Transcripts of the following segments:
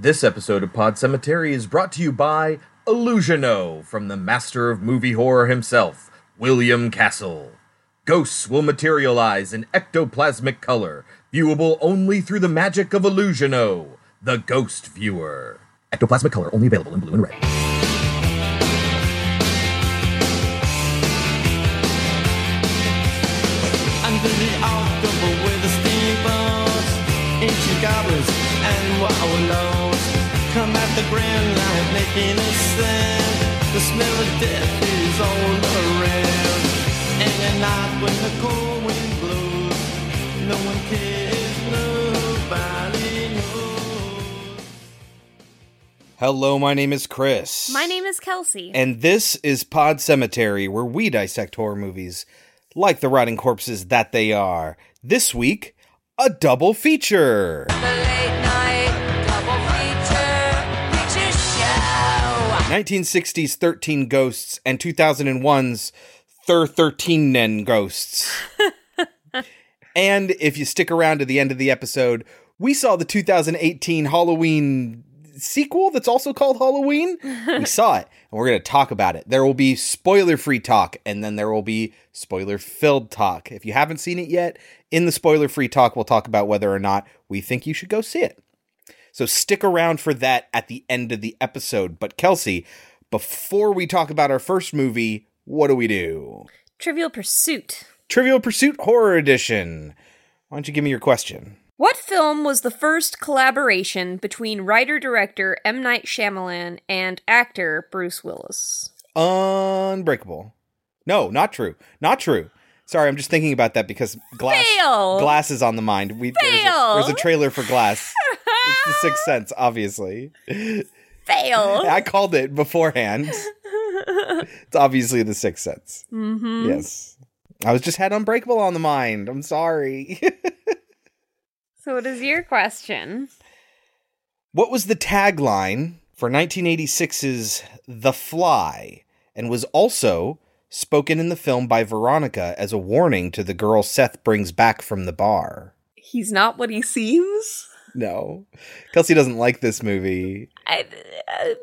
This episode of Pod Cemetery is brought to you by Illusiono from the master of movie horror himself, William Castle. Ghosts will materialize in ectoplasmic color, viewable only through the magic of Illusiono, the Ghost Viewer. Ectoplasmic color only available in blue and red. Goblins and at the grand light making a sound. The smell of death is all around. And at night when the cold wind blows, no one cares, nobody knows. Hello, my name is Chris. My name is Kelsey. And this is Pod Cemetery, where we dissect horror movies like the rotting corpses that they are. This week, a double feature. 1960s 13 Ghosts and 2001's Thir13en Ghosts. and if you stick around to the end of the episode, we saw the 2018 Halloween sequel that's also called Halloween. we saw it and we're going to talk about it. There will be spoiler free talk and then there will be spoiler filled talk. If you haven't seen it yet, in the spoiler free talk, we'll talk about whether or not we think you should go see it. So stick around for that at the end of the episode. But Kelsey, before we talk about our first movie, what do we do? Trivial Pursuit. Trivial Pursuit Horror Edition. Why don't you give me your question? What film was the first collaboration between writer director M. Night Shyamalan and actor Bruce Willis? Unbreakable. No, not true. Not true. Sorry, I'm just thinking about that because glass Fail! glass is on the mind. We there's a, there's a trailer for Glass. it's the Sixth Sense, obviously. Fail. I called it beforehand. it's obviously the Sixth Sense. mm-hmm. Yes. I was just had Unbreakable on the mind. I'm sorry. So, what is your question? what was the tagline for 1986's The Fly and was also spoken in the film by Veronica as a warning to the girl Seth brings back from the bar? He's not what he seems. No. Kelsey doesn't like this movie I, uh,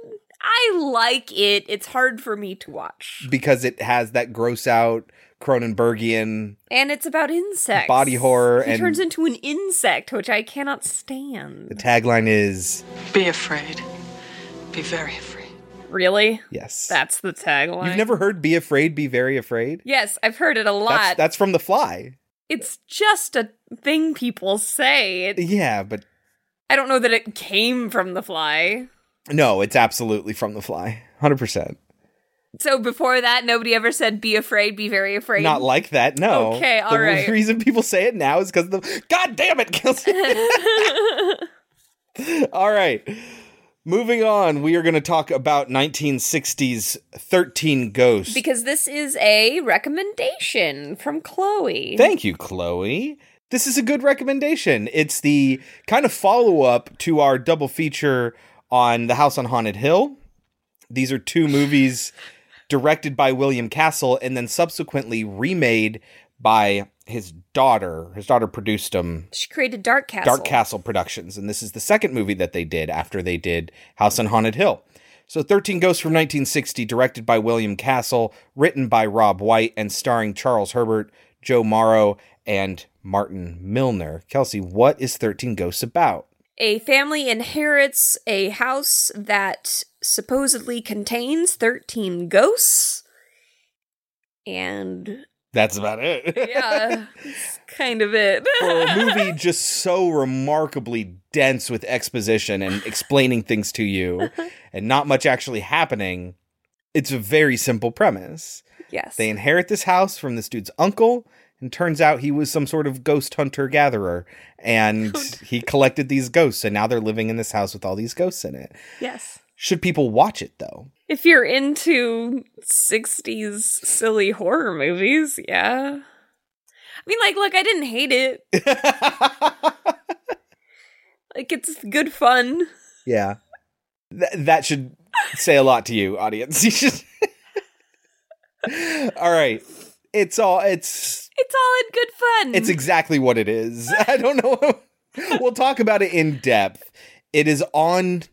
I like it. It's hard for me to watch. because it has that gross out Cronenbergian. And it's about insects. Body horror He and- turns into an insect, which I cannot stand. The tagline is Be afraid. Be very afraid. Really? yes. That's the tagline. You've never heard Be Afraid, Be Very Afraid? Yes, I've heard it a lot. That's, that's from The Fly. it's just a thing people say. It, Yeah, but I don't know that it came from The Fly. no, it's absolutely from The Fly. 100%. So before that, nobody ever said "be afraid, be very afraid." Not like that, no. Okay, all the right. reason people say it now is because the. God damn it, Kelsey! all right. Moving on, we are going to talk about 1960s 13 Ghosts. because this is a recommendation from Chloe. Thank you, Chloe. This is a good recommendation. It's the kind of follow up to our double feature on The House on Haunted Hill. These are two movies directed by William Castle and then subsequently remade by his daughter. His daughter produced them. she created Dark Castle. Dark Castle Productions, and this is the second movie that they did after they did House on Haunted Hill. So 13 Ghosts from 1960, directed by William Castle, written by Robb White, and starring Charles Herbert, Jo Morrow, and Martin Milner. Kelsey, what is 13 Ghosts about? A family inherits a house that supposedly contains 13 ghosts. And That's about it. yeah, that's kind of it. For a movie just so remarkably dense with exposition and explaining things to you, and not much actually happening, it's a very simple premise. yes. They inherit this house from this dude's uncle, and turns out he was some sort of ghost hunter gatherer, and he collected these ghosts, and now they're living in this house with all these ghosts in it. yes. Should people watch it though? If you're into 60s silly horror movies, yeah. I mean, like, look, I didn't hate it. Like, it's good fun. yeah, Th- that should say a lot to you, audience. All right, it's all it's It's all in good fun. It's exactly what it is. I don't know. we'll talk about it in depth It is on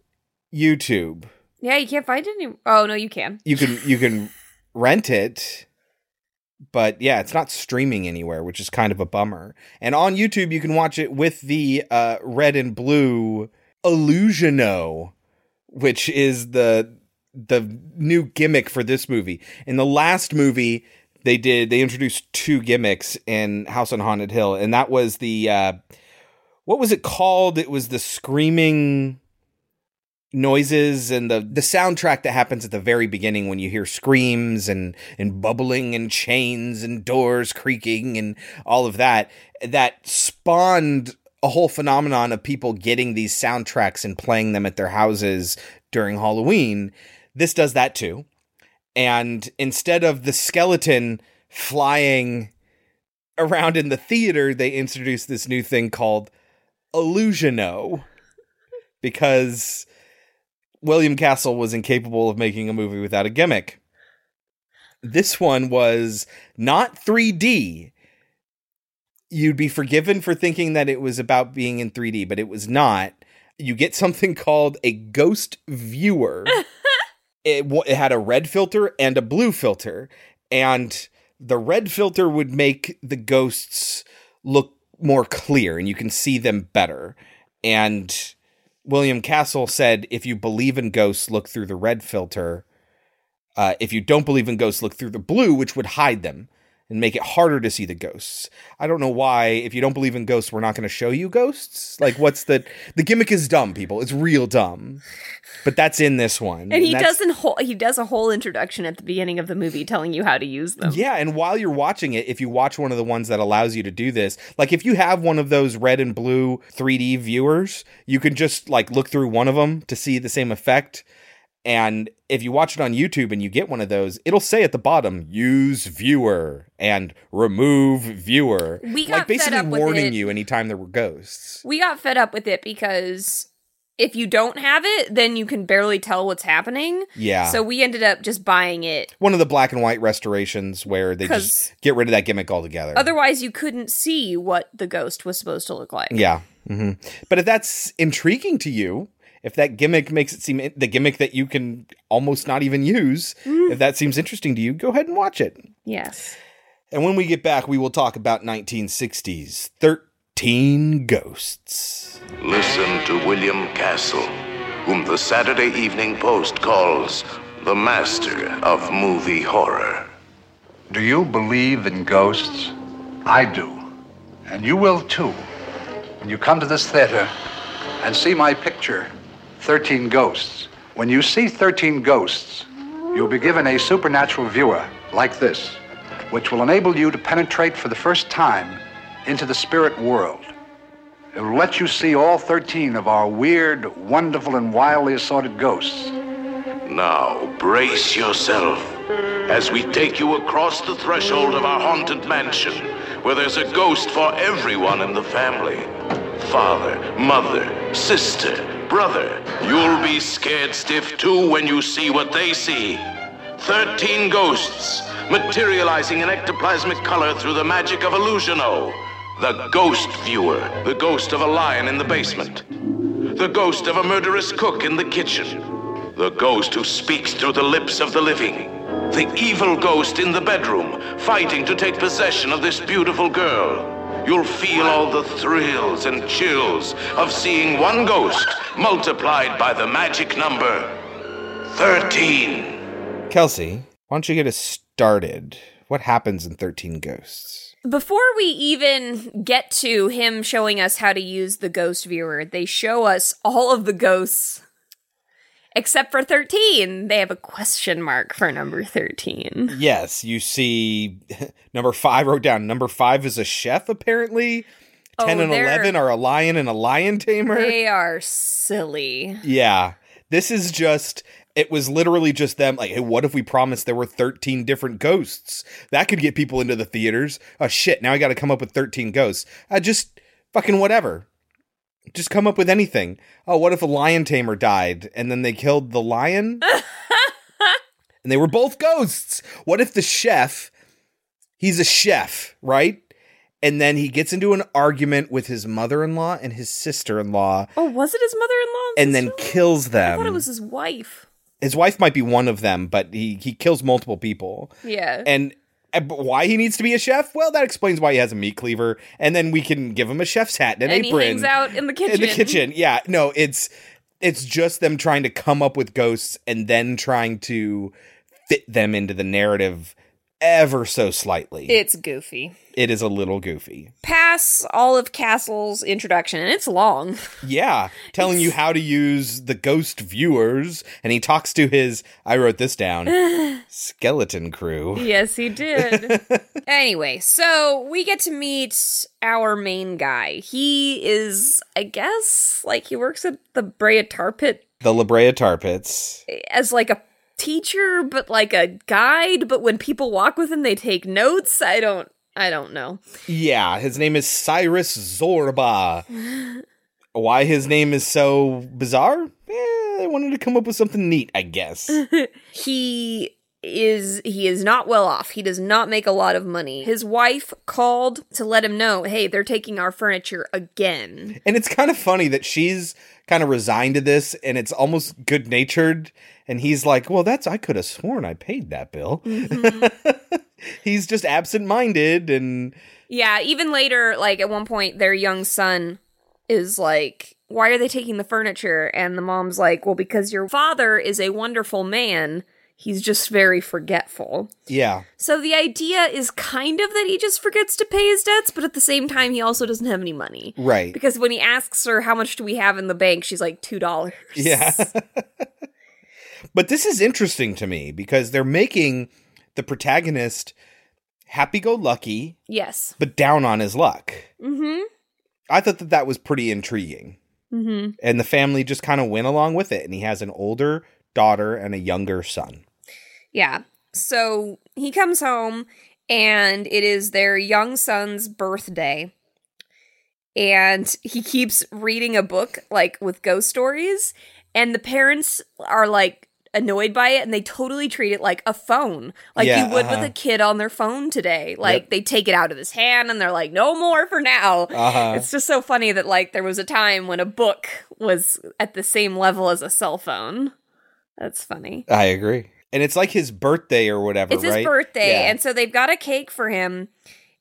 YouTube. Yeah, you can't find it any. Oh no, you can. You can you can rent it, but yeah, it's not streaming anywhere, which is kind of a bummer. And on YouTube, you can watch it with the uh, red and blue Illusiono, which is the the new gimmick for this movie. In the last movie, they did they introduced two gimmicks in House on Haunted Hill, and that was the uh, what was it called? It was the screaming noises and the the soundtrack that happens at the very beginning when you hear screams and and bubbling and chains and doors creaking and all of that that spawned a whole phenomenon of people getting these soundtracks and playing them at their houses during Halloween. This does that too. And instead of the skeleton flying around in the theater, they introduced this new thing called Illusiono because William Castle was incapable of making a movie without a gimmick. This one was not 3D. You'd be forgiven for thinking that it was about being in 3D, but it was not. You get something called a ghost viewer. it, it had a red filter and a blue filter, and the red filter would make the ghosts look more clear and you can see them better. And William Castle said, if you believe in ghosts, look through the red filter. Uh, if you don't believe in ghosts, look through the blue, which would hide them and make it harder to see the ghosts. I don't know why. If you don't believe in ghosts, we're not going to show you ghosts. Like, what's the the gimmick? Is dumb, people. It's real dumb. But that's in this one, And he doesn't. Whole, he does a whole introduction at the beginning of the movie telling you how to use them. Yeah, and while you're watching it, if you watch one of the ones that allows you to do this, like if you have one of those red and blue 3D viewers, you can just like look through one of them to see the same effect. And if you watch it on YouTube and you get one of those, it'll say at the bottom, use viewer and remove viewer. We got like fed basically up with warning it. you anytime there were ghosts. We got fed up with it because if you don't have it, then you can barely tell what's happening. Yeah. So we ended up just buying it. one of the black and white restorations where they just get rid of that gimmick altogether. Otherwise, you couldn't see what the ghost was supposed to look like. Yeah. hmm But if that's intriguing to you, if that gimmick makes it seem the gimmick that you can almost not even use, mm. if that seems interesting to you, go ahead and watch it. Yes. And when we get back, we will talk about 1960s 13 Ghosts. Listen to William Castle, whom the Saturday Evening Post calls the master of movie horror. Do you believe in ghosts? I do. And you will too. When you come to this theater and see my picture, 13 Ghosts, when you see 13 ghosts, you'll be given a supernatural viewer like this, which will enable you to penetrate for the first time into the spirit world. It will let you see all 13 of our weird, wonderful, and wildly assorted ghosts. Now, brace yourself as we take you across the threshold of our haunted mansion, where there's a ghost for everyone in the family father, mother, sister, brother. You'll be scared stiff too when you see what they see. Thirteen ghosts materializing in ectoplasmic color through the magic of Illusiono. The ghost viewer, the ghost of a lion in the basement, the ghost of a murderous cook in the kitchen. The ghost who speaks through the lips of the living. The evil ghost in the bedroom, fighting to take possession of this beautiful girl. You'll feel all the thrills and chills of seeing one ghost multiplied by the magic number 13. Kelsey, why don't you get us started? What happens in 13 Ghosts? Before we even get to him showing us how to use the ghost viewer, they show us all of the ghosts except for 13. They have a question mark for number 13. Yes, you see number five wrote down. Number five is a chef, apparently. 10 Oh, and they're- 11 are a lion and a lion tamer. They are silly. Yeah. This is just it was literally just them like, hey, what if we promised there were 13 different ghosts? That could get people into the theaters. Oh shit, now I gotta come up with 13 ghosts. Uh, just fucking whatever. Just come up with anything. Oh, what if a lion tamer died and then they killed the lion? and they were both ghosts. What if the chef, he's a chef, right? and then he gets into an argument with his mother-in-law and his sister-in-law Oh, was it his mother-in-law? and then kills I them. thought it was his wife. his wife might be one of them, but he he kills multiple people. Yeah. And Eh, why he needs to be a chef? Well, that explains why he has a meat cleaver, and then we can give him a chef's hat and an and he apron hangs out in the kitchen. in the kitchen. Yeah, no, it's it's just them trying to come up with ghosts and then trying to fit them into the narrative ever so slightly. It's goofy. it is a little goofy. Pass all of Castle's introduction, and it's long. Yeah, telling you how to use the ghost viewers, and he talks to his. I wrote this down. skeleton crew. Yes, he did. anyway, so we get to meet our main guy. He is, I guess, like he works at the Brea Tar Pit The La Brea Tar Pits. as like a teacher, but like a guide. But when people walk with him, they take notes. I don't. I don't know. Yeah, his name is Cyrus Zorba. Why his name is so bizarre? Eh, they wanted to come up with something neat, I guess. he is he is not well off. He does not make a lot of money. His wife called to let him know, "Hey, they're taking our furniture again." and it's kind of funny that she's kind of resigned to this and it's almost good natured. And he's like, Well, that's, I could have sworn I paid that bill. Mm-hmm. he's just absent minded and Yeah, even later like at one point their young son is like, "Why are they taking the furniture?" And the mom's like, "Well, because your father is a wonderful man. He's just very forgetful." yeah. So the idea is kind of that he just forgets to pay his debts, but at the same time he also doesn't have any money. Right. Because when he asks her how much do we have in the bank, she's like two dollars. Yeah. but this is interesting to me because they're making the protagonist happy go lucky, yes. but down on his luck. Mm-hmm. I thought that that was pretty intriguing. Mm-hmm. And the family just kind of went along with it. And he has an older daughter and a younger son. Yeah. So he comes home and it is their young son's birthday. And he keeps reading a book like with ghost stories. And the parents are like annoyed by it and they totally treat it like a phone. Like Yeah, you would uh-huh. with a kid on their phone today. Like Yep. they take it out of his hand and they're like, no more for now. Uh-huh. It's just so funny that like there was a time when a book was at the same level as a cell phone. That's funny. I agree. And it's like his birthday or whatever, It's his right? birthday, Yeah. and so they've got a cake for him,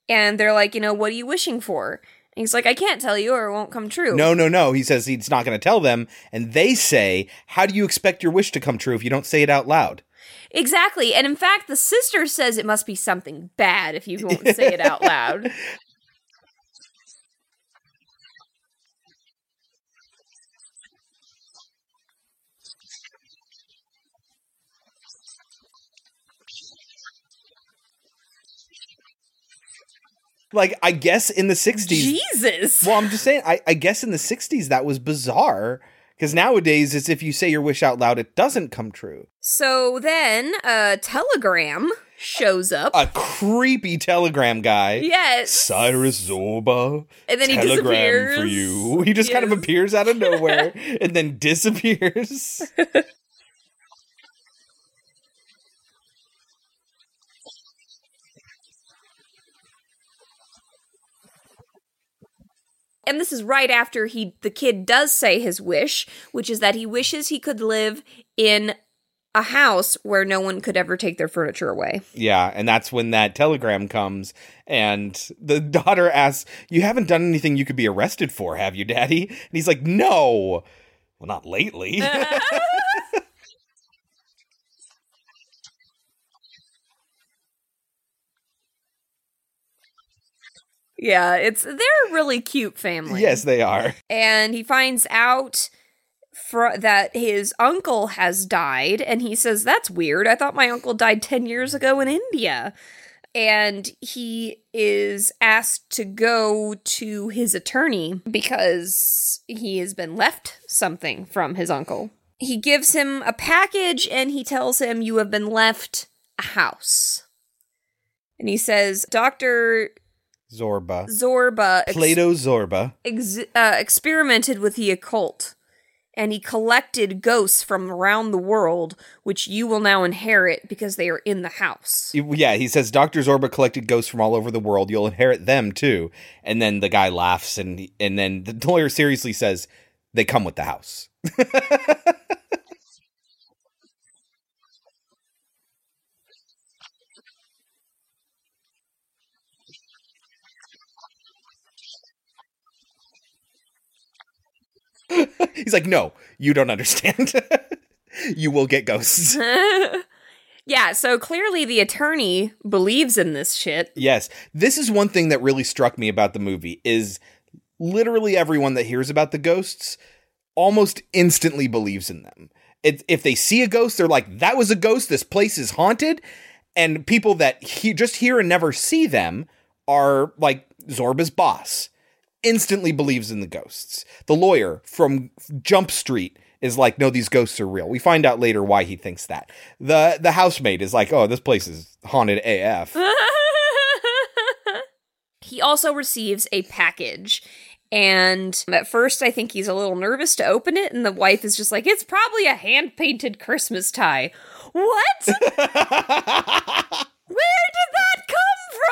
and they're like, you know, what are you wishing for? And he's like, I can't tell you, or it won't come true. No, no, no. He says he's not going to tell them. And they say, How do you expect your wish to come true if you don't say it out loud? exactly. And in fact, the sister says it must be something bad if you won't say it out loud. Like, I guess in the 60s. Jesus. Well, I'm just saying, I, I guess in the 60s that was bizarre. Because nowadays, it's if you say your wish out loud, it doesn't come true. So then a telegram shows up. A creepy telegram guy. yes. Cyrus Zorba. And then he telegram disappears. for you. He just kind of appears out of nowhere and then disappears. and this is right after he the kid does say his wish, which is that he wishes he could live in a house where no one could ever take their furniture away. yeah, and that's when that telegram comes, and the daughter asks, "You haven't done anything you could be arrested for, have you, Daddy?" And he's like, "No, well, not lately." Yeah, it's they're a really cute family. yes, they are. and he finds out fr- that his uncle has died and he says that's weird i thought my uncle died 10 years ago in india and he is asked to go to his attorney because he has been left something from his uncle he gives him a package and he tells him you have been left a house and he says dr Zorba. zorba ex- Plato Zorba. ex- uh, experimented with the occult and he collected ghosts from around the world, which you will now inherit because they are in the house. Yeah, he says Dr. Zorba collected ghosts from all over the world. You'll inherit them too. And then the guy laughs and and then the lawyer seriously says they come with the house. He's like, "No, you don't understand. you will get ghosts." Yeah, so clearly the attorney believes in this shit. Yes. This is one thing that really struck me about the movie is literally everyone that hears about the ghosts almost instantly believes in them. It, if they see a ghost, they're like, that was a ghost. This place is haunted. And people that he, just hear and never see them are like Zorba's boss. Instantly believes in the ghosts. The lawyer from Jump Street is like, no, these ghosts are real. We find out later why he thinks that. The the housemaid is like, oh, this place is haunted AF. He also receives a package. And at first, I think he's a little nervous to open it. And the wife is just like, it's probably a hand painted Christmas tie. What? Where did that come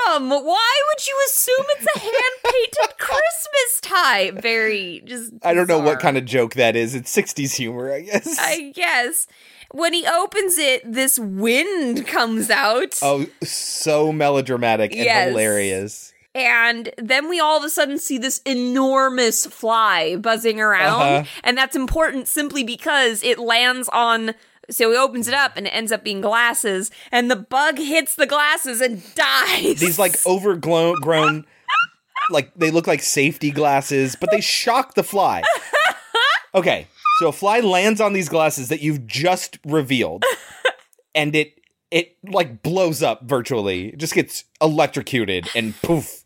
from? Why would you assume it's a hand painted Christmas tie? Very just. I don't know what kind of joke that is. It's 60s humor, I guess. I guess. When he opens it, this wind comes out. oh, so melodramatic and Yes. hilarious. And then we all of a sudden see this enormous fly buzzing around. Uh-huh. And that's important simply because it lands on. So he opens it up and it ends up being glasses. And the bug hits the glasses and dies. These like overgrown, grown, like they look like safety glasses, but they shock the fly. Okay, so a fly lands on these glasses that you've just revealed, and it it like blows up virtually. It just gets electrocuted and poof.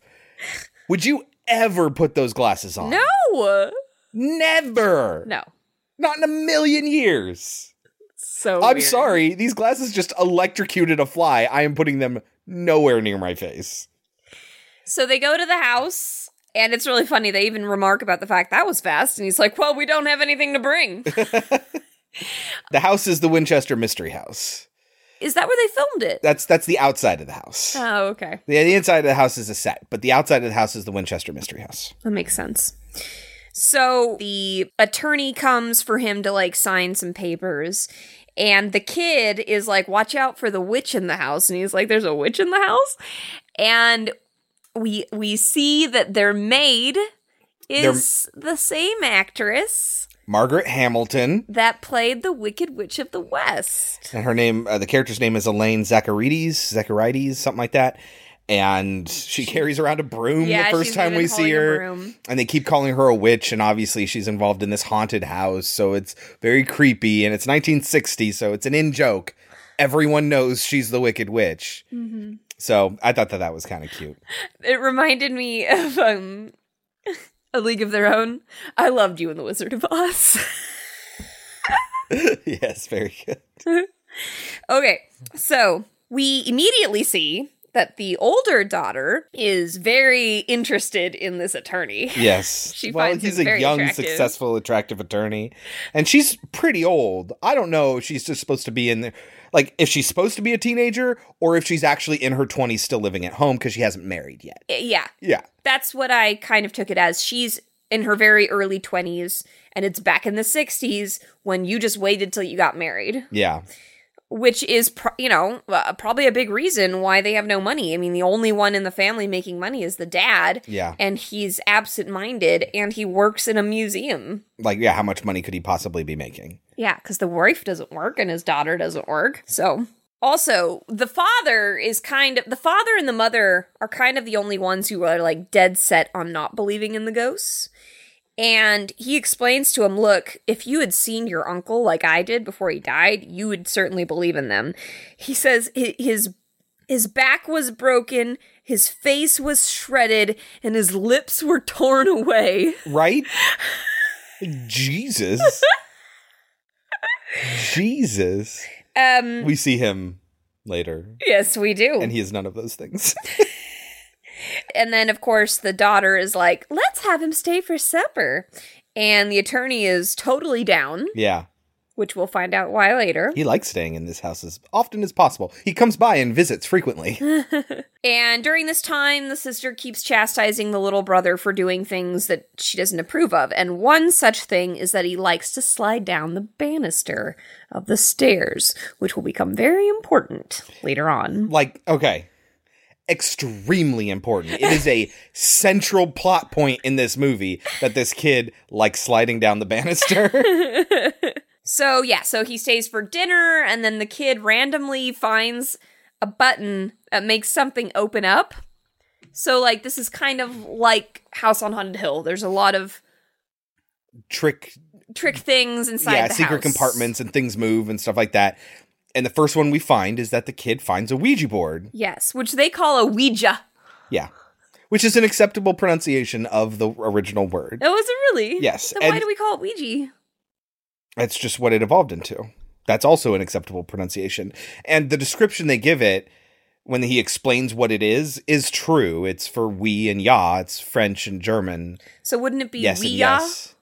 Would you ever put those glasses on? No! Never. No. Not in a million years. So I'm weird. sorry. These glasses just electrocuted a fly. I am putting them nowhere near my face. So they go to the house. And it's really funny. They even remark about the fact that was fast. And he's like, well, we don't have anything to bring. The house is the Winchester Mystery House. Is that where they filmed it? That's that's the outside of the house. Oh, okay. The, the inside of the house is a set, but the outside of the house is the Winchester Mystery House. That makes sense. So the attorney comes for him to like sign some papers. And the kid is like, watch out for the witch in the house. And he's like, there's a witch in the house. And we we see that their maid is the same actress Margaret Hamilton, that played the Wicked Witch of the West. and her name, uh, the character's name is Elaine Zacharides, Zacharides, something like that. And she carries around a broom Yeah, the first time we see her. And they keep calling her a witch, and obviously she's involved in this haunted house, so it's very creepy. And it's 1960, so it's an in joke. Everyone knows she's the Wicked Witch. Mm-hmm. So I thought that that was kind of cute. It reminded me of um, A League of Their Own. I loved you in The Wizard of Oz. yes, very good. Okay, so we immediately see that the older daughter is very interested in this attorney. Yes. She well, finds he's him a very young, attractive. successful, attractive attorney. And she's pretty old. I don't know if she's just supposed to be in there. Like, if she's supposed to be a teenager or if she's actually in her 20s still living at home because she hasn't married yet. Yeah, Yeah. that's what I kind of took it as. She's in her very early 20s, and it's back in the 60s when you just waited till you got married, Yeah. Which is, pro- you know, uh, probably a big reason why they have no money. I mean, the only one in the family making money is the dad. Yeah. And he's absent minded and he works in a museum. Like, yeah, how much money could he possibly be making? Yeah, because the wife doesn't work and his daughter doesn't work. So, also, the father is kind of the father and the mother are kind of the only ones who are like dead set on not believing in the ghosts. And he explains to him, look, if you had seen your uncle like I did before he died, you would certainly believe in them. He says his his back was broken, his face was shredded, and his lips were torn away. Right? Jesus. Jesus. Um We see him later, yes, we do. and he is none of those things. And then, of course, the daughter is like, let's have him stay for supper. And the attorney is totally down, Yeah. which we'll find out why later. He likes staying in this house as often as possible. He comes by and visits frequently. And during this time, the sister keeps chastising the little brother for doing things that she doesn't approve of. And one such thing is that he likes to slide down the banister of the stairs, which will become very important later on. like, okay. Extremely important. It is a central plot point in this movie that this kid likes sliding down the banister. So, yeah, so he stays for dinner, and then the kid randomly finds a button that makes something open up. So, like, this is kind of like House on Haunted Hill. There's a lot of Trick trick things inside yeah, the secret house. compartments and things move and stuff like that. And the first one we find is that the kid finds a Ouija board. Yes, which they call a Ouija. Yeah. Which is an acceptable pronunciation of the original word. Oh, is it really? Yes, Then why do we call it Ouija? That's just what it evolved into. That's also an acceptable pronunciation. And the description they give it when he explains what it is is true. It's for we and ya. It's French and German. So wouldn't it be yes and Ouija? yes.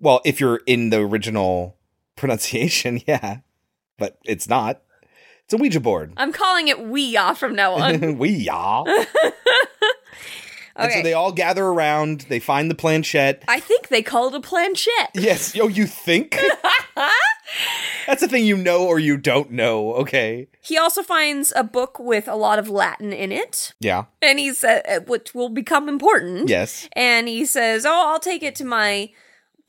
Well, if you're in the original pronunciation, yeah. But it's not. It's a Ouija board. I'm calling it Ouija from now on. we ya. And so Okay. they all gather around. They find the planchette. I think they call it a planchette. Yes. Yo, you think? That's a thing you know or you don't know. Okay. He also finds a book with a lot of Latin in it, Yeah. and he said, uh, which will become important. Yes. And he says, "Oh, I'll take it to my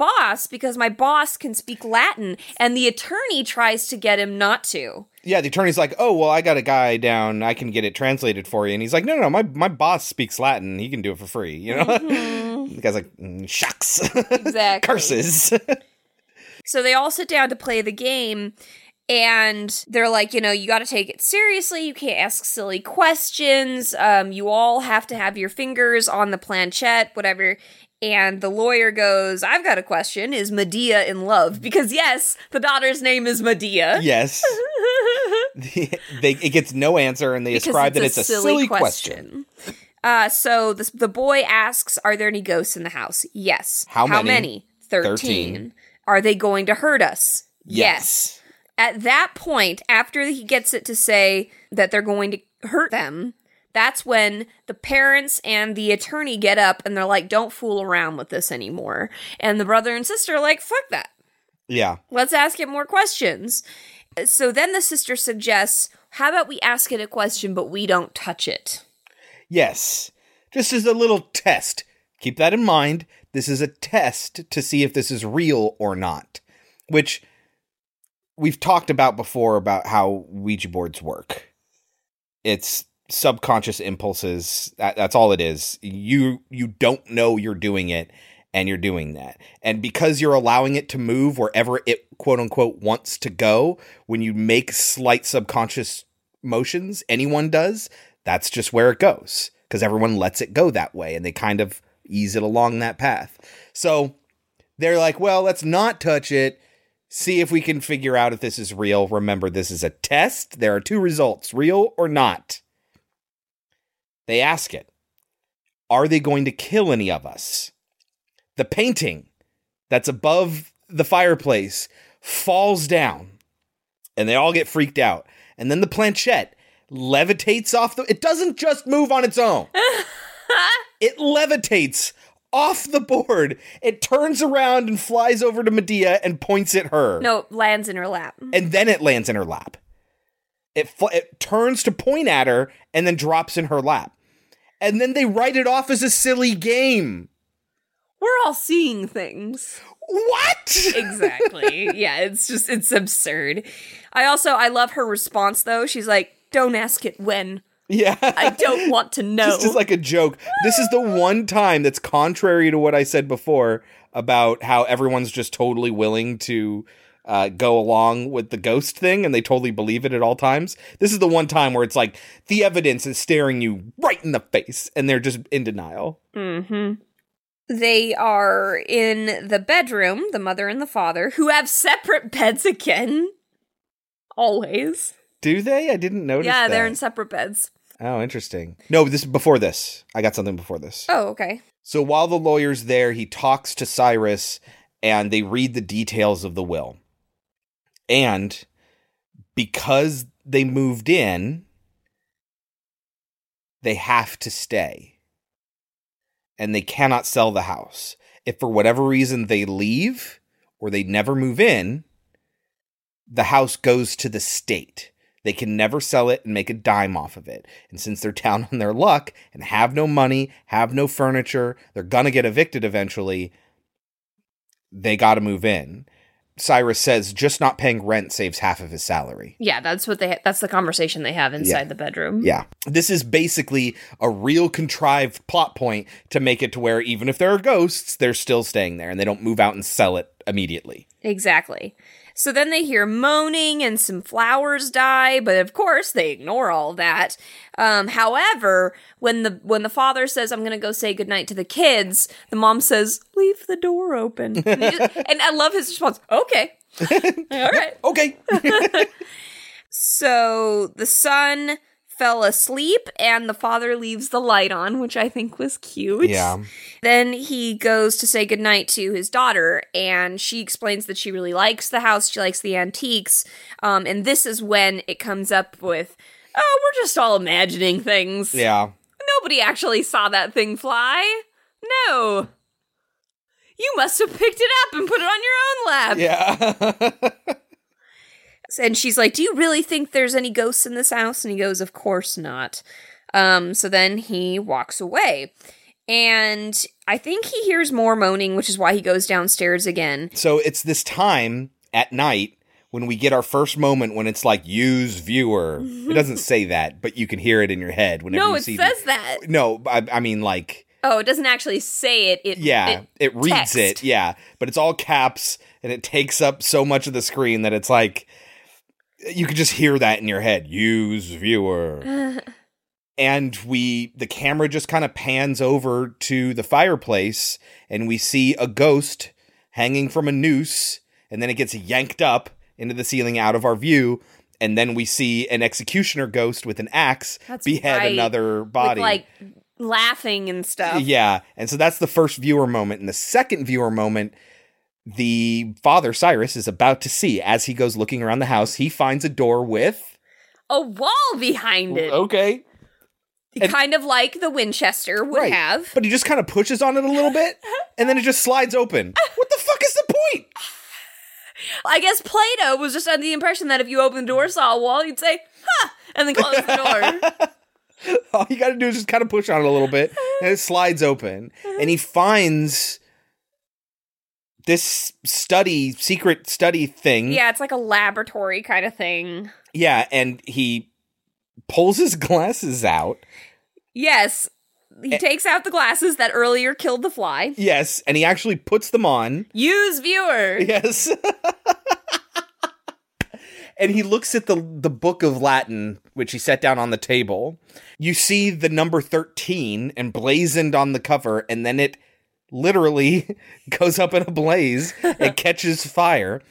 boss because my boss can speak Latin." And the attorney tries to get him not to. Yeah, the attorney's like, "Oh, well, I got a guy down. I can get it translated for you." And he's like, "No, no, no my my boss speaks Latin. He can do it for free." You know, the guy's like, mm, "Shucks, Exactly. curses." So they all sit down to play the game. And they're like, you know, you got to take it seriously. You can't ask silly questions. Um, you all have to have your fingers on the planchette, whatever. And the lawyer goes, I've got a question. Is Medea in love? Because, yes, the daughter's name is Medea. yes, they, it gets no answer, and they Because ascribe that it's a silly, question. Uh, so the, the boy asks, Are there any ghosts in the house? Yes. How many? many? 13. Thirteen. Are they going to hurt us? Yes. At that point, after he gets it to say that they're going to hurt them, that's when the parents and the attorney get up and they're like, Don't fool around with this anymore. And the brother and sister are like, Fuck that. Yeah, Let's ask it more questions. So then the sister suggests, How about we ask it a question, but we don't touch it? yes. Just as a little test. Keep that in mind. This is a test to see if this is real or not. Which we've talked about before about how Ouija boards work. It's subconscious impulses. That, that's all it is. You you don't know you're doing it and you're doing that. And because you're allowing it to move wherever it quote unquote wants to go, when you make slight subconscious motions, anyone does, that's just where it goes because everyone lets it go that way and they kind of ease it along that path. So they're like, well, let's not touch it. See if we can figure out if this is real. Remember, this is a test. There are two results real or not. They ask it Are they going to kill any of us? The painting that's above the fireplace falls down, and they all get freaked out. And then the planchette levitates off the. It doesn't just move on its own, it levitates off the board. It turns around and flies over to Medea and points at her No, lands in her lap. and then it lands in her lap. It fl- it turns to point at her and then drops in her lap. And then they write it off as a silly game. We're all seeing things. What? Exactly. yeah, it's just it's absurd. I also I love her response though. She's like, "Don't ask it when. yeah. I don't want to know." Just as like a joke. This is the one time that's contrary to what I said before about how everyone's just totally willing to uh, go along with the ghost thing and they totally believe it at all times. This is the one time where it's like the evidence is staring you right in the face and they're just in denial. Mm-hmm. They are in the bedroom, the mother and the father, who have separate beds again. Always. Do they? I didn't notice. yeah, they're that. in separate beds. Oh, interesting. No, this before this. I got something before this. Oh, okay. So while the lawyer's there, he talks to Cyrus and they read the details of the will. And because they moved in, they have to stay. And they cannot sell the house. If for whatever reason they leave or they never move in, the house goes to the state. They can never sell it and make a dime off of it. And since they're down on their luck and have no money, have no furniture, they're going to get evicted eventually, they got to move in. Cyrus says just not paying rent saves half of his salary. Yeah, that's what they. that's the conversation they have inside Yeah. the bedroom. Yeah. This is basically a real contrived plot point to make it to where even if there are ghosts, they're still staying there and they don't move out and sell it immediately. Exactly. So then they hear moaning and some flowers die, but of course they ignore all that. Um, however, when the when the father says, "I'm going to go say goodnight to the kids," the mom says, "Leave the door open." And, just- and I love his response. Okay, all right. Okay. So the son fell asleep, and the father leaves the light on, which I think was cute. yeah. Then he goes to say goodnight to his daughter, and she explains that she really likes the house, she likes the antiques. Um, and this is when it comes up with, oh, we're just all imagining things. Yeah. Nobody actually saw that thing fly. No. You must have picked it up and put it on your own lap. Yeah. And she's like, Do you really think there's any ghosts in this house? And he goes, Of course not. Um, so then he walks away. And I think he hears more moaning, which is why he goes downstairs again. so it's this time at night when we get our first moment when it's like use viewer. It doesn't say that, but you can hear it in your head whenever no, it says the- that. No, I, I mean like Oh, it doesn't actually say it. It yeah, it, reads text. it. Yeah, but it's all caps and it takes up so much of the screen that it's like you could just hear that in your head. Use viewer. and we the camera just kind of pans over to the fireplace and we see a ghost hanging from a noose and then it gets yanked up into the ceiling out of our view and then we see an executioner ghost with an axe That's behead right. another With, body like laughing and stuff. yeah. And so that's the first viewer moment. And the second viewer moment, the father, Cyrus, is about to see as he goes looking around the house. He finds a door with. A wall behind it. Okay. and- kind of like the Winchester would Right. have. But he just kind of pushes on it a little bit and then it just slides open. What the fuck is the point? I guess Plato was just under the impression that if you open the door, saw a wall, you'd say, huh, and then close the door. All you got to do is just kind of push on it a little bit and it slides open. And he finds this study, secret study thing. yeah, it's like a laboratory kind of thing. Yeah. And he pulls his glasses out. Yes, he takes out the glasses that earlier killed the fly. Yes, and he actually puts them on. Use viewer. Yes. and he looks at the the book of Latin which he set down on the table. You see the number 13 emblazoned on the cover and then it literally goes up in a blaze and catches fire.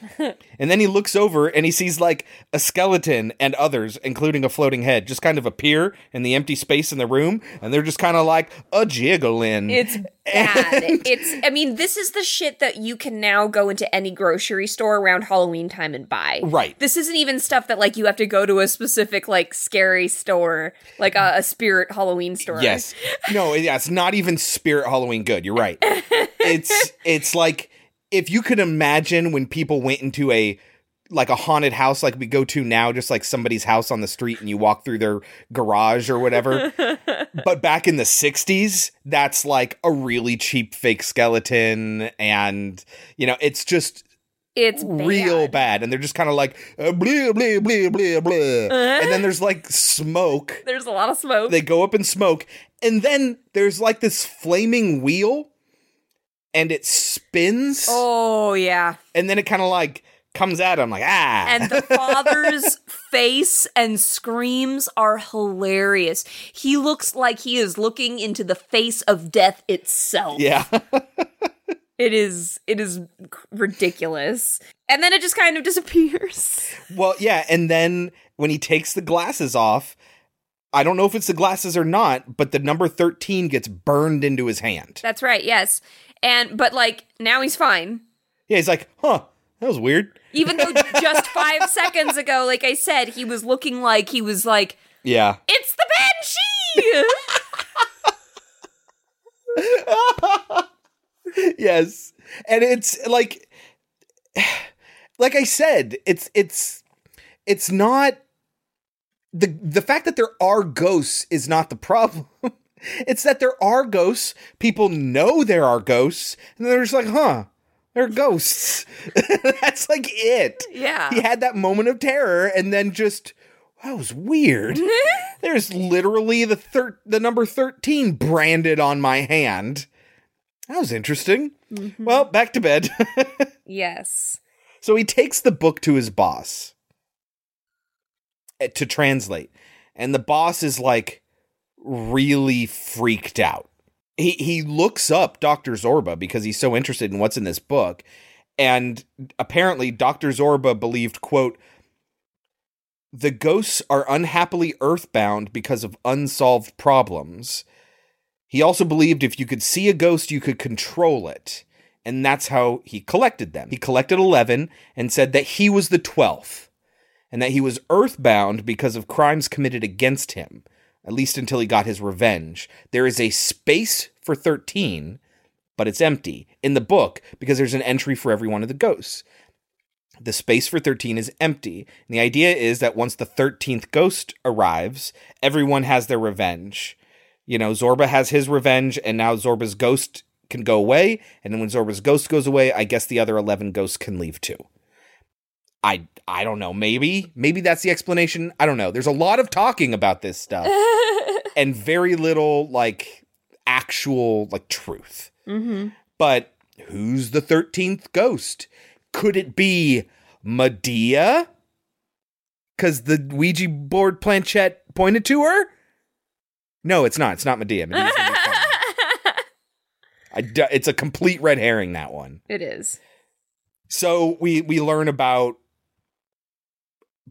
And then he looks over and he sees like a skeleton and others, including a floating head, just kind of appear in the empty space in the room. And they're just kind of like a jiggling. It's bad. it's I mean, this is the shit that you can now go into any grocery store around Halloween time and buy. Right. This isn't even stuff that like you have to go to a specific like scary store, like a, a spirit Halloween store. Yes. No, yeah, it's not even Spirit Halloween good. You're right. It's it's like if you could imagine when people went into a like a haunted house like we go to now just like somebody's house on the street and you walk through their garage or whatever. but back in the 60s, that's like a really cheap fake skeleton and you know, it's just It's real bad. and they're just kind of like uh, blah blah blah blah blah. And then there's like smoke There's a lot of smoke. they go up in smoke and then there's like this flaming wheel and it spins oh yeah. and then it kind of like comes at him I'm like ah And the father's face and screams are hilarious. He looks like he is looking into the face of death itself. yeah It is it is ridiculous. And then it just kind of disappears. well yeah and then when he takes the glasses off I don't know if it's the glasses or not, but the number 13 gets burned into his hand. That's right. Yes. And but like now he's fine. Yeah, he's like, huh, that was weird. Even though just five seconds ago, like I said, he was looking like he was like, Yeah. "It's the banshee." yes. And it's like like I said, it's it's it's not the the fact that there are ghosts is not the problem. it's that there are ghosts. People know there are ghosts, and they're just like, huh, they're ghosts. That's like it. Yeah. He had that moment of terror and then just that was weird. There's literally the thir- the number 13 branded on my hand. That was interesting. Well, back to bed. yes. so he takes the book to his boss eh, to translate. And the boss is like really freaked out. He he looks up Dr. Zorba because he's so interested in what's in this book. And apparently Dr. Zorba believed, quote, the ghosts are unhappily earthbound because of unsolved problems. He also believed if you could see a ghost, you could control it. And that's how he collected them. He collected 11 and said that he was the 12th and that he was earthbound because of crimes committed against him, at least until he got his revenge. There is a space for 13, but it's empty in the book because there's an entry for every one of the ghosts. The space for 13 is empty. And the idea is that once the 13th ghost arrives, everyone has their revenge. You know, Zorba has his revenge, and now Zorba's ghost can go away. And then when Zorba's ghost goes away, I guess the other 11 ghosts can leave too. I I don't know. Maybe maybe that's the explanation. I don't know. There's a lot of talking about this stuff and very little like actual like truth. Mm-hmm. But who's the 13th ghost? Could it be Medea? Because the Ouija board planchette pointed to her? No, it's not. It's not Medea. Medea's gonna be fine. I d- it's a complete red herring, that one. it is. So we we learn about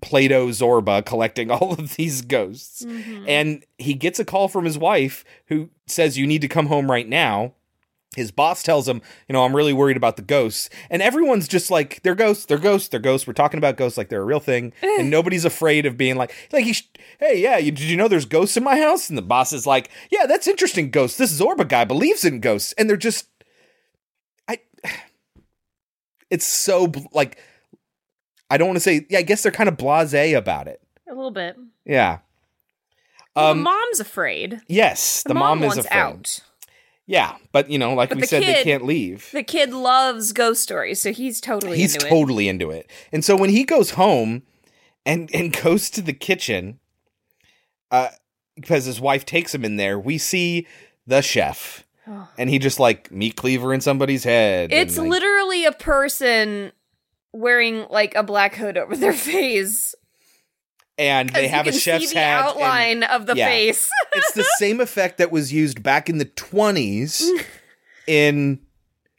Plato Zorba collecting all of these ghosts. Mm-hmm. And he gets a call from his wife who says, You need to come home right now. His boss tells him, You know, I'm really worried about the ghosts. And everyone's just like, They're ghosts, they're ghosts, they're ghosts. We're talking about ghosts like they're a real thing. Eh. and nobody's afraid of being like, like he sh- Hey, yeah, you, did you know there's ghosts in my house? And the boss is like, Yeah, that's interesting, ghosts. This Zorba guy believes in ghosts. And they're just, I, it's so like, I don't want to say, yeah, I guess they're kind of blasé about it. A little bit. Yeah. Well, Um, the mom's afraid. Yes, the, The, mom, mom, is afraid. out. Yeah, but you know, like But we the said, they can't leave. The kid loves ghost stories, so he's totally He's into it. totally into it. And so when he goes home and and goes to the kitchen, uh, because his wife takes him in there, we see the chef, and he just like meat cleaver in somebody's head. It's like, literally a person wearing like a black hood over their face. And they have a chef's hat. and- outline of the yeah. face. it's the same effect that was used back in the 20s in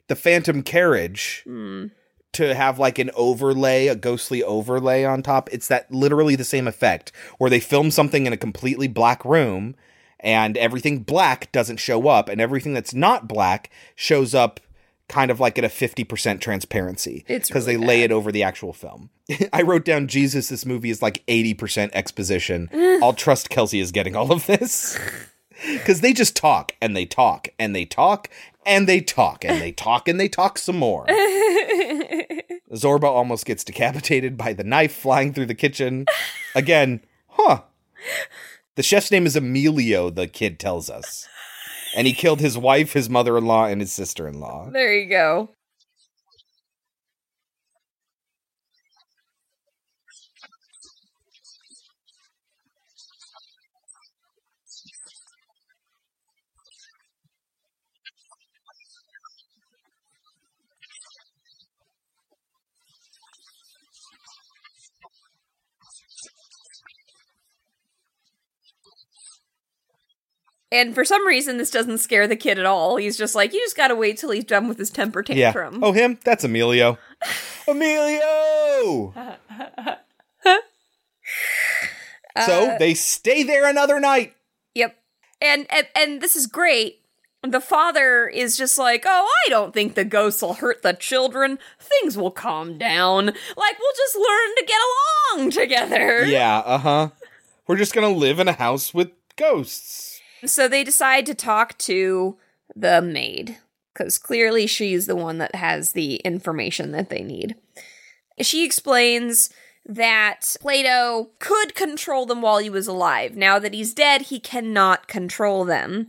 the Phantom Carriage hmm. to have like an overlay, a ghostly overlay on top. It's that literally the same effect where they film something in a completely black room and everything black doesn't show up and everything that's not black shows up kind of like at a 50% transparency It's because really they lay bad. it over the actual film. I wrote down Jesus this movie is like 80% exposition. I'll trust Kelsey is getting all of this. Cuz they just talk and they talk and they talk and they talk and they talk and they talk some more. Zorba almost gets decapitated by the knife flying through the kitchen. Again, huh. The chef's name is Emilio, the kid tells us. And he killed his wife, his mother in law, and his sister in law. there you go. And for some reason, this doesn't scare the kid at all. He's just like, you just gotta wait till he's done with his temper tantrum. Yeah. Oh, him? That's Emilio. Emilio! so they stay there another night. Yep. And, and and this is great. The father is just like, "Oh, I don't think the ghosts will hurt the children. Things will calm down. Like we'll just learn to get along together." Yeah, uh huh. We're just gonna live in a house with ghosts. So they decide to talk to the maid cuz clearly she's the one that has the information that they need. She explains that Plato could control them while he was alive. Now that he's dead, he cannot control them.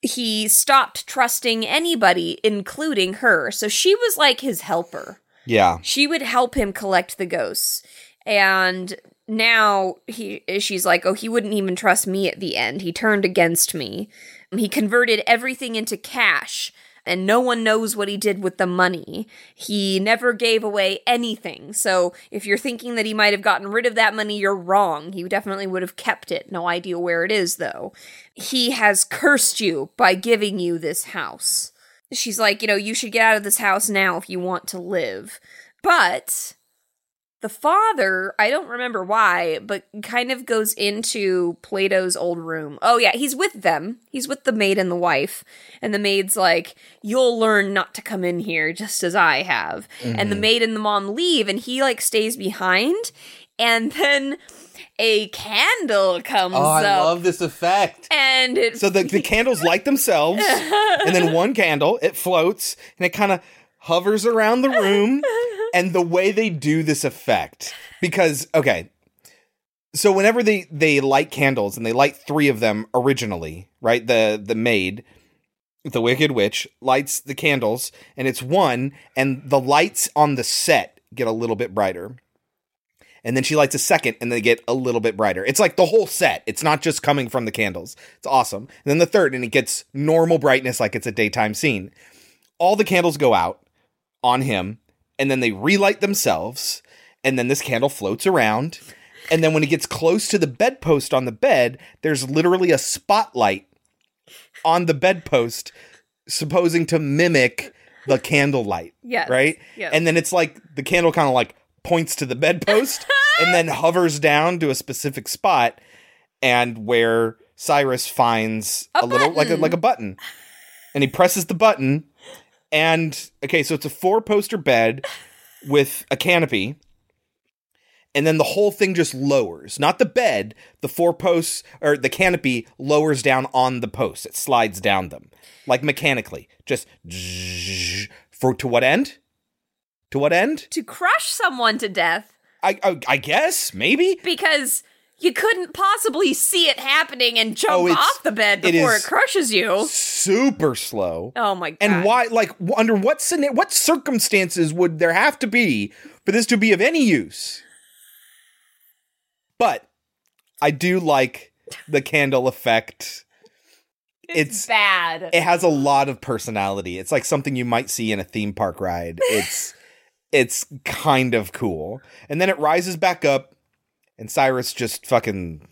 He stopped trusting anybody, including her. So she was like his helper. Yeah. She would help him collect the ghosts. And now he she's like, "Oh, he wouldn't even trust me at the end. He turned against me. He converted everything into cash." And no one knows what he did with the money. He never gave away anything. So if you're thinking that he might have gotten rid of that money, you're wrong. He definitely would have kept it. No idea where it is, though. He has cursed you by giving you this house. She's like, you know, you should get out of this house now if you want to live. But the father, I don't remember why, but kind of goes into Plato's old room. Oh, yeah, he's with them. He's with the maid and the wife. And the maid's like, You'll learn not to come in here, just as I have. And the mm-hmm. maid and the mom leave, and he, like, stays behind. And then a candle comes Oh, I up. love this effect. and it So the, the candles light themselves, and then one candle, it floats, and it kind of hovers around the room. And the way they do this effect, because, okay, so whenever they, they light candles, and they light three of them originally, right? The, the maid, the Wicked Witch, lights the candles, and it's one, and the lights on the set get a little bit brighter. And then she lights a second and they get a little bit brighter. It's like the whole set. It's not just coming from the candles. It's awesome. And then the third, and it gets normal brightness like it's a daytime scene. All the candles go out on him, and then they relight themselves, and then this candle floats around. And then when it gets close to the bedpost on the bed, there's literally a spotlight on the bedpost, supposing to mimic the candlelight. Yeah. Right? yes. And then it's like the candle kind of like points to the bedpost and then hovers down to a specific spot and where Cyrus finds a, A little like a like a button. And he presses the button and okay, so it's a four poster bed with a canopy. And then the whole thing just lowers. Not the bed, the four posts or the canopy lowers down on the posts. It slides down them. Like mechanically. Just for to what end? To what end? to crush someone to death I I, I guess maybe. because you couldn't possibly see it happening and jump Oh, off the bed before is- it, crushes you. Super slow. Oh my god! And why? Like under what what circumstances would there have to be for this to be of any use? But I do like the candle effect. It's bad. it has a lot of personality. It's like something you might see in a theme park ride. It's it's kind of cool. And then it rises back up and Cyrus just fucking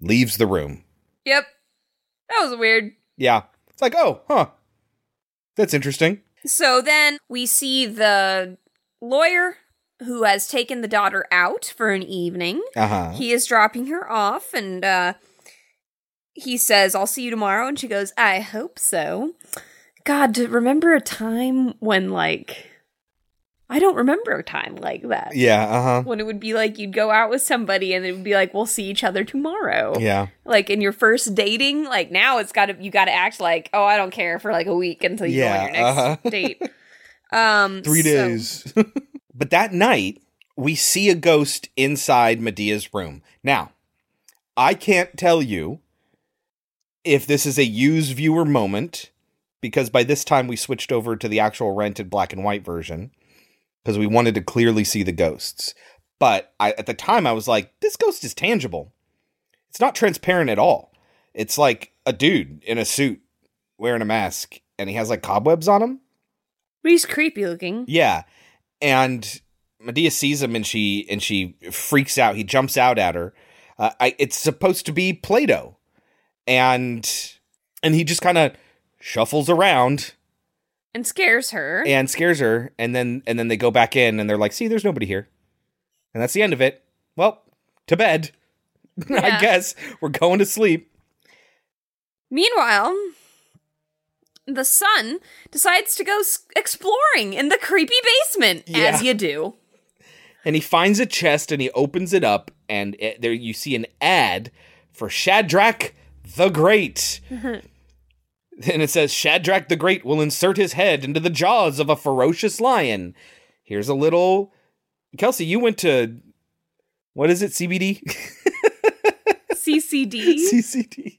leaves the room. yep, that was weird. Yeah. It's like, "Oh, huh. That's interesting." So then we see the lawyer who has taken the daughter out for an evening. Uh-huh. He is dropping her off, and uh, he says, I'll see you tomorrow. And she goes, I hope so. God, remember a time when, like, I don't remember a time like that. Yeah, uh-huh. When it would be like you'd go out with somebody and it would be like, we'll see each other tomorrow. Yeah. Like in your first dating, like now it's got to, you got to act like, oh, I don't care for like a week until you go on your next uh-huh. date. Um, Three so- days. but that night, we see a ghost inside Medea's room. Now, I can't tell you if this is a use viewer moment, because by this time we switched over to the actual rented black and white version, because we wanted to clearly see the ghosts. But I, at the time, I was like, this ghost is tangible. It's not transparent at all. It's like a dude in a suit wearing a mask, and he has like cobwebs on him. But he's creepy looking. Yeah. And Medea sees him and she and she freaks out. He jumps out at her. Uh, I, it's supposed to be Plato. And and he just kind of shuffles around And scares her. and scares her and then and then they go back in and they're like, "See, there's nobody here." And that's the end of it. Well, to bed. I guess we're going to sleep. Meanwhile, the son decides to go exploring in the creepy basement, Yeah. as you do. and he finds a chest and he opens it up and it, there you see an ad for Shadrach the Great. and it says Shadrach the Great will insert his head into the jaws of a ferocious lion. Here's a little Kelsey, you went to what is it? CBD? CCD. CCD.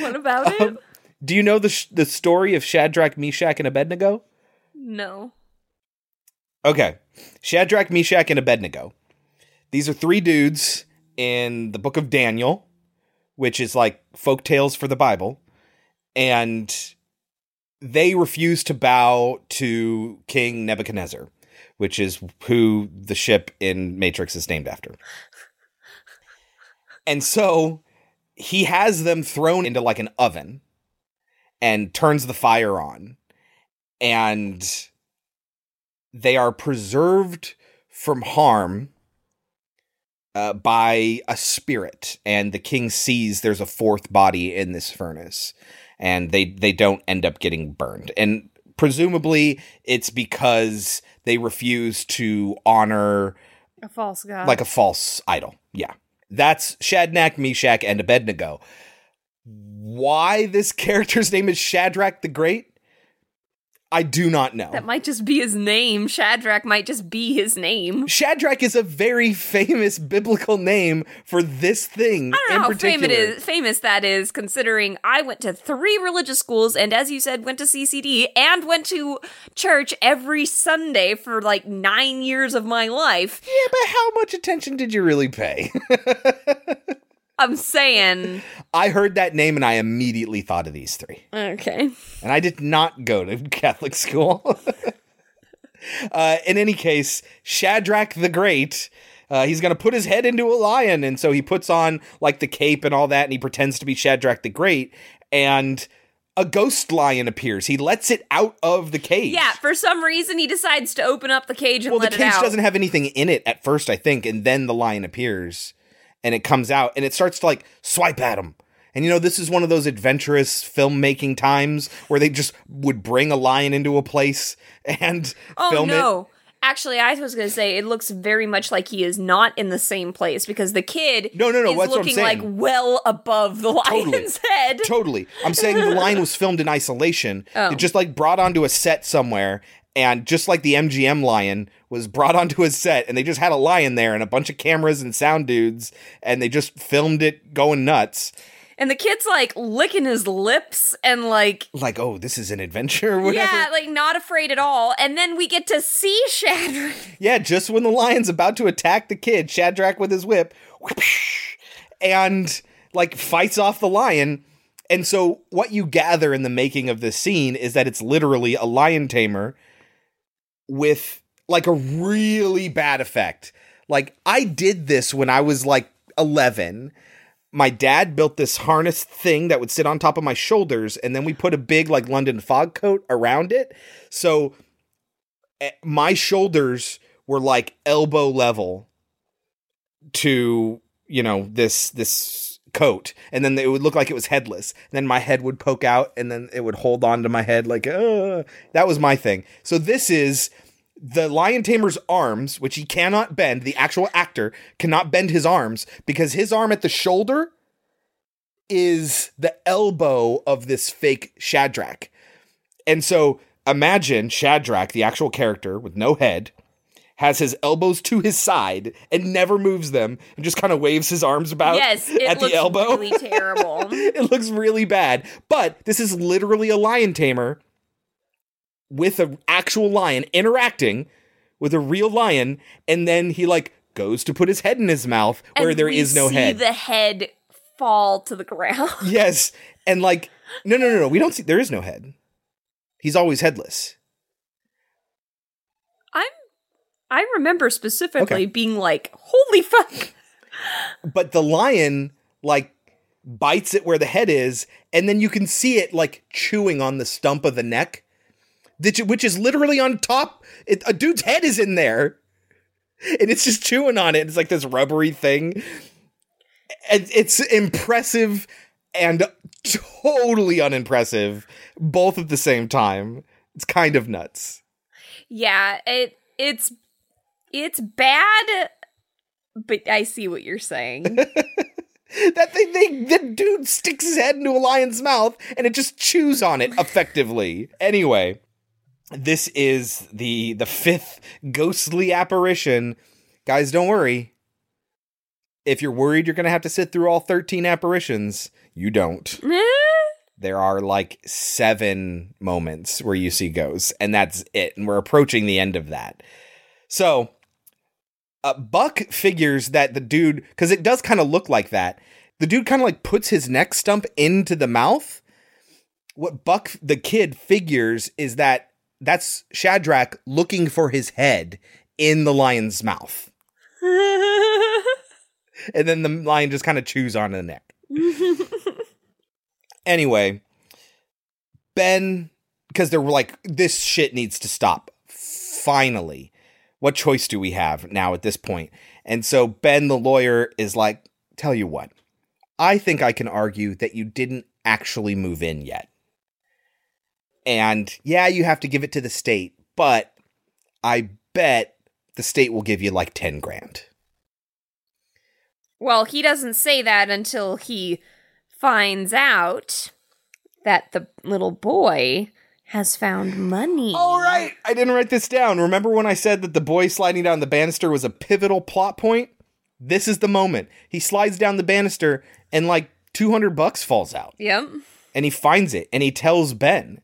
what about it? Um, do you know the sh- the story of Shadrach, Meshach, and Abednego? No. Okay. Shadrach, Meshach, and Abednego. These are three dudes in the book of Daniel, which is like folk tales for the Bible. And they refuse to bow to King Nebuchadnezzar, which is who the ship in Matrix is named after. And so he has them thrown into like an oven and turns the fire on. And they are preserved from harm uh, by a spirit and the king sees there's a fourth body in this furnace and they they don't end up getting burned and presumably it's because they refuse to honor A false god. like a false idol yeah that's Shadrach, Meshach, and Abednego. Why this character's name is Shadrach the Great? I do not know. that might just be his name. Shadrach might just be his name. Shadrach is a very famous biblical name for this thing I don't know how particular. famous, is, famous that is, considering I went to three religious schools and, as you said, went to CCD and went to church every Sunday for like nine years of my life. Yeah, but how much attention did you really pay? I'm saying, I heard that name and I immediately thought of these three. okay. And I did not go to Catholic school. uh, in any case, Shadrach the Great. Uh, he's going to put his head into a lion. And so he puts on like the cape and all that. And he pretends to be Shadrach the Great. And a ghost lion appears. He lets it out of the cage. Yeah, for some reason he decides to open up the cage and well, the let it cage doesn't have anything in it at first, I think, and then the lion appears, and it comes out, and it starts to like swipe at him. And you know, this is one of those adventurous filmmaking times where they just would bring a lion into a place and oh film no. it. Actually, I was going to say it looks very much like he is not in the same place because the kid No, no, no, is looking like well above the Totally. lion's head. Totally. I'm saying the lion was filmed in isolation. Oh. It just like brought onto a set somewhere. And just like the MGM lion was brought onto a set, and they just had a lion there and a bunch of cameras and sound dudes, and they just filmed it going nuts. And the kid's like licking his lips and like Like, oh, this is an adventure yeah, like not afraid at all. And then we get to see Shadrach. Yeah, just when the lion's about to attack the kid, Shadrach with his whip, and like fights off the lion. And so, what you gather in the making of this scene is that it's literally a lion tamer with like a really bad effect. Like, I did this when I was like 11. My dad built this harness thing that would sit on top of my shoulders, and then we put a big, like, London fog coat around it. So, eh, my shoulders were like elbow level to you know this this coat and then it would look like it was headless. And then my head would poke out and then it would hold on to my head like uh that was my thing. So this is the lion tamer's arms which he cannot bend. The actual actor cannot bend his arms because his arm at the shoulder is the elbow of this fake shadrach. And so imagine Shadrach, the actual character with no head, has his elbows to his side and never moves them and just kind of waves his arms about Yes, at the elbow. really terrible. it looks really bad. But this is literally a lion tamer with an actual lion interacting with a real lion, and then he like goes to put his head in his mouth where And there is no see head. the head fall to the ground. yes, and like no, no, no, no. We don't see. There is no head. He's always headless. I'm I remember specifically Okay. being like, "Holy fuck." but the lion like bites it where the head is and then you can see it like chewing on the stump of the neck which, is literally on top it, a dude's head is in there and it's just chewing on it it's like this rubbery thing And it's impressive and totally unimpressive, both at the same time. It's kind of nuts. Yeah, it it's it's bad, but I see what you're saying. That thing, they, the dude sticks his head into a lion's mouth and it just chews on it effectively. Anyway, this is the the fifth ghostly apparition. Guys, don't worry. If you're worried you're going to have to sit through all 13 apparitions, you don't. There are like seven moments where you see ghosts, and that's it. And we're approaching the end of that. So, uh, Buck figures that the dude, because it does kind of look like that, the dude kind of like puts his neck stump into the mouth. What Buck, the kid, figures is that that's Shadrach looking for his head in the lion's mouth. And then the lion just kind of chews on the neck. anyway, Ben, because they're like, this shit needs to stop. Finally, what choice do we have now at this point? And so Ben, the lawyer, is like, tell you what, I think I can argue that you didn't actually move in yet. And yeah, you have to give it to the state, but I bet the state will give you like 10 grand. well, he doesn't say that until he finds out that the little boy has found money. All right. I didn't write this down. Remember when I said that the boy sliding down the banister was a pivotal plot point? This is the moment. He slides down the banister and like 200 bucks falls out. Yep. And he finds it and he tells Ben.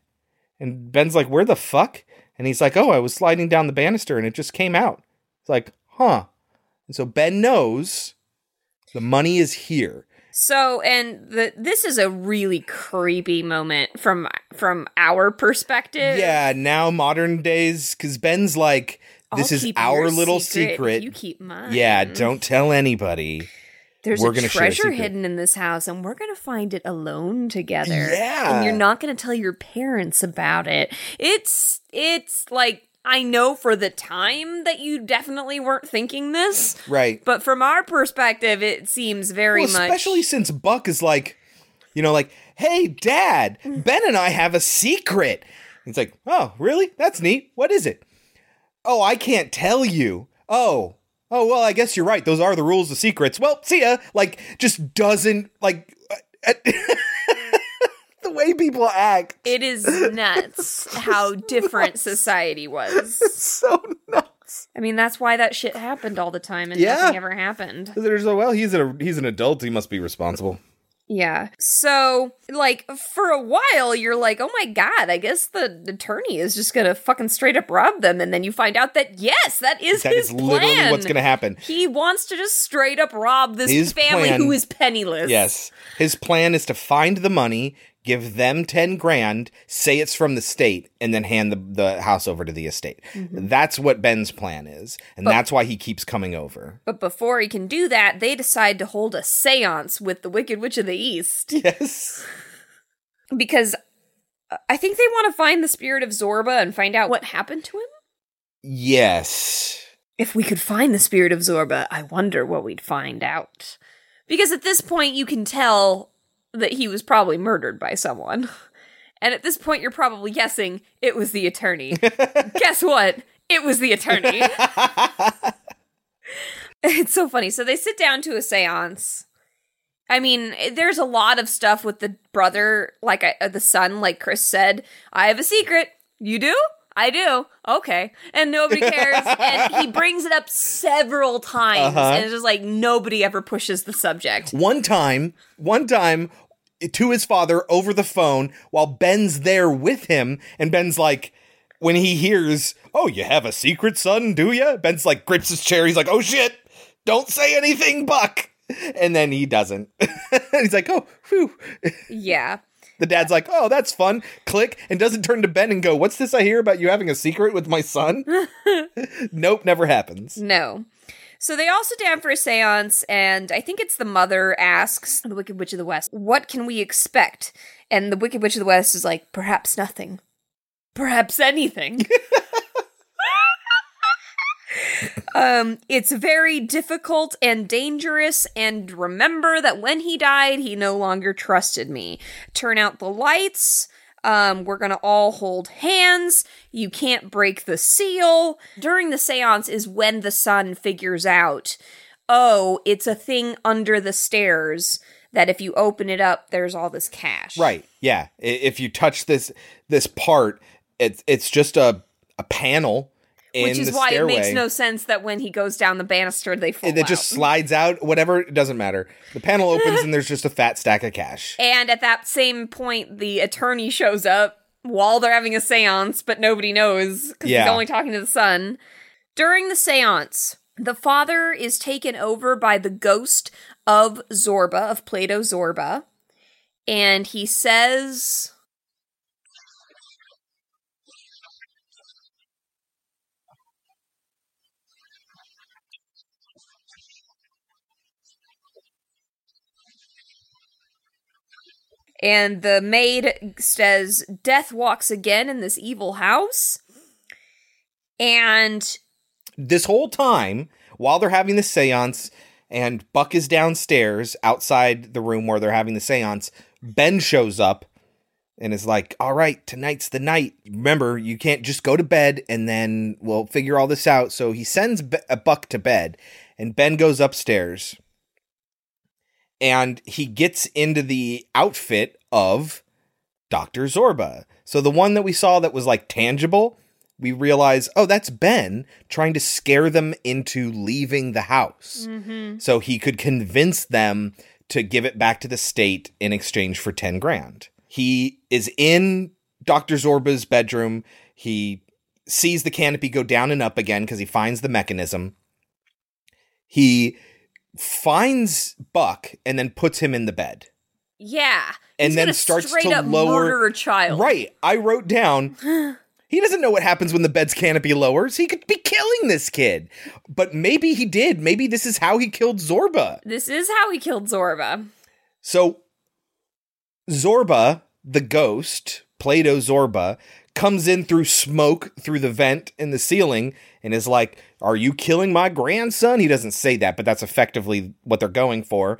And Ben's like, "Where the fuck?" And he's like, "Oh, I was sliding down the banister and it just came out." It's like, "Huh." And so Ben knows the money is here. So, and the this is a really creepy moment from from our perspective. Yeah, now modern days cuz Ben's like this I'll is our little secret secret. You keep mine. Yeah, don't tell anybody. There's we're a gonna share a treasure hidden in this house, and we're gonna find it alone together. Yeah. and you're not gonna tell your parents about it. It's it's like I know for the time that you definitely weren't thinking this, Right. but from our perspective, it seems very well, much. especially since Buck is like, you know, like, hey, Dad, mm. Ben and I have a secret. It's like, oh, really? That's neat. What is it? Oh, I can't tell you. Oh, oh, well, I guess you're right. Those are the rules of secrets. Well, see ya. Like, just doesn't like uh, uh, the way people act. it is nuts how different society was. so nuts. I mean, that's why that shit happened all the time and Yeah. nothing ever happened. There's a well, he's a he's an adult. He must be responsible. Yeah. So, like, for a while, you're like, oh my god, I guess the attorney is just gonna fucking straight up rob them. And then you find out that, yes, that is That his is literally plan. what's going to happen. He wants to just straight up rob this His family plan- who is penniless. Yes. His plan is to find the money, give them 10 grand, say it's from the state, and then hand the, the house over to the estate. That's what Ben's plan is. And that's why he keeps coming over. But before he can do that, they decide to hold a seance with the Wicked Witch of the East. Yes. Because uh, I think they want to find the spirit of Zorba and find out what happened to him. Yes. If we could find the spirit of Zorba, I wonder what we'd find out. Because at this point, you can tell that he was probably murdered by someone. And at this point, you're probably guessing it was the attorney. Guess what? It was the attorney. it's so funny. So they sit down to a seance. I mean, there's a lot of stuff with the brother, like I, the son, like Chris said. I have a secret. You do? I do. Okay. And nobody cares. and he brings it up several times. Uh-huh. And it's just like nobody ever pushes the subject. One time, one time to his father over the phone while Ben's there with him. And Ben's like, when he hears, oh, you have a secret, son, do you? Ben's like, grips his chair. He's like, oh shit, don't say anything, Buck. And then he doesn't. He's like, oh, whew. Yeah. The dad's like, oh, that's fun. Click. And doesn't turn to Ben and go, what's this I hear about you having a secret with my son? nope, never happens. No. So they all sit down for a seance, and I think it's the mother asks the Wicked Witch of the West, What can we expect? And the Wicked Witch of the West is like, Perhaps nothing. Perhaps anything. Um, it's very difficult and dangerous, and remember that when he died, he no longer trusted me. Turn out the lights. Um, we're gonna all hold hands. You can't break the seal. During the seance is when the son figures out, oh, it's a thing under the stairs that if you open it up, there's all this cash. Right. Yeah. If you touch this this part, it's it's just a a panel Which is why stairway. it makes no sense that when he goes down the banister, they fall It it just slides out. Whatever. It doesn't matter. The panel opens and there's just a fat stack of cash. And at that same point, the attorney shows up while they're having a seance, but nobody knows because Yeah. he's only talking to the son. During the seance, the father is taken over by the ghost of Zorba, of Plato Zorba, and he says. And the maid says, Death walks again in this evil house. And this whole time while they're having the seance and Buck is downstairs outside the room where they're having the seance, Ben shows up and is like, "All right, tonight's the night. Remember, you can't just go to bed and then we'll figure all this out." So he sends Be- uh, Buck to bed and Ben goes upstairs and he gets into the outfit of Dr. Zorba. So the one that we saw that was like tangible, we realize, oh, that's Ben trying to scare them into leaving the house. Mm-hmm. So he could convince them to give it back to the state in exchange for 10 grand. He is in Dr. Zorba's bedroom. He sees the canopy go down and up again because he finds the mechanism. He finds Buck and then puts him in the bed. yeah. And then starts to lower- a child. Right. I wrote down. He doesn't know what happens when the bed's canopy lowers. He could be killing this kid. But maybe he did. Maybe this is how he killed Zorba. This is how he killed Zorba. So Zorba, the ghost, Plato Zorba, comes in through smoke through the vent in the ceiling and is like, Are you killing my grandson? He doesn't say that, but that's effectively what they're going for.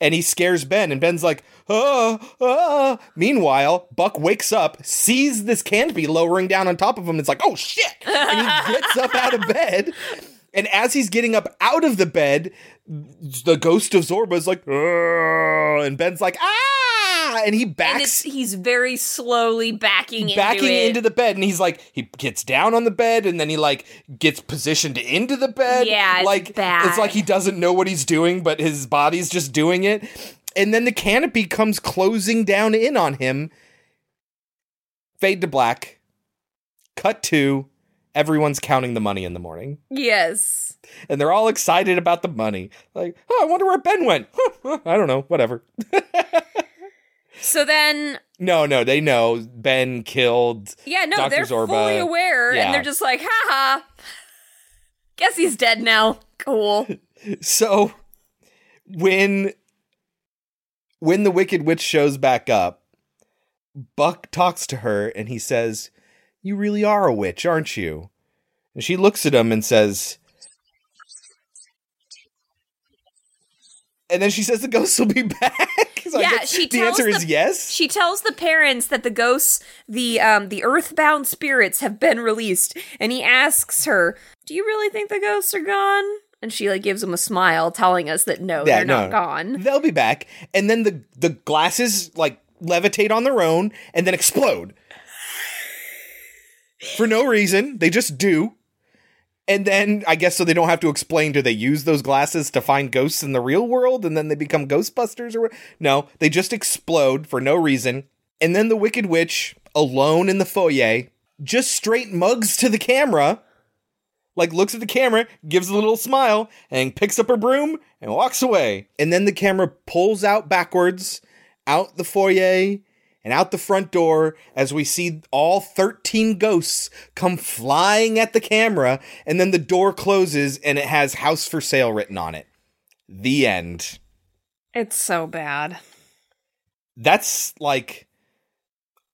And he scares Ben, and Ben's like, ah, ah. Meanwhile, Buck wakes up, sees this canopy lowering down on top of him, and it's like, oh shit! And he gets up out of bed. And as he's getting up out of the bed, the ghost of Zorba is like, "Argh," and Ben's like, ah! And he And backs he's very slowly backing, backing into it. into the bed and he's like he gets down on the bed and then he like gets positioned into the bed. Yeah, it's like bad. it's like he doesn't know what he's doing but his body's just doing it. And then the canopy comes closing down in on him. Fade to black. Cut to everyone's counting the money in the morning. Yes. and they're all excited about the money. Like oh i wonder where ben went. I don't know whatever So then, no no they know ben killed yeah, no, Dr. they're Zorba, fully aware, yeah. and they're just like, haha. Guess he's dead now. Cool. So when when the Wicked Witch shows back up, Buck talks to her and he says, "You really are a witch, aren't you?" And she looks at him and says, and then she says the ghosts will be back. So Yeah, she the tells answer is yes. She tells the parents that the ghosts, the um, the earthbound spirits, have been released, and he asks her, "Do you really think the ghosts are gone?" And she like gives him a smile, telling us that no, Yeah, they're not gone. They'll be back, and then the the glasses like levitate on their own and then explode for no reason. They just do. And then I guess so they don't have to explain. Do they use those glasses to find ghosts in the real world, and then they become Ghostbusters, or what? no? They just explode for no reason. And then the Wicked Witch, alone in the foyer, just straight mugs to the camera like looks at the camera, gives a little smile, and picks up her broom and walks away. And then the camera pulls out backwards, out the foyer, and out the front door as we see all 13 ghosts come flying at the camera, and then the door closes and it has house for sale written on it. The end. It's so bad. That's like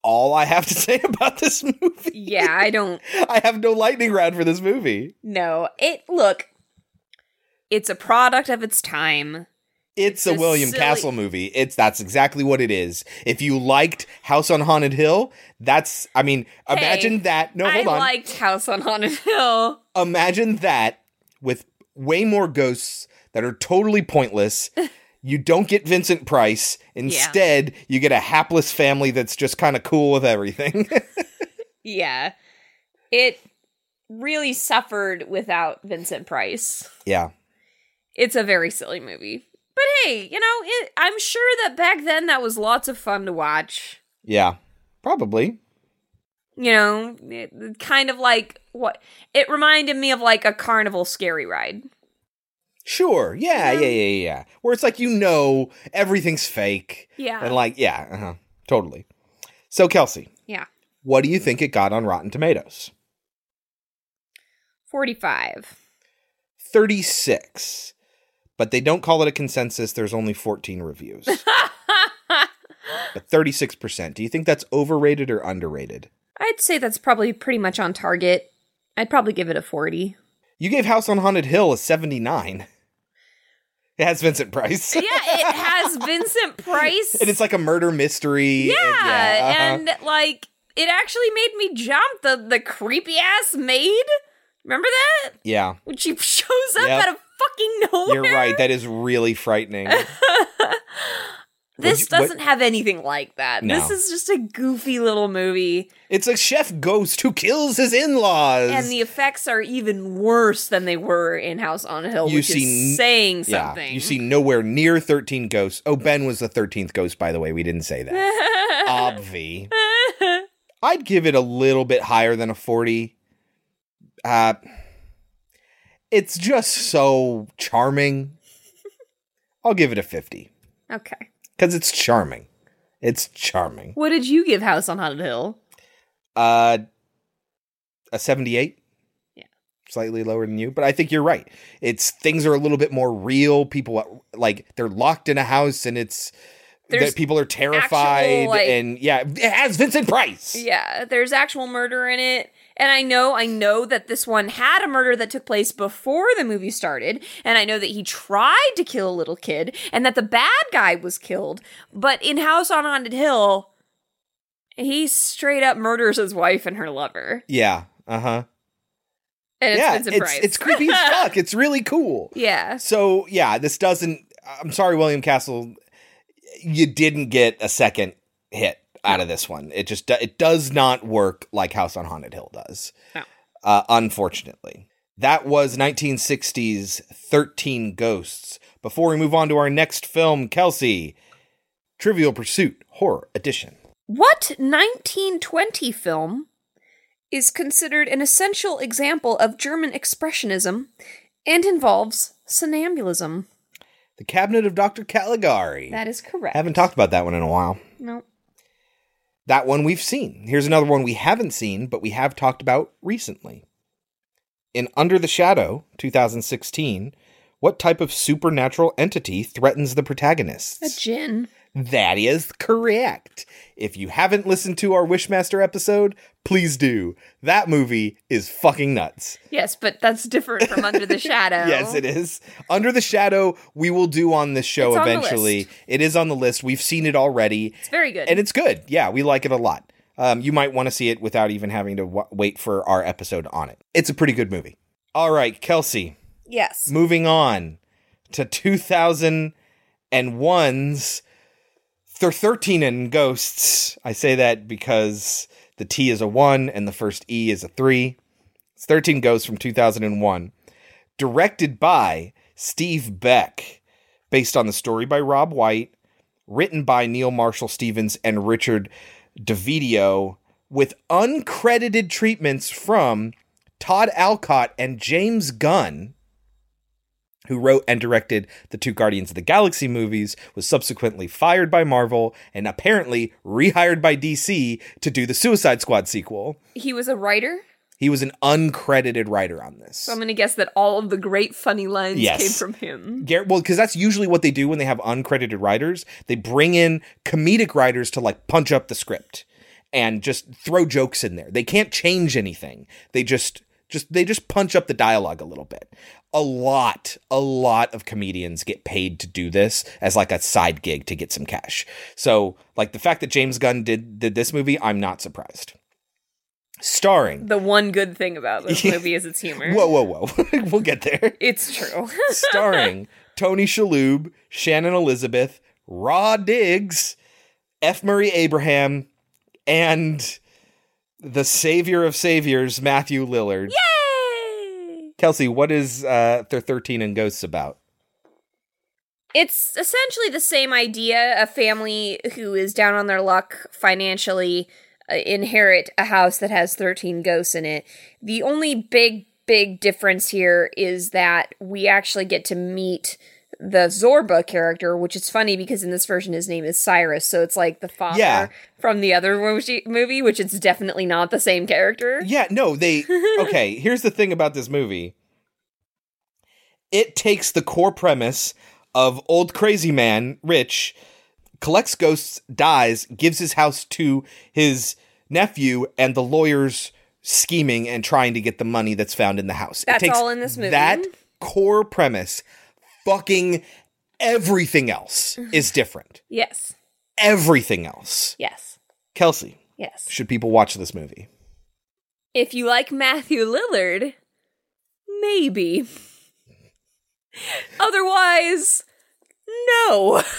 all I have to say about this movie. Yeah, I don't I have no lightning round for this movie. No. It look it's a product of its time. It's, It's a a William silly- Castle movie. It's that's exactly what it is. If you liked House on Haunted Hill, that's I mean, imagine that. No, I hold on. I liked House on Haunted Hill. imagine that with way more ghosts that are totally pointless. You don't get Vincent Price. Instead, you get a hapless family that's just kind of cool with everything. Yeah. It really suffered without Vincent Price. yeah. It's a very silly movie. But hey, you know, it, I'm sure that back then that was lots of fun to watch. Yeah. Probably. You know, it, kind of like what it reminded me of like a carnival scary ride. Sure. Yeah, yeah, yeah, yeah, yeah. Where it's like you know everything's fake. Yeah. And like, yeah, uh-huh. Totally. So Kelsey, Yeah. what do you think it got on Rotten Tomatoes? 45. 36. But they don't call it a consensus. There's only 14 reviews. but 36%. Do you think that's overrated or underrated? I'd say that's probably pretty much on target. I'd probably give it a 40. You gave House on Haunted Hill a 79. It has Vincent Price. Yeah, it has Vincent Price. and it's like a murder mystery. Yeah, and, uh-huh. and like it actually made me jump. The the creepy ass maid. Remember that yeah. when she shows up Yep. out of fucking nowhere? You're right. That is really frightening. this you- doesn't have anything like that. No. This is just a goofy little movie, It's a chef ghost who kills his in-laws. and the effects are even worse than they were in House on a Hill, You see saying yeah, something. you see nowhere near 13 ghosts. Oh, Ben was the 13th ghost, by the way. We didn't say that. Obvi. I'd give it a little bit higher than a 40. Uh, it's just so charming. I'll give it a 50 okay. because it's charming. It's charming. What did you give House on Haunted Hill? Uh, a 78. Yeah. Slightly lower than you, but I think you're right. It's things are a little bit more real. People like they're locked in a house and it's There's that people are terrified actual, like- and yeah, it has Vincent Price. Yeah, there's actual murder in it. And I know, I know that this one had a murder that took place before the movie started. And I know that he tried to kill a little kid and that the bad guy was killed. But in House on Haunted Hill, he straight up murders his wife and her lover. Yeah. Uh-huh. And it's yeah, it's it's creepy as fuck. It's really cool. yeah. So, yeah, this doesn't I'm sorry William Castle you didn't get a second hit out of this one. It just it does not work like House on Haunted Hill does. No. Uh, unfortunately. That was 1960's 13 Ghosts. Before we move on to our next film, Kelsey, Trivial Pursuit Horror Edition. What 1920 film is considered an essential example of German expressionism and involves somnambulism? The Cabinet of Dr. Caligari. That is correct. Haven't talked about that one in a while. No. That one we've seen. Here's another one we haven't seen, but we have talked about recently. In Under the Shadow, 2016, what type of supernatural entity threatens the protagonists? A djinn. That is correct. If you haven't listened to our Wishmaster episode, please do. That movie is fucking nuts. Yes, but that's different from Under the Shadow. Yes, it is. Under the Shadow, we will do on this show It's on eventually. It is on the list. We've seen it already. It's very good. And it's good. Yeah, we like it a lot. Um, you might want to see it without even having to w- wait for our episode on it. It's a pretty good movie. All right, Kelsey, yes. moving on to 2001's Thir13en Ghosts. I say that because the T is a 1 and the first E is a 3. It's 13 Ghosts from 2001. Directed by Steve Beck, based on the story by Robb White, written by Neil Marshall Stevens and Richard D'Ovidio, with uncredited treatments from Todd Alcott and James Gunn who wrote and directed the two Guardians of the Galaxy movies, was subsequently fired by Marvel and apparently rehired by DC to do the Suicide Squad sequel. He was a writer, He was an uncredited writer on this. so I'm going to guess that all of the great funny lines Yes. came from him. Well, because that's usually what they do when they have uncredited writers. They bring in comedic writers to like punch up the script. and just throw jokes in there. They can't change anything. They just just they just punch up the dialogue a little bit. A lot, a lot of comedians get paid to do this as like a side gig to get some cash. So, like the fact that James Gunn did did this movie, I'm not surprised. Starring The one good thing about this movie is its humor. Whoa, whoa, whoa. we'll get there. It's true. Starring Tony Shalhoub, Shannon Elizabeth, Rah Digga, F. Murray Abraham, and the savior of saviors, Matthew Lillard. Yay! Kelsey, what is uh, Th- 13 and Ghosts about? It's essentially the same idea. A family who is down on their luck financially uh, inherit a house that has 13 ghosts in it. The only big, big difference here is that we actually get to meet the Zorba character, which is funny because in this version his name is Cyrus, so it's like the father Yeah. from the other movie- which it's definitely not the same character. Yeah, no, they. Okay, here's the thing about this movie it takes the core premise of old crazy man, Rich, collects ghosts, dies, gives his house to his nephew, and the lawyers scheming and trying to get the money that's found in the house. That's it takes all in this movie. That core premise, fucking everything else is different. Yes. Everything else. Yes. Kelsey, Yes. should people watch this movie? If you like Matthew Lillard, maybe. Otherwise, no.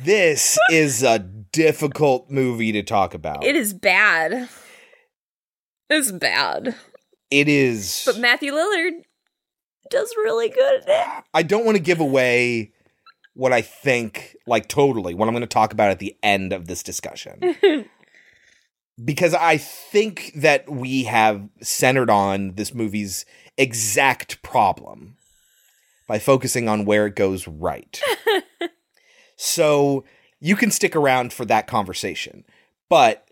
This is a difficult movie to talk about. It is bad. It's bad. It is. But Matthew Lillard does really good at it. I don't want to give away what I think, like totally, what I'm going to talk about at the end of this discussion. because I think that we have centered on this movie's exact problem by focusing on where it goes right. so you can stick around for that conversation. But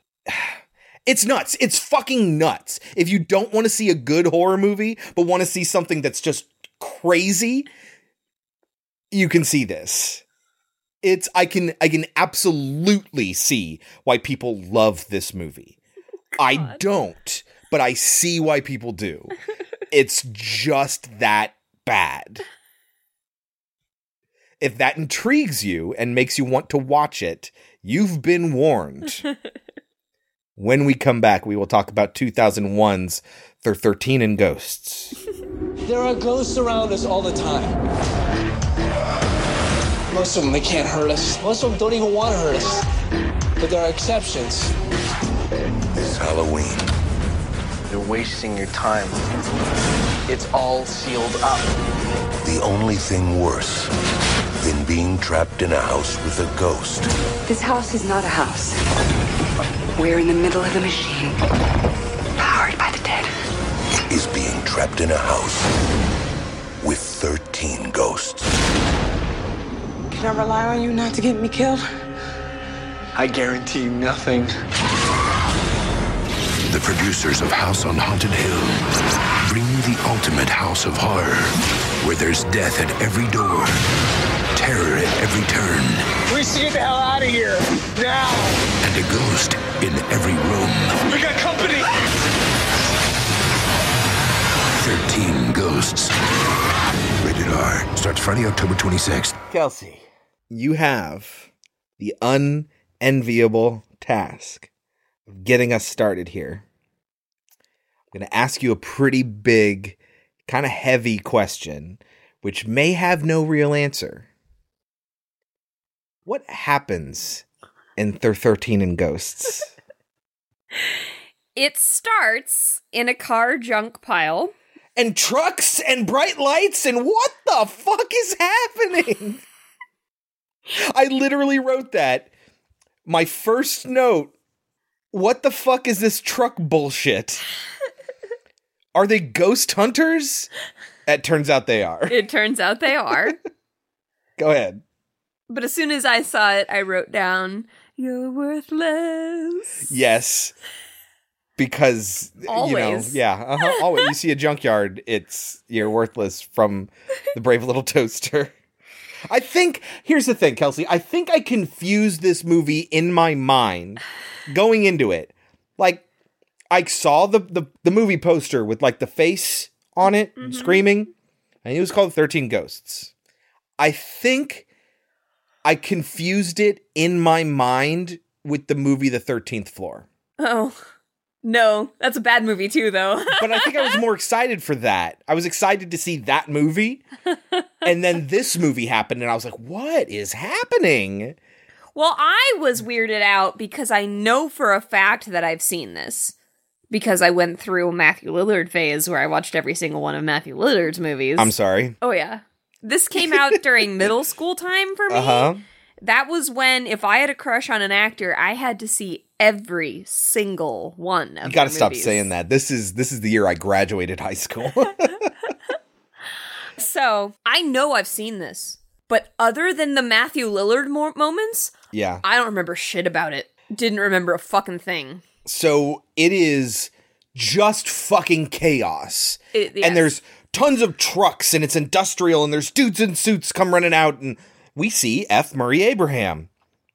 it's nuts. It's fucking nuts. If you don't want to see a good horror movie, but want to see something that's just crazy, you can see this. It's I can I can absolutely see why people love this movie. I don't, but I see why people do. it's just that bad. If that intrigues you and makes you want to watch it, you've been warned. when we come back, we will talk about 2001's Thir13en Ghosts. There are ghosts around us all the time. Most of them, they can't hurt us. Most of them don't even want to hurt us. But there are exceptions. It's Halloween. You're wasting your time. It's all sealed up. The only thing worse than being trapped in a house with a ghost This house is not a house. We're in the middle of a machine, powered by the dead. is being trapped in a house with 13 ghosts. Can I rely on you not to get me killed? I guarantee you nothing. The producers of House on Haunted Hill bring you the ultimate house of horror, where there's death at every door, terror at every turn, We should get the hell out of here now. And a ghost in every room. We got company. 13 ghosts. Rated R. Starts Friday, October 26th. Kelsey, you have the unenviable task of getting us started here. I'm going to ask you a pretty big, kind of heavy question, which may have no real answer. What happens in Thir13en Ghosts? It starts in a car junk pile. and trucks and bright lights and what the fuck is happening? I literally wrote that. My first note. What the fuck is this truck bullshit? Are they ghost hunters? It turns out they are. It turns out they are. Go ahead. but as soon as I saw it, I wrote down, You're worthless. Yes. Because you know, yeah, uh-huh, always. You see a junkyard, it's you're worthless from the brave little toaster. I think here's the thing, Kelsey. I think I confused this movie in my mind going into it. Like I saw the the, the movie poster with like the face on it screaming, and it was called 13 Ghosts. I think I confused it in my mind with the movie The 13th Floor. Oh. No, that's a bad movie too, though. But I think I was more excited for that. I was excited to see that movie. And then this movie happened, and I was like, what is happening? well, I was weirded out because I know for a fact that I've seen this. Because I went through a Matthew Lillard phase where I watched every single one of Matthew Lillard's movies. I'm sorry. Oh yeah. This came out during middle school time for me. Uh huh. That was when if I had a crush on an actor, I had to see every single one of You got to stop saying that. This is this is the year I graduated high school. So, I know I've seen this. But other than the Matthew Lillard mo- moments, yeah. I don't remember shit about it. Didn't remember a fucking thing. So it is just fucking chaos. It- yes. And there's tons of trucks and it's industrial and there's dudes in suits come running out and we see F. Murray Abraham,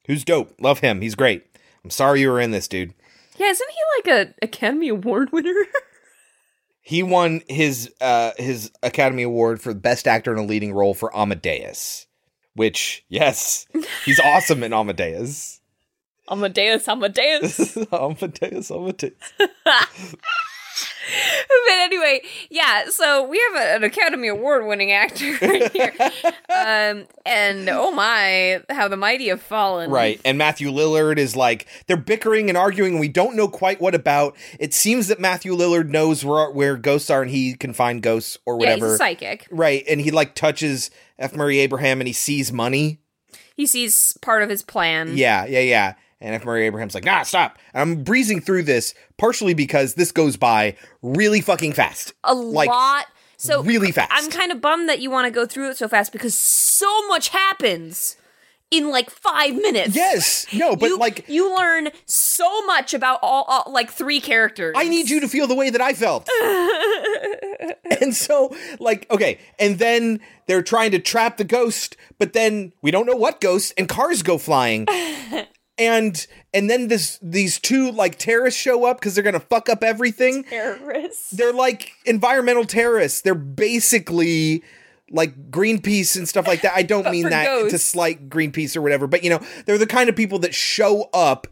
who's dope. Love him. He's great. I'm sorry you were in this, dude. Yeah, isn't he like a Academy Award winner? He won his uh his Academy Award for Best Actor in a Leading Role for Amadeus. Which, yes, he's awesome in Amadeus. Amadeus, Amadeus. Amadeus, Amadeus. but anyway, yeah, so we have a, an Academy Award winning actor right here. um, and oh my, how the mighty have fallen. Right. And Matthew Lillard is like, they're bickering and arguing, and we don't know quite what about. It seems that Matthew Lillard knows where, where ghosts are and he can find ghosts or Yeah, whatever. he's a psychic. Right. And he like touches F. Murray Abraham and he sees money. He sees part of his plan. Yeah, yeah, yeah. And F. Murray Abraham's like, nah, stop. I'm breezing through this partially because this goes by really fucking fast. A Like, lot. So really fast. I'm kind of bummed that you want to go through it so fast because so much happens in like five minutes. Yes. No, but you, like you learn so much about all, all like three characters. I need you to feel the way that I felt. and so, like, okay, and then they're trying to trap the ghost, but then we don't know what ghost, and cars go flying. and and then this these two like terrorists show up because they're gonna fuck up everything. terrorists. They're like environmental terrorists. They're basically like Greenpeace and stuff like that. I don't mean that to ghosts. slight Greenpeace or whatever, but you know, they're the kind of people that show up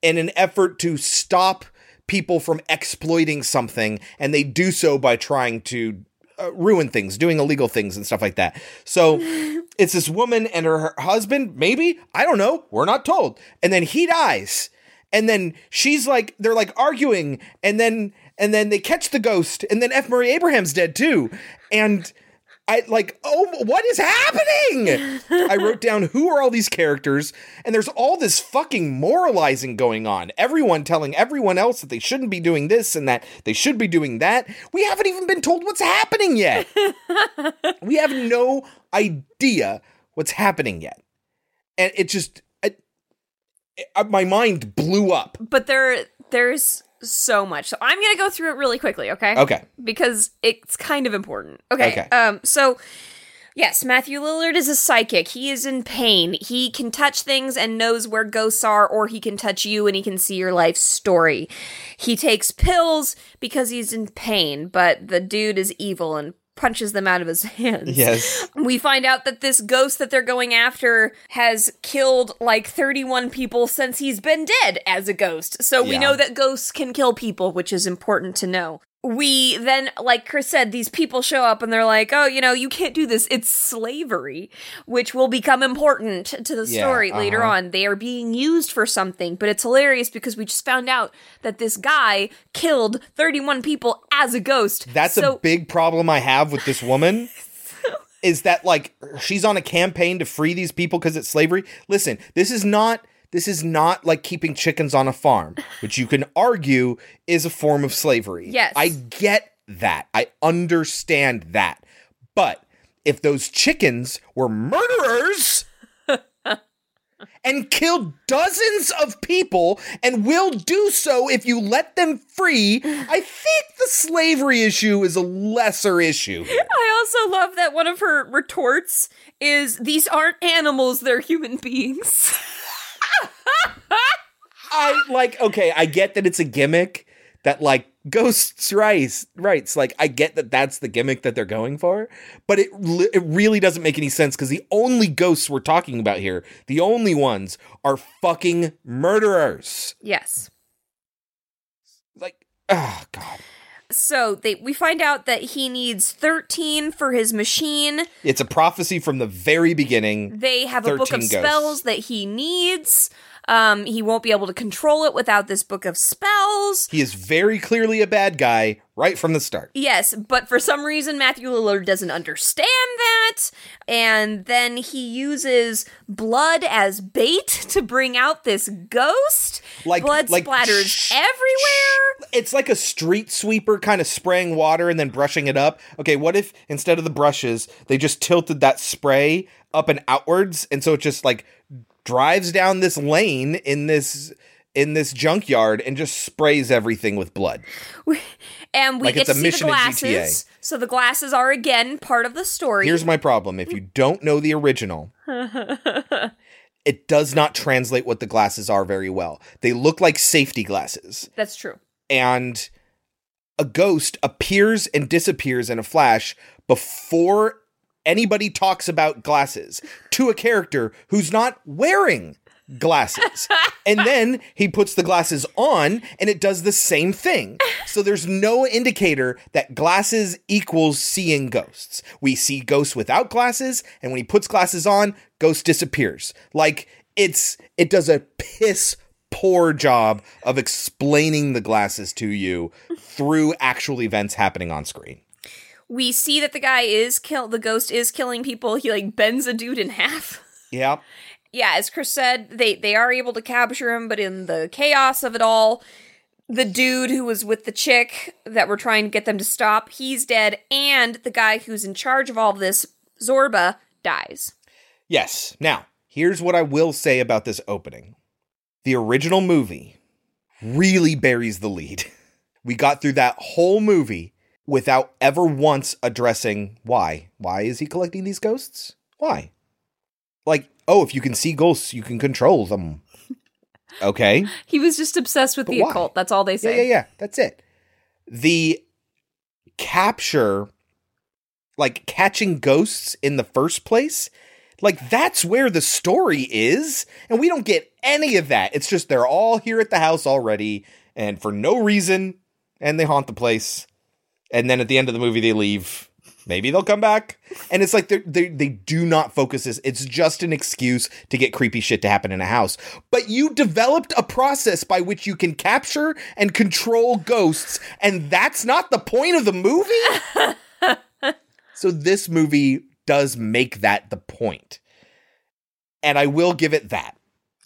in an effort to stop people from exploiting something, and they do so by trying to uh, ruin things, doing illegal things and stuff like that. So it's this woman and her, her husband, maybe? I don't know. We're not told. And then he dies. And then she's like, they're like arguing, and then and then they catch the ghost, and then F. Murray Abraham's dead too. And I like, oh, what is happening? I wrote down who are all these characters, and there's all this fucking moralizing going on. Everyone telling everyone else that they shouldn't be doing this and that they should be doing that. We haven't even been told what's happening yet. we have no idea what's happening yet, and it just, I, I- uh, my mind blew up. But there, there's so much. So I'm gonna go through it really quickly, okay? Okay. Because it's kind of important. Okay. Okay. Um. So. Yes, Matthew Lillard is a psychic. He is in pain. He can touch things and knows where ghosts are, or he can touch you and he can see your life story. He takes pills because he's in pain, but the dude is evil and punches them out of his hands. Yes. We find out that this ghost that they're going after has killed like 31 people since he's been dead as a ghost. So we Yeah. know that ghosts can kill people, which is important to know. We then, like Chris said, these people show up and they're like, oh, you know, you can't do this. It's slavery, which will become important to the Yeah, story later uh-huh. on. They are being used for something, but it's hilarious because we just found out that this guy killed 31 people as a ghost. That's so a big problem I have with this woman. is that like she's on a campaign to free these people because it's slavery? Listen, this is not this is not like keeping chickens on a farm, which you can argue is a form of slavery. Yes. I get that. I understand that. But if those chickens were murderers and killed dozens of people and will do so if you let them free, I think the slavery issue is a lesser issue. here. I also love that one of her retorts is these aren't animals, they're human beings. I like okay, I get that it's a gimmick that like ghosts rights rights like I get that that's the gimmick that they're going for, but it li- it really doesn't make any sense cuz the only ghosts we're talking about here, the only ones are fucking murderers. yes. Like oh god. So they we find out that he needs 13 for his machine. It's a prophecy from the very beginning. They have a book of spells that he needs. Um, he won't be able to control it without this book of spells. He is very clearly a bad guy right from the start. Yes, but for some reason Matthew Lillard doesn't understand that, and then he uses blood as bait to bring out this ghost. Like- blood like- splatters shh, everywhere. It's like a street sweeper kind of spraying water and then brushing it up. Okay, what if instead of the brushes, they just tilted that spray up and outwards and so it just like drives down this lane in this in this junkyard and just sprays everything with blood. And we Like get it's to a see mission the glasses. So the glasses are again part of the story. Here's my problem. If you don't know the original, it does not translate what the glasses are very well. They look like safety glasses. That's true. and a ghost appears and disappears in a flash before anybody talks about glasses to a character who's not wearing glasses. and then he puts the glasses on and it does the same thing. So there's no indicator that glasses equals seeing ghosts. We see ghosts without glasses and when he puts glasses on, ghost disappears. Like it's it does a piss poor job of explaining the glasses to you through actual events happening on screen. We see that the guy is kill the ghost is killing people. He like bends a dude in half. Yeah. yeah, as Chris said, they they are able to capture him, but in the chaos of it all, the dude who was with the chick that we're trying to get them to stop, he's dead, and the guy who's in charge of all of this, Zorba, dies. Yes. Now, here's what I will say about this opening. The original movie really buries the lead. We got through that whole movie without ever once addressing why. Why is he collecting these ghosts? Why? Like, oh, if you can see ghosts, you can control them. Okay. He was just obsessed with But the why? occult. That's all they Yeah, say. yeah, yeah. That's it. The capture, like catching ghosts in the first place, like that's where the story is. And we don't get any of that. It's just they're all here at the house already and for no reason. And they haunt the place. And then at the end of the movie, they leave. Maybe they'll come back. And it's like they they do not focus this. It's just an excuse to get creepy shit to happen in a house. But you developed a process by which you can capture and control ghosts, and that's not the point of the movie. so this movie does make that the. And I will give it that.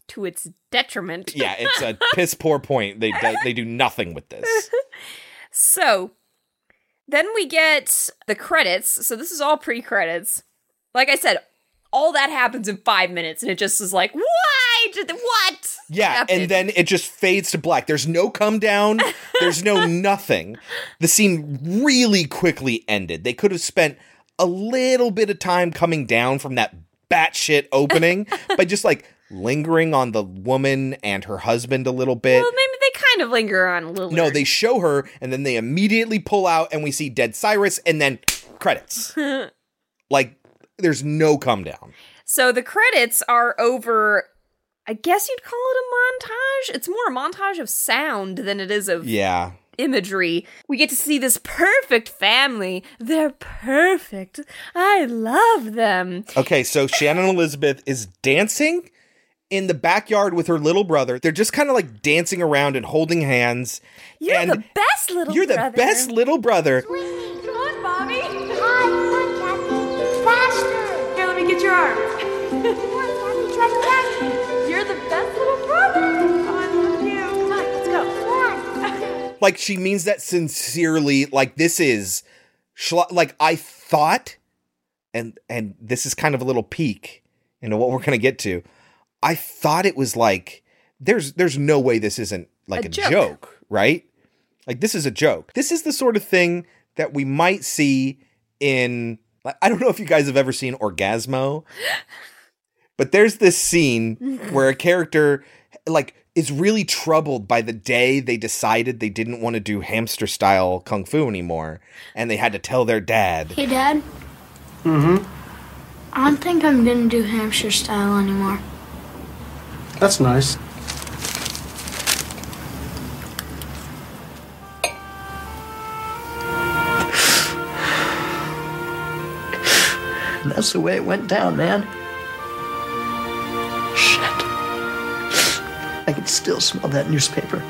To its detriment. Yeah, it's a piss poor point. They they do nothing with this. So then we get the credits. So this is all pre credits. Like I said, all that happens in five minutes, and it just is like, why? Did what? Yeah, happened? and then it just fades to black. There's no come down. There's no nothing. The scene really quickly ended. They could have spent a little bit of time coming down from that batshit opening by just like lingering on the woman and her husband a little bit. Well, maybe they kind of linger on a little. no, they show her and then they immediately pull out and we see dead Cyrus and then credits. like there's no come down. So the credits are over. I guess you'd call it a montage. It's more a montage of sound than it is of Yeah. imagery. We get to see this perfect family. They're perfect. I love them. Okay, so Shannon Elizabeth is dancing in the backyard with her little brother. They're just kind of like dancing around and holding hands. You're and the best little You're the brother. best little brother. Come on, Bobby. Hi, come on, Kathy. Faster. Here, let me get your arm. come on, Kathy, try to catch me. You're the best little brother. Oh, I love you. Come on, let's go. Like she means that sincerely. Like this is schla- like I thought and and this is kind of a little peek into what we're going to get to. I thought it was like there's there's no way this isn't like A a, joke. joke. right? Like this is a joke. This is the sort of thing that we might see in like, I don't know if you guys have ever seen Orgazmo, but there's this scene where a character like is really troubled by the day they decided they didn't want to do hamster style kung fu anymore and they had to tell their dad. Hey, Dad. Mm-hmm. I don't think I'm gonna do hamster style anymore. That's nice. That's the way it went down, man. Shit. I can still smell that newspaper.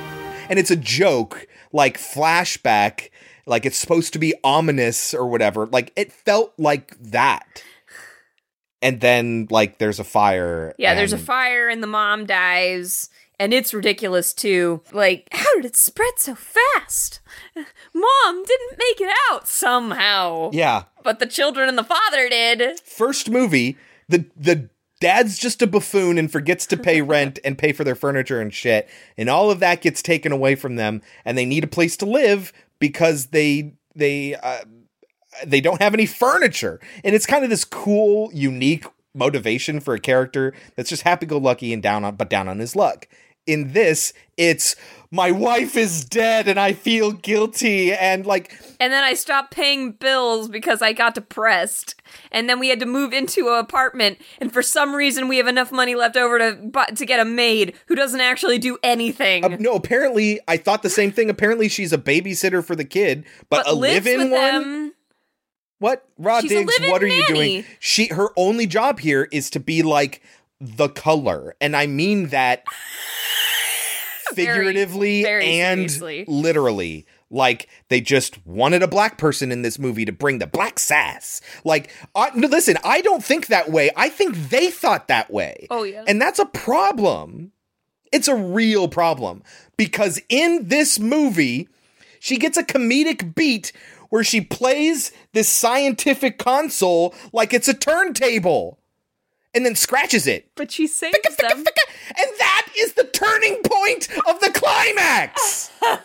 and it's a joke like flashback like it's supposed to be ominous or whatever like it felt like that and then like there's a fire Yeah, there's a fire and the mom dies. And it's ridiculous too. Like, how did it spread so fast? Mom didn't make it out somehow. yeah But the children and the father did. first movie the the dad's just a buffoon and forgets to pay rent and pay for their furniture and shit and all of that gets taken away from them and they need a place to live because they they uh, they don't have any furniture and it's kind of this cool unique motivation for a character that's just happy-go-lucky and down on but down on his luck in this it's my wife is dead and i feel guilty and like And then I stopped paying bills because I got depressed. And then we had to move into an apartment. And for some reason, we have enough money left over to bu- to get a maid who doesn't actually do anything. Uh, no, apparently I thought the same thing. Apparently she's a babysitter for the kid, but, a lives live-in one. them. What, Rod She's Diggs? What are you doing? She her only job here is to be like the color, and I mean that Very, figuratively very and seriously. literally. Like they just wanted a black person in this movie to bring the black sass. Like, I, no, listen, I don't think that way. I think they thought that way. Oh, yeah. and that's a problem. It's a real problem because in this movie, she gets a comedic beat where she plays this scientific console like it's a turntable and then scratches it. But she saves them. And that is the turning point of the climax. what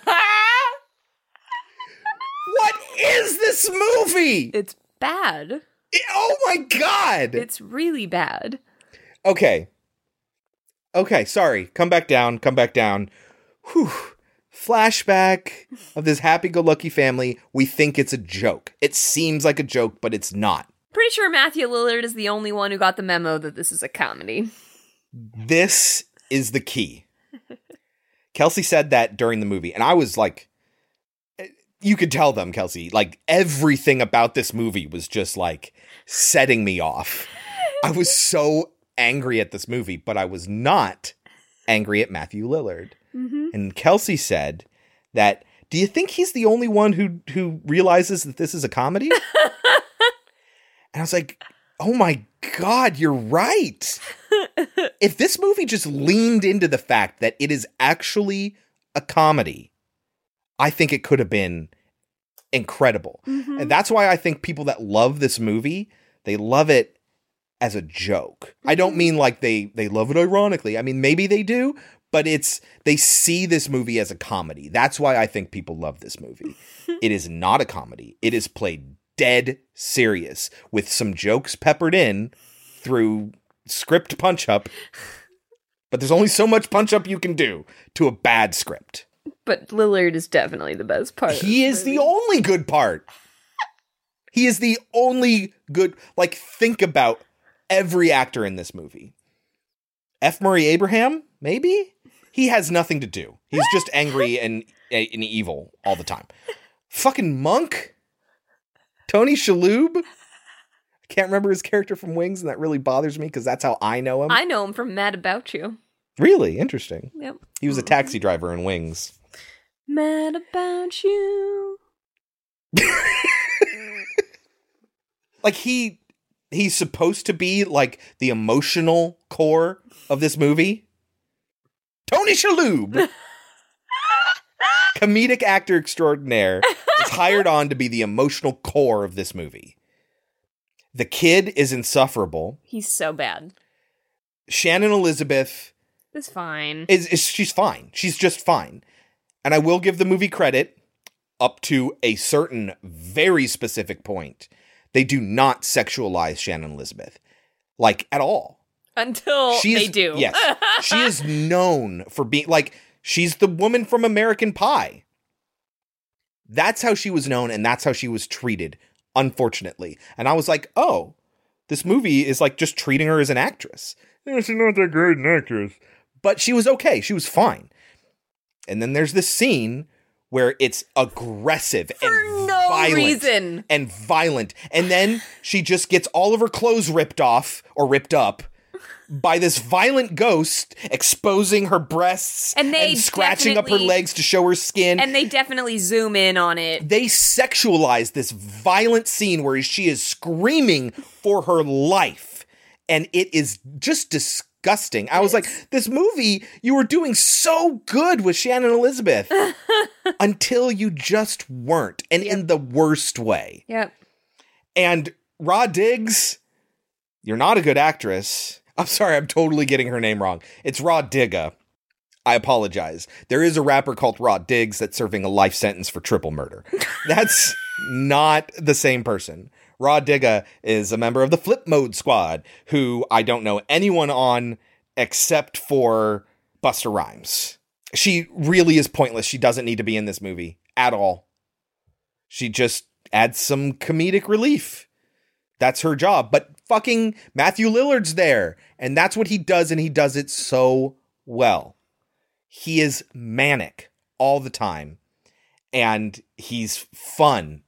is this movie? It's bad. oh my god. It's really bad. Okay. Okay, sorry. Come back down. Come back down. Whew. Flashback of this happy go lucky family. We think it's a joke. It seems like a joke, but it's not. Pretty sure Matthew Lillard is the only one who got the memo that this is a comedy. This is the key. Kelsey said that during the movie, and I was like, eh, you could tell them, Kelsey, like everything about this movie was just like setting me off. I was so angry at this movie, but I was not angry at Matthew Lillard. Mm-hmm. And Kelsey said that, do you think he's the only one who who realizes that this is a comedy? and I was like, oh my god, you're right. if this movie just leaned into the fact that it is actually a comedy, I think it could have been incredible. And that's why I think people that love this movie, they love it as a joke. I don't mean like they they love it ironically. I mean maybe they do, but it's they see this movie as a comedy. That's why I think people love this movie. it is not a comedy. It is played dead serious with some jokes peppered in through script punch up. But there's only so much punch up you can do to a bad script. But Lillard is definitely the best part. He is the only good part. He is the only good. Like, think about every actor in this movie. F. Murray Abraham, maybe? He has nothing to do. He's just angry and, and evil all the time. Fucking Monk? Tony Shalhoub? I can't remember his character from Wings, and that really bothers me because that's how I know him. I know him from Mad About You. really interesting. Yep. He was a taxi driver in Wings. Mad About You. like he he's supposed to be like the emotional core of this movie. Tony Shalhoub, comedic actor extraordinaire, is hired on to be the emotional core of this movie. The kid is insufferable. He's so bad. Shannon Elizabeth is fine. is, is she's fine. She's just fine. And I will give the movie credit up to a certain very specific point. They do not sexualize Shannon Elizabeth like at all. Until She they do. Yes. she is known for being like she's the woman from American Pie. That's how she was known and that's how she was treated, unfortunately. And I was like, "Oh, this movie is like just treating her as an actress. Yeah, she's not that great an actress." But she was okay. She was fine. And then there's this scene where it's aggressive and no violent reason. and violent. And then she just gets all of her clothes ripped off or ripped up by this violent ghost exposing her breasts And they scratching up her legs to show her skin. And they definitely zoom in on it. they sexualize this violent scene where she is screaming for her life. And it is just disgusting. I was like, this movie, you were doing so good with Shannon Elizabeth until you just weren't. And in the worst way. Yep. And Rod Diggs, you're not a good actress. I'm sorry, I'm totally getting her name wrong. It's Rah Digga. I apologize. There is a rapper called Rod Diggs that's serving a life sentence for triple murder. That's not the same person. Rah Digga is a member of the Flipmode Squad, who I don't know anyone on except for Busta Rhymes. She really is pointless. She doesn't need to be in this movie at all. She just adds some comedic relief. That's her job. But fucking Matthew Lillard's there. And that's what he does, and he does it so well. He is manic all the time. And he's fun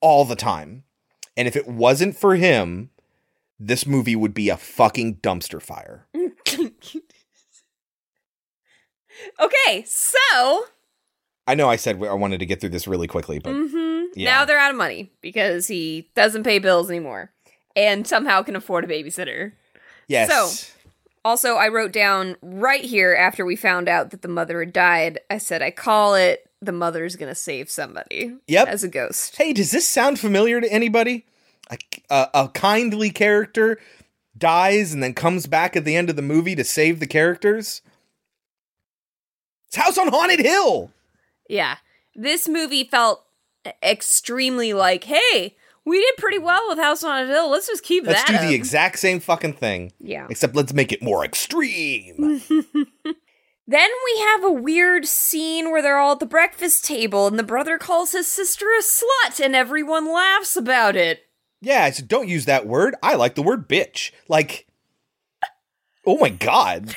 all the time. And if it wasn't for him, this movie would be a fucking dumpster fire. Okay, so I know I said I wanted to get through this really quickly, but mhm, yeah. now they're out of money because he doesn't pay bills anymore and somehow can afford a babysitter. yes. So, also, I wrote down right here after we found out that the mother had died, I said, I call it the mother's gonna save somebody. Yep. As a ghost. Hey, does this sound familiar to anybody? A, a, a kindly character dies and then comes back at the end of the movie to save the characters? It's House on Haunted Hill. Yeah. This movie felt extremely like, hey, we did pretty well with House on a Hill. Let's just keep that. Let's do up." the exact same fucking thing. Yeah. Except let's make it more extreme. Then we have a weird scene where they're all at the breakfast table and the brother calls his sister a slut and everyone laughs about it. yeah, I said, don't use that word. I like the word bitch. Like, oh my God.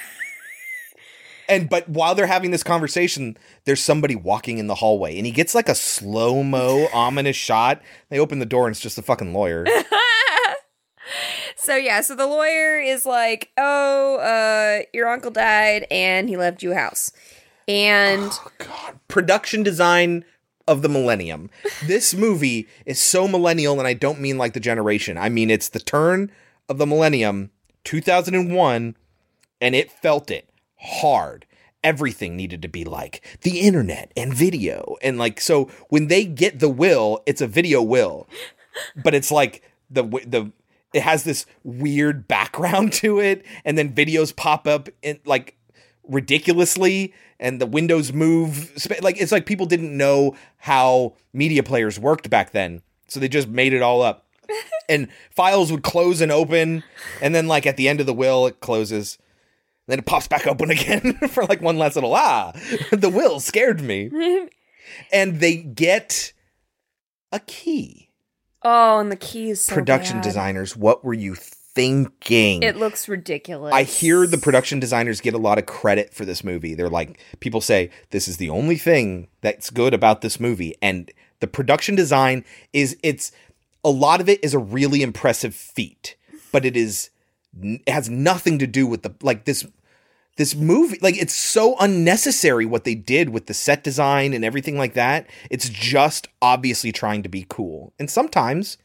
And but while they're having this conversation, there's somebody walking in the hallway, and he gets like a slow mo ominous shot. They open the door, and it's just a fucking lawyer. So yeah, so the lawyer is like, "Oh, uh your uncle died and he left you a house." And Production design of the millennium. This movie is so millennial, and I don't mean like the generation. I mean it's the turn of the millennium, 2001, and it felt it hard. Everything needed to be like the internet and video. And like, so when they get the will, it's a video will, but it's like the, the, it has this weird background to it. And then videos pop up in like ridiculously and the windows move. Like, it's like people didn't know how media players worked back then. So they just made it all up. and files would close and open. And then, like, at the end of the will, it closes. Then it pops back open again for like one last little ah. The will scared me. and they get a key. oh, and the key is so production bad. designers, what were you thinking? It looks ridiculous. I hear the production designers get a lot of credit for this movie. They're like, people say, this is the only thing that's good about this movie. And the production design is, it's, a lot of it is a really impressive feat, but it is, it has nothing to do with the, like this, this movie, like it's so unnecessary what they did with the set design and everything like that. It's just obviously trying to be cool. And sometimes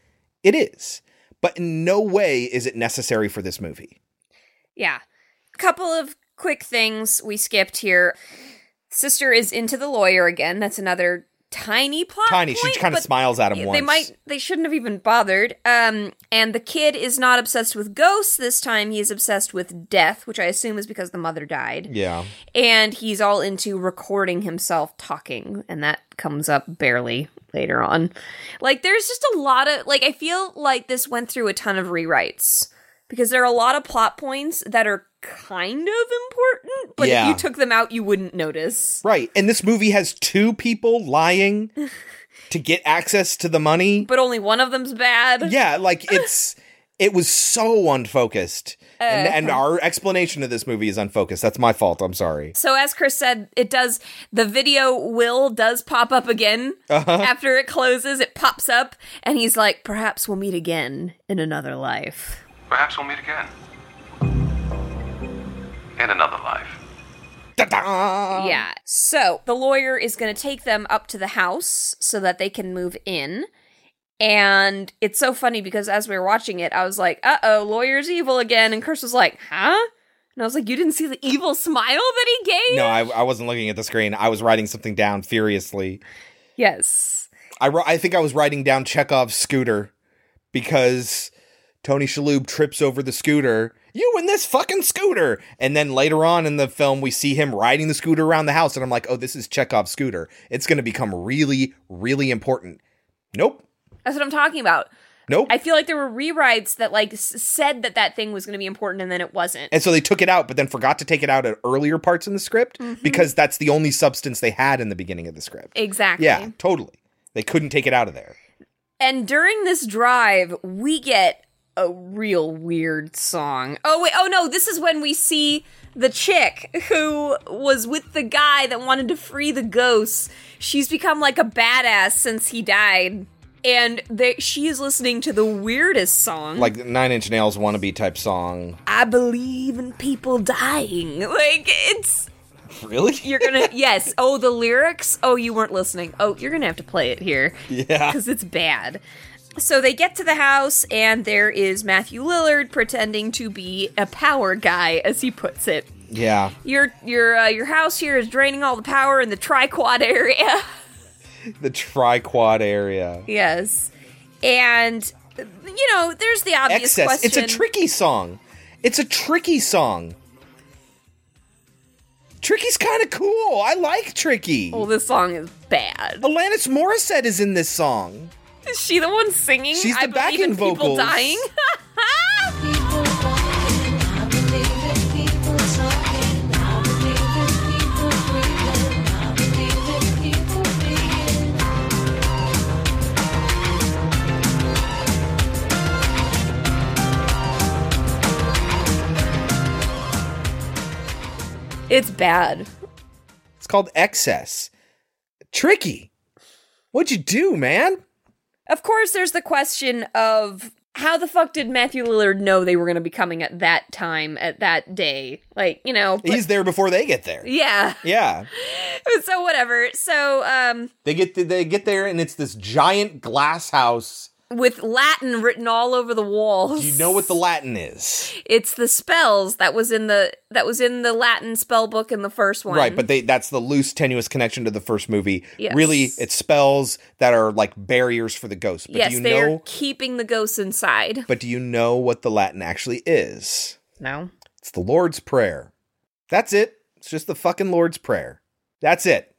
it is, but in no way is it necessary for this movie. Yeah. a Couple of quick things we skipped here. Sister is into the lawyer again. That's another tiny plot Tiny. She kind of smiles at him once. they once. might they shouldn't have even bothered um and the kid is not obsessed with ghosts this time he's obsessed with death which i assume is because the mother died Yeah. and he's all into recording himself talking and that comes up barely later on like there's just a lot of like i feel like this went through a ton of rewrites because there are a lot of plot points that are kind of important but Yeah. if you took them out you wouldn't notice Right. And this movie has two people lying to get access to the money. but only one of them's bad Yeah, like it's it was so unfocused. And, and Uh-huh. our explanation of this movie is unfocused. That's my fault. I'm sorry. So as Chris said, it does the video will does pop up again Uh-huh. after it closes. It pops up, and he's like, "Perhaps we'll meet again in another life." Perhaps we'll meet again. In another life. yeah. So the lawyer is going to take them up to the house so that they can move in. And it's so funny because as we were watching it, I was like, "Uh oh, lawyer's evil again," and Chris was like, "Huh?" And I was like, "You didn't see the evil smile that he gave?" No, I, I wasn't looking at the screen. I was writing something down furiously. Yes. I, I think I was writing down Chekhov's scooter because Tony Shalhoub trips over the scooter. You and this fucking scooter. And then later on in the film, we see him riding the scooter around the house. And I'm like, oh, this is Chekhov's scooter. It's going to become really, really important. Nope. That's what I'm talking about. Nope. I feel like there were rewrites that like said that that thing was going to be important and then it wasn't. And so they took it out, but then forgot to take it out at earlier parts in the script Mm-hmm. because that's the only substance they had in the beginning of the script. Exactly. Yeah, totally. They couldn't take it out of there. And during this drive, we get a real weird song. Oh wait, oh no, this is when we see the chick who was with the guy that wanted to free the ghosts. She's become like a badass since he died. And they, she is listening to the weirdest song. Like Nine Inch Nails wannabe type song. I believe in people dying. Like it's Really? You're gonna yes. Oh, the lyrics. Oh, you weren't listening. Oh, you're gonna have to play it here. Yeah. because it's bad. So they get to the house, and there is Matthew Lillard pretending to be a power guy, as he puts it. Yeah. Your your uh, your house here is draining all the power in the triquad area. The triquad area. yes, and you know, there's the obvious Excess. question. It's a tricky song. It's a tricky song. Tricky's kind of cool. I like Tricky. Well, this song is bad. Alanis Morissette is in this song. Is she the one singing? She's the I believe in backing people dying. it's bad. It's called Excess. Tricky. What'd you do, man? Of course, there's the question of how the fuck did Matthew Lillard know they were going to be coming at that time, at that day? Like, you know. but- He's there before they get there. yeah. Yeah. So, whatever. So, um, They get they get there and it's this giant glass house. With Latin written all over the walls. Do you know what the Latin is? It's the spells that was in the that was in the Latin spell book in the first one. Right, but they that's the loose tenuous connection to the first movie. Yes. Really, it's spells that are like barriers for the ghost. But yes, do you they're know keeping the ghosts inside. but do you know what the Latin actually is? No. It's the Lord's Prayer. That's it. It's just the fucking Lord's Prayer. That's it.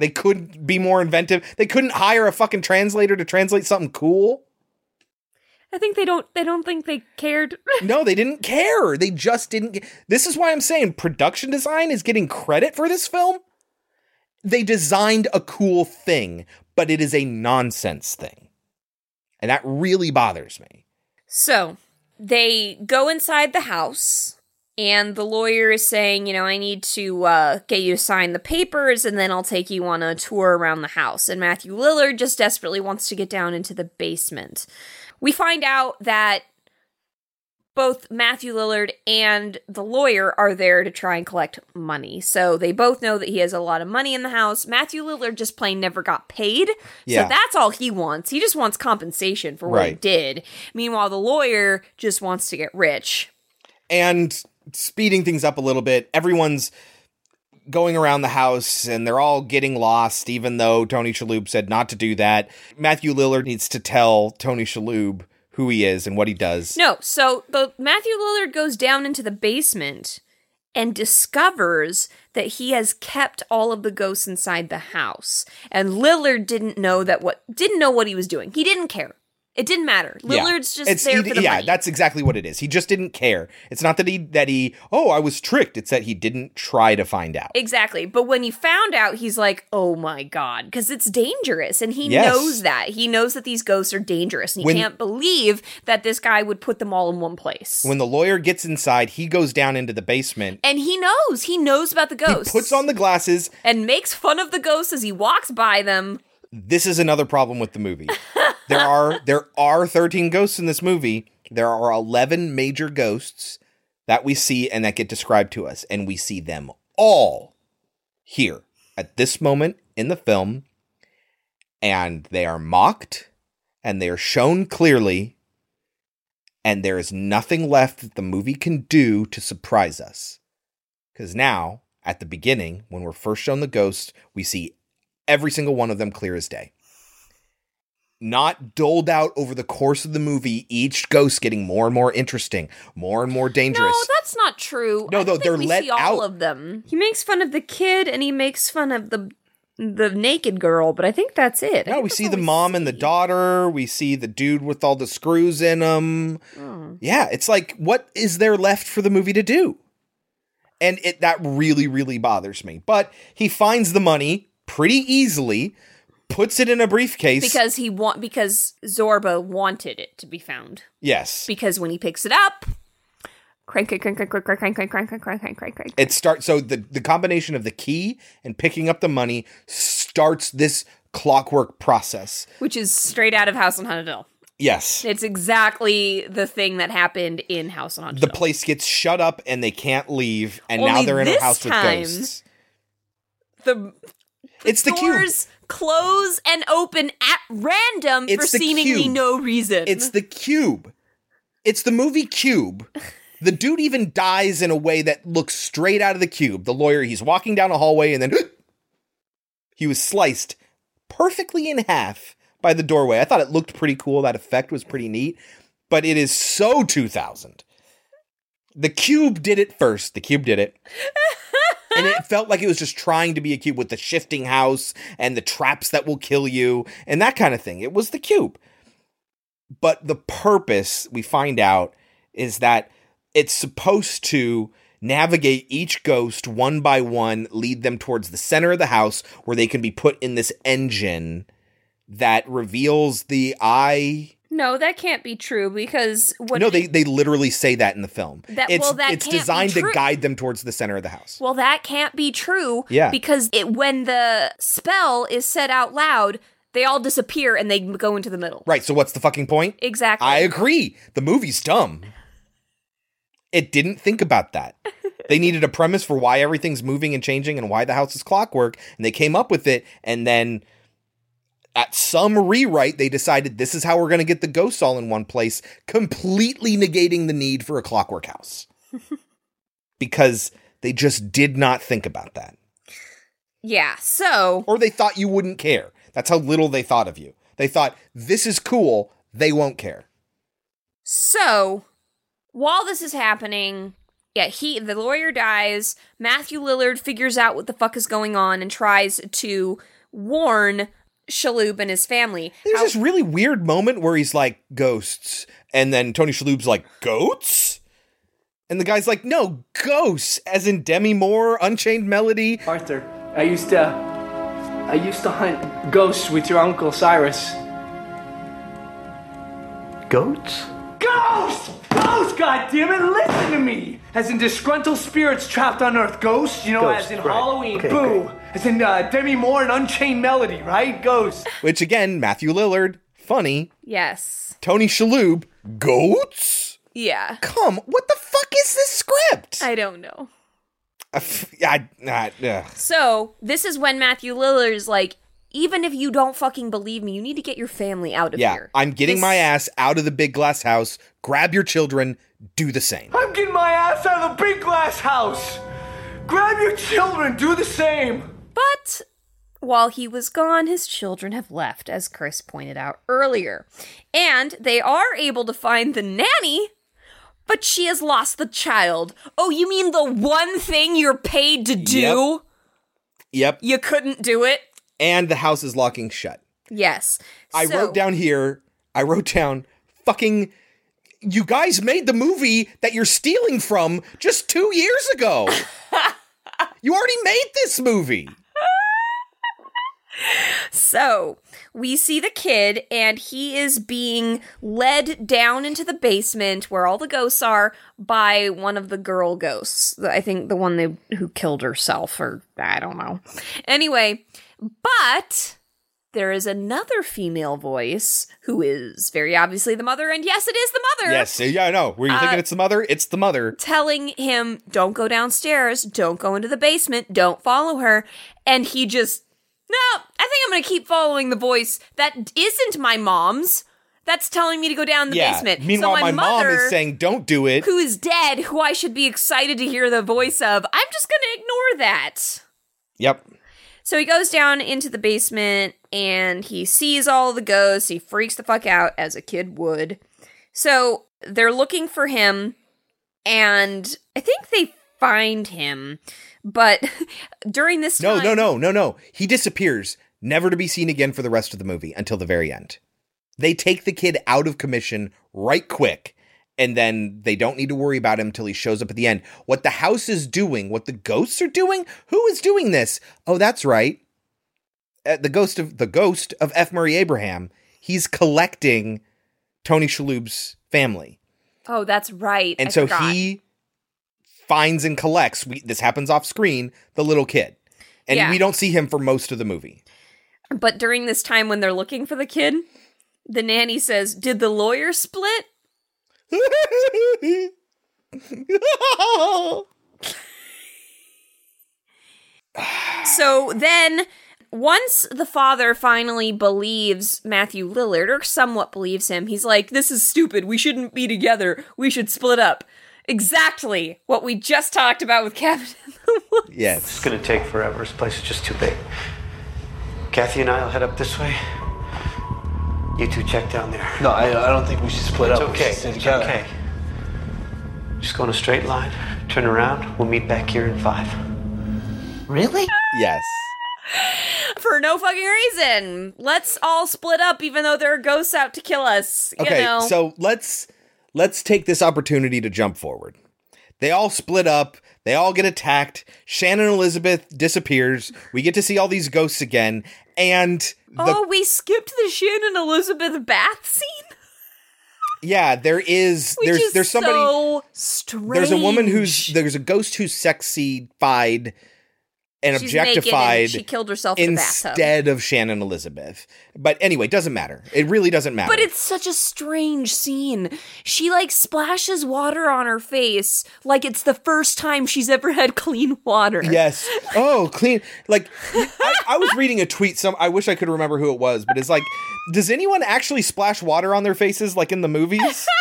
They couldn't be more inventive. They couldn't hire a fucking translator to translate something cool. I think they don't they don't think they cared. No, they didn't care. They just didn't. Get- this is why I'm saying production design is getting credit for this film. They designed a cool thing, but it is a nonsense thing. And that really bothers me. So they go inside the house, and the lawyer is saying, you know, I need to uh, get you to sign the papers, and then I'll take you on a tour around the house. And Matthew Lillard just desperately wants to get down into the basement. We find out that both Matthew Lillard and the lawyer are there to try and collect money. So they both know that he has a lot of money in the house. Matthew Lillard just plain never got paid. Yeah. So that's all he wants. He just wants compensation for what he did. Meanwhile, the lawyer just wants to get rich. And speeding things up a little bit, everyone's going around the house and they're all getting lost, even though Tony Shalhoub said not to do that. Matthew Lillard needs to tell Tony Shalhoub who he is and what he does. No, so the Matthew Lillard goes down into the basement and discovers that he has kept all of the ghosts inside the house. And Lillard didn't know that what didn't know what he was doing. He didn't care. It didn't matter. Yeah. Lillard's just It's- there he- for the yeah, money. that's exactly what it is. He just didn't care. It's not that he that he oh I was tricked. It's that he didn't try to find out. Exactly. But when he found out, he's like, oh my God, because it's dangerous. And he Yes. knows that. He knows that these ghosts are dangerous. And he When- can't believe that this guy would put them all in one place. When the lawyer gets inside, he goes down into the basement. and he knows. He knows about the ghosts. He Puts on the glasses. and makes fun of the ghosts as he walks by them. This is another problem with the movie. there are there are 13 ghosts in this movie. There are 11 major ghosts that we see and that get described to us and we see them all here at this moment in the film and they are mocked and they are shown clearly and there is nothing left that the movie can do to surprise us. Cuz now at the beginning when we're first shown the ghosts, we see every single one of them clear as day. Not doled out over the course of the movie, each ghost getting more and more interesting, more and more dangerous. No, that's not true. No, I though, think they're we let see all out- of them. He makes fun of the kid and he makes fun of the the naked girl, but I think that's it. I No, we see all the mom and the daughter. We see the dude with all the screws in him. Oh. Yeah, it's like, what is there left for the movie to do? And it that really, really bothers me. But he finds the money pretty easily, puts it in a briefcase. because he want because Zorba wanted it to be found. yes, Because when he picks it up, crank, crank, crank, crank, crank, crank, crank, crank, crank, crank, crank, crank, crank, it starts so the the combination of the key and picking up the money starts this clockwork process. which is straight out of House on Haunted Hill. Yes. It's exactly the thing that happened in House on Haunted The Hill. place gets shut up and they can't leave, and now they're in a house with ghosts. The It's the cube. doors close and open at random for It's the seemingly cube. no reason. It's the cube. It's the movie Cube. The dude even dies in a way that looks straight out of the cube. The lawyer, he's walking down a hallway and then he was sliced perfectly in half by the doorway. I thought it looked pretty cool. That effect was pretty neat, but it is so 2000. The cube did it first. The cube did it. And it felt like it was just trying to be a cube with the shifting house and the traps that will kill you and that kind of thing. It was the cube. But the purpose, we find out, is that it's supposed to navigate each ghost one by one, lead them towards the center of the house where they can be put in this engine that reveals the eye. No, that can't be true because what? no, they, they literally say that in the film. That- it's well, that it's can't be designed to guide them towards the center of the house. Well, that can't be true. Yeah. Because it when the spell is said out loud, they all disappear and they go into the middle. Right, so what's the fucking point? Exactly. I agree. The movie's dumb. It didn't think about that. They needed a premise for why everything's moving and changing and why the house is clockwork, and they came up with it. And then at some rewrite, they decided this is how we're going to get the ghosts all in one place, completely negating the need for a clockwork house. because they just did not think about that. Yeah. So Or they thought you wouldn't care. That's how little they thought of you. They thought, this is cool, they won't care. So, while this is happening, yeah, he the lawyer dies. Matthew Lillard figures out what the fuck is going on and tries to warn Shalhoub and his family. There's this really weird moment where he's like, ghosts. And then Tony Shalhoub's like, goats? And the guy's like, no, ghosts, as in Demi Moore, Unchained Melody. Arthur, I used to. I used to hunt ghosts with your uncle Cyrus. Goats? Ghosts! Ghosts, goddammit, listen to me! As in disgruntled spirits trapped on Earth. Ghosts, you know, Ghosts, as in right. Halloween. Okay, Boo! okay. As in uh, Demi Moore and Unchained Melody, right? Ghosts. Which again, Matthew Lillard, funny. Yes. Tony Shalhoub, goats? Yeah. Come, what the fuck is this script? I don't know. I, I, ugh. So, this is when Matthew Lillard's like, even if you don't fucking believe me, you need to get your family out of yeah, here. I'm getting This- my ass out of the big glass house. Grab your children, do the same. I'm getting my ass out of the big glass house! Grab your children, do the same. But while he was gone, his children have left, as Chris pointed out earlier. And they are able to find the nanny, but she has lost the child. Oh, you mean the one thing you're paid to do? Yep. You couldn't do it? And the house is locking shut. Yes. I So- wrote down here, I wrote down fucking you guys made the movie that you're stealing from just 2 years ago. you already made this movie. So we see the kid, and he is being led down into the basement where all the ghosts are by one of the girl ghosts. I think the one they, who killed herself, or I don't know. Anyway, but there is another female voice who is very obviously the mother, and yes, it is the mother. Yes, yeah, I know. Were you Uh, thinking it's the mother? It's the mother. telling him, don't go downstairs, don't go into the basement, don't follow her. And he just, no, I think I'm going to keep following the voice that isn't my mom's. That's telling me to go down the yeah. basement. Meanwhile, so my, mom mother, is saying, "Don't do it." who is dead, who I should be excited to hear the voice of, I'm just going to ignore that. Yep. So he goes down into the basement and he sees all the ghosts. He freaks the fuck out as a kid would. So they're looking for him and I think they find him. But during this No, time no, no, no, no. No. He disappears, never to be seen again for the rest of the movie until the very end. They take the kid out of commission right quick, and then they don't need to worry about him until he shows up at the end. What the house is doing, what the ghosts are doing, who is doing this? Oh, that's right. Uh, the ghost of the ghost of F. Murray Abraham. He's collecting Tony Shalhoub's family. Oh, that's right. And I so forgot. he finds and collects. We, this happens off screen. The little kid, and Yeah. we don't see him for most of the movie. But during this time when they're looking for the kid, the nanny says, Did the lawyer split? So then, once the father finally believes Matthew Lillard, or somewhat believes him, he's like, This is stupid. We shouldn't be together. We should split up. Exactly what we just talked about with Kevin. yes. It's gonna take forever. This place is just too big. Kathy and I will head up this way. You two check down there. No, I, I don't think we should split it's up. Okay. should stay It's okay. Just go in a straight line. Turn around. We'll meet back here in five. Really? Yes. For no fucking reason. Let's all split up, even though there are ghosts out to kill us. You Okay, know? so let's let's take this opportunity to jump forward. They all split up. They all get attacked. Shannon Elizabeth disappears. We get to see all these ghosts again, and the oh, we skipped the Shannon Elizabeth bath scene? yeah, there is Which there's is there's somebody so strange. there's a woman who's there's a ghost who's sexified and She's naked and objectified she killed herself in the bathtub. instead of Shannon Elizabeth. But anyway, doesn't matter. It really doesn't matter. But it's such a strange scene. She like splashes water on her face like it's the first time she's ever had clean water. Yes. Oh, clean. Like I, I was reading a tweet. Some I wish I could remember who it was, but it's like, does anyone actually splash water on their faces like in the movies?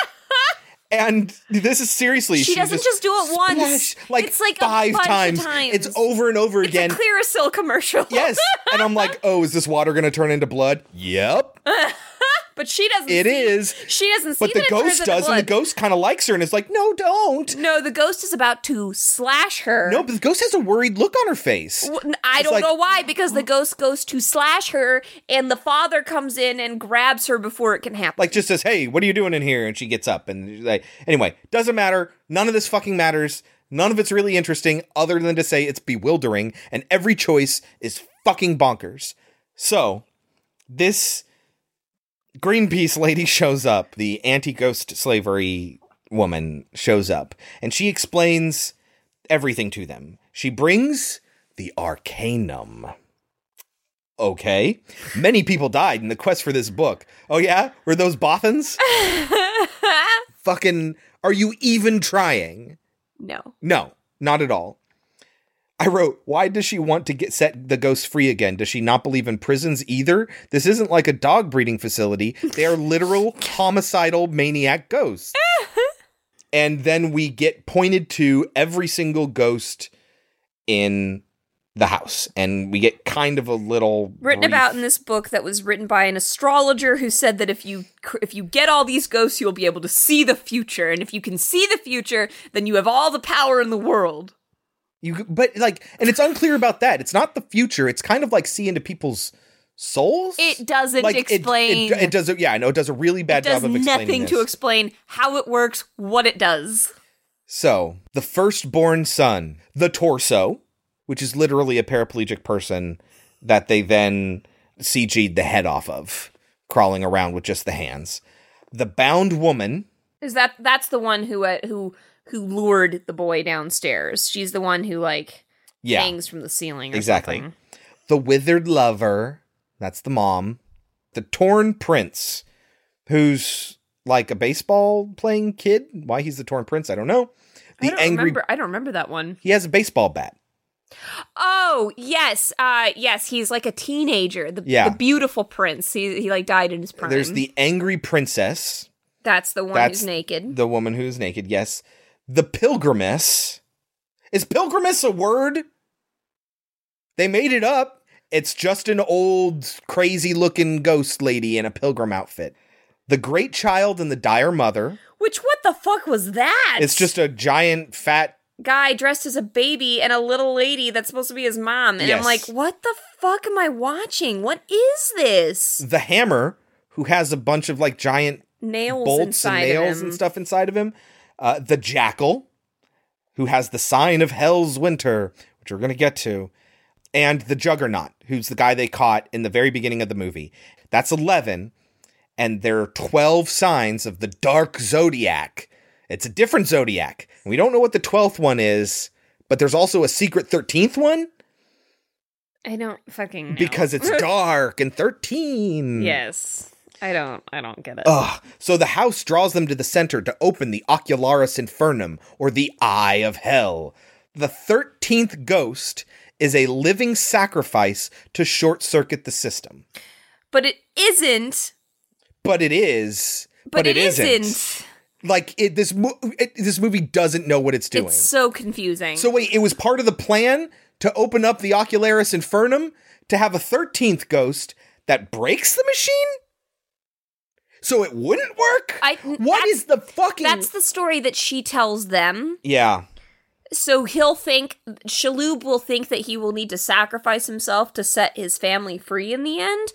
and this is seriously. She doesn't just do it once. splash, like It's like five times. times. It's over and over It's again. a Clearasil commercial. yes. And I'm like, oh, is this water going to turn into blood? Yep. but she doesn't. It see, is. She doesn't see But the that it turns ghost does, and the ghost kind of likes her, and is like, no, don't. No, the ghost is about to slash her. No, but the ghost has a worried look on her face. I It's don't like- know why, because the ghost goes to slash her, and the father comes in and grabs her before it can happen. like just says, "Hey, what are you doing in here?" And she gets up and she's like, anyway, doesn't matter. None of this fucking matters. None of it's really interesting, other than to say it's bewildering, and every choice is fucking bonkers. So, this Greenpeace lady shows up. The anti-ghost slavery woman shows up, and she explains everything to them. She brings the Arcanum. Okay. Many people died in the quest for this book. Oh, yeah? Were those Bothans? Fucking, are you even trying? no. No, not at all. I wrote, why does she want to get set the ghosts free again? Does she not believe in prisons either? This isn't like a dog breeding facility. They are literal homicidal maniac ghosts. and then we get pointed to every single ghost in the house, and we get kind of a little written brief- about in this book that was written by an astrologer who said that if you if you get all these ghosts you'll be able to see the future and if you can see the future then you have all the power in the world You, but like, and it's unclear about that. It's not the future. It's kind of like see into people's souls. it doesn't Like, explain It, it, does. Yeah, I know it does a really bad it does job of explaining nothing this. to explain how it works what it does So, the firstborn son, the torso, which is literally a paraplegic person that they then CG'd the head off of, crawling around with just the hands. The bound woman, is that that's the one who uh, who who lured the boy downstairs she's the one who like Yeah. hangs from the ceiling exactly. something. The withered lover, that's the mom. The torn prince, who's like a baseball playing kid. Why he's the torn prince, I don't know. I The don't angry, remember I don't remember that one. he has a baseball bat. Oh yes, uh, yes, he's like a teenager. The, Yeah. the beautiful prince. He he like died in his prime. There's the angry princess, that's the one That's who's naked. the woman who's naked. Yes, the pilgrimess. Is pilgrimess a word? They made it up. It's just an old, crazy looking ghost lady in a pilgrim outfit. The great child and the dire mother. Which what the fuck was that? It's just a giant, fat. guy dressed as a baby and a little lady that's supposed to be his mom, and I'm like, what the fuck am I watching? What is this? The hammer, who has a bunch of like giant Nails bolts and nails and stuff inside of him. Uh, the jackal, who has the sign of hell's winter, which we're going to get to. And the juggernaut, who's the guy they caught in the very beginning of the movie. That's 11. And there are 12 signs of the dark zodiac. It's a different zodiac. We don't know what the 12th one is, but there's also a secret 13th one I don't fucking know. because it's dark and 13. yes, I don't. I don't get it. Ugh. So the house draws them to the center to open the Ocularis Infernum, or the Eye of Hell. The 13th ghost is a living sacrifice to short circuit the system. But it isn't. But it is. But, it isn't. isn't. Like it, this, mo- it, this movie doesn't know what it's doing. It's so confusing. So wait, it was part of the plan to open up the Ocularis Infernum to have a 13th ghost that breaks the machine? So it wouldn't work? I, What is the fucking That's the story that she tells them. Yeah. So he'll think Shalhoub will think that he will need to sacrifice himself to set his family free in the end,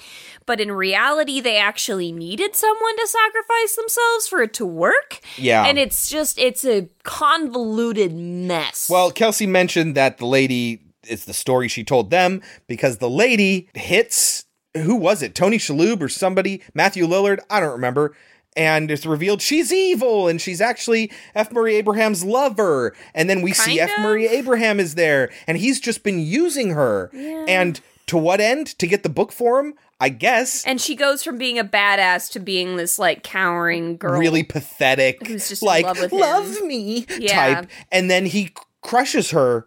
but in reality they actually needed someone to sacrifice themselves for it to work. Yeah. And it's just it's a convoluted mess. Well, Kelsey mentioned that the lady is the story she told them because the lady hits who was it? Tony Shalhoub or somebody? Matthew Lillard? I don't remember. And it's revealed she's evil and she's actually F. Murray Abraham's lover. And then we see Kind F. of. Murray Abraham is there and he's just been using her. Yeah. And to what end? To get the book for him? I guess. and she goes from being a badass to being this like cowering girl. Really pathetic. Who's just like, love love me Yeah. type. And then he crushes her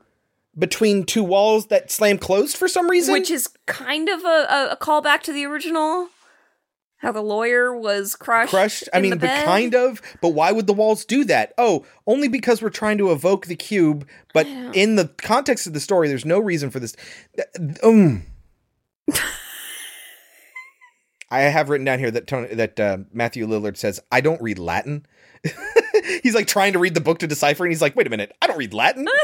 between two walls that slam closed for some reason. Which is kind of a, a, callback to the original. How the lawyer was crushed. crushed. I mean, the but kind of. But why would the walls do that? Oh, only because we're trying to evoke the cube. But in the context of the story, there's no reason for this. Um. I have written down here that Tony, that uh, Matthew Lillard says, "I don't read Latin." he's like trying to read the book to decipher, and he's like, "Wait a minute, I don't read Latin."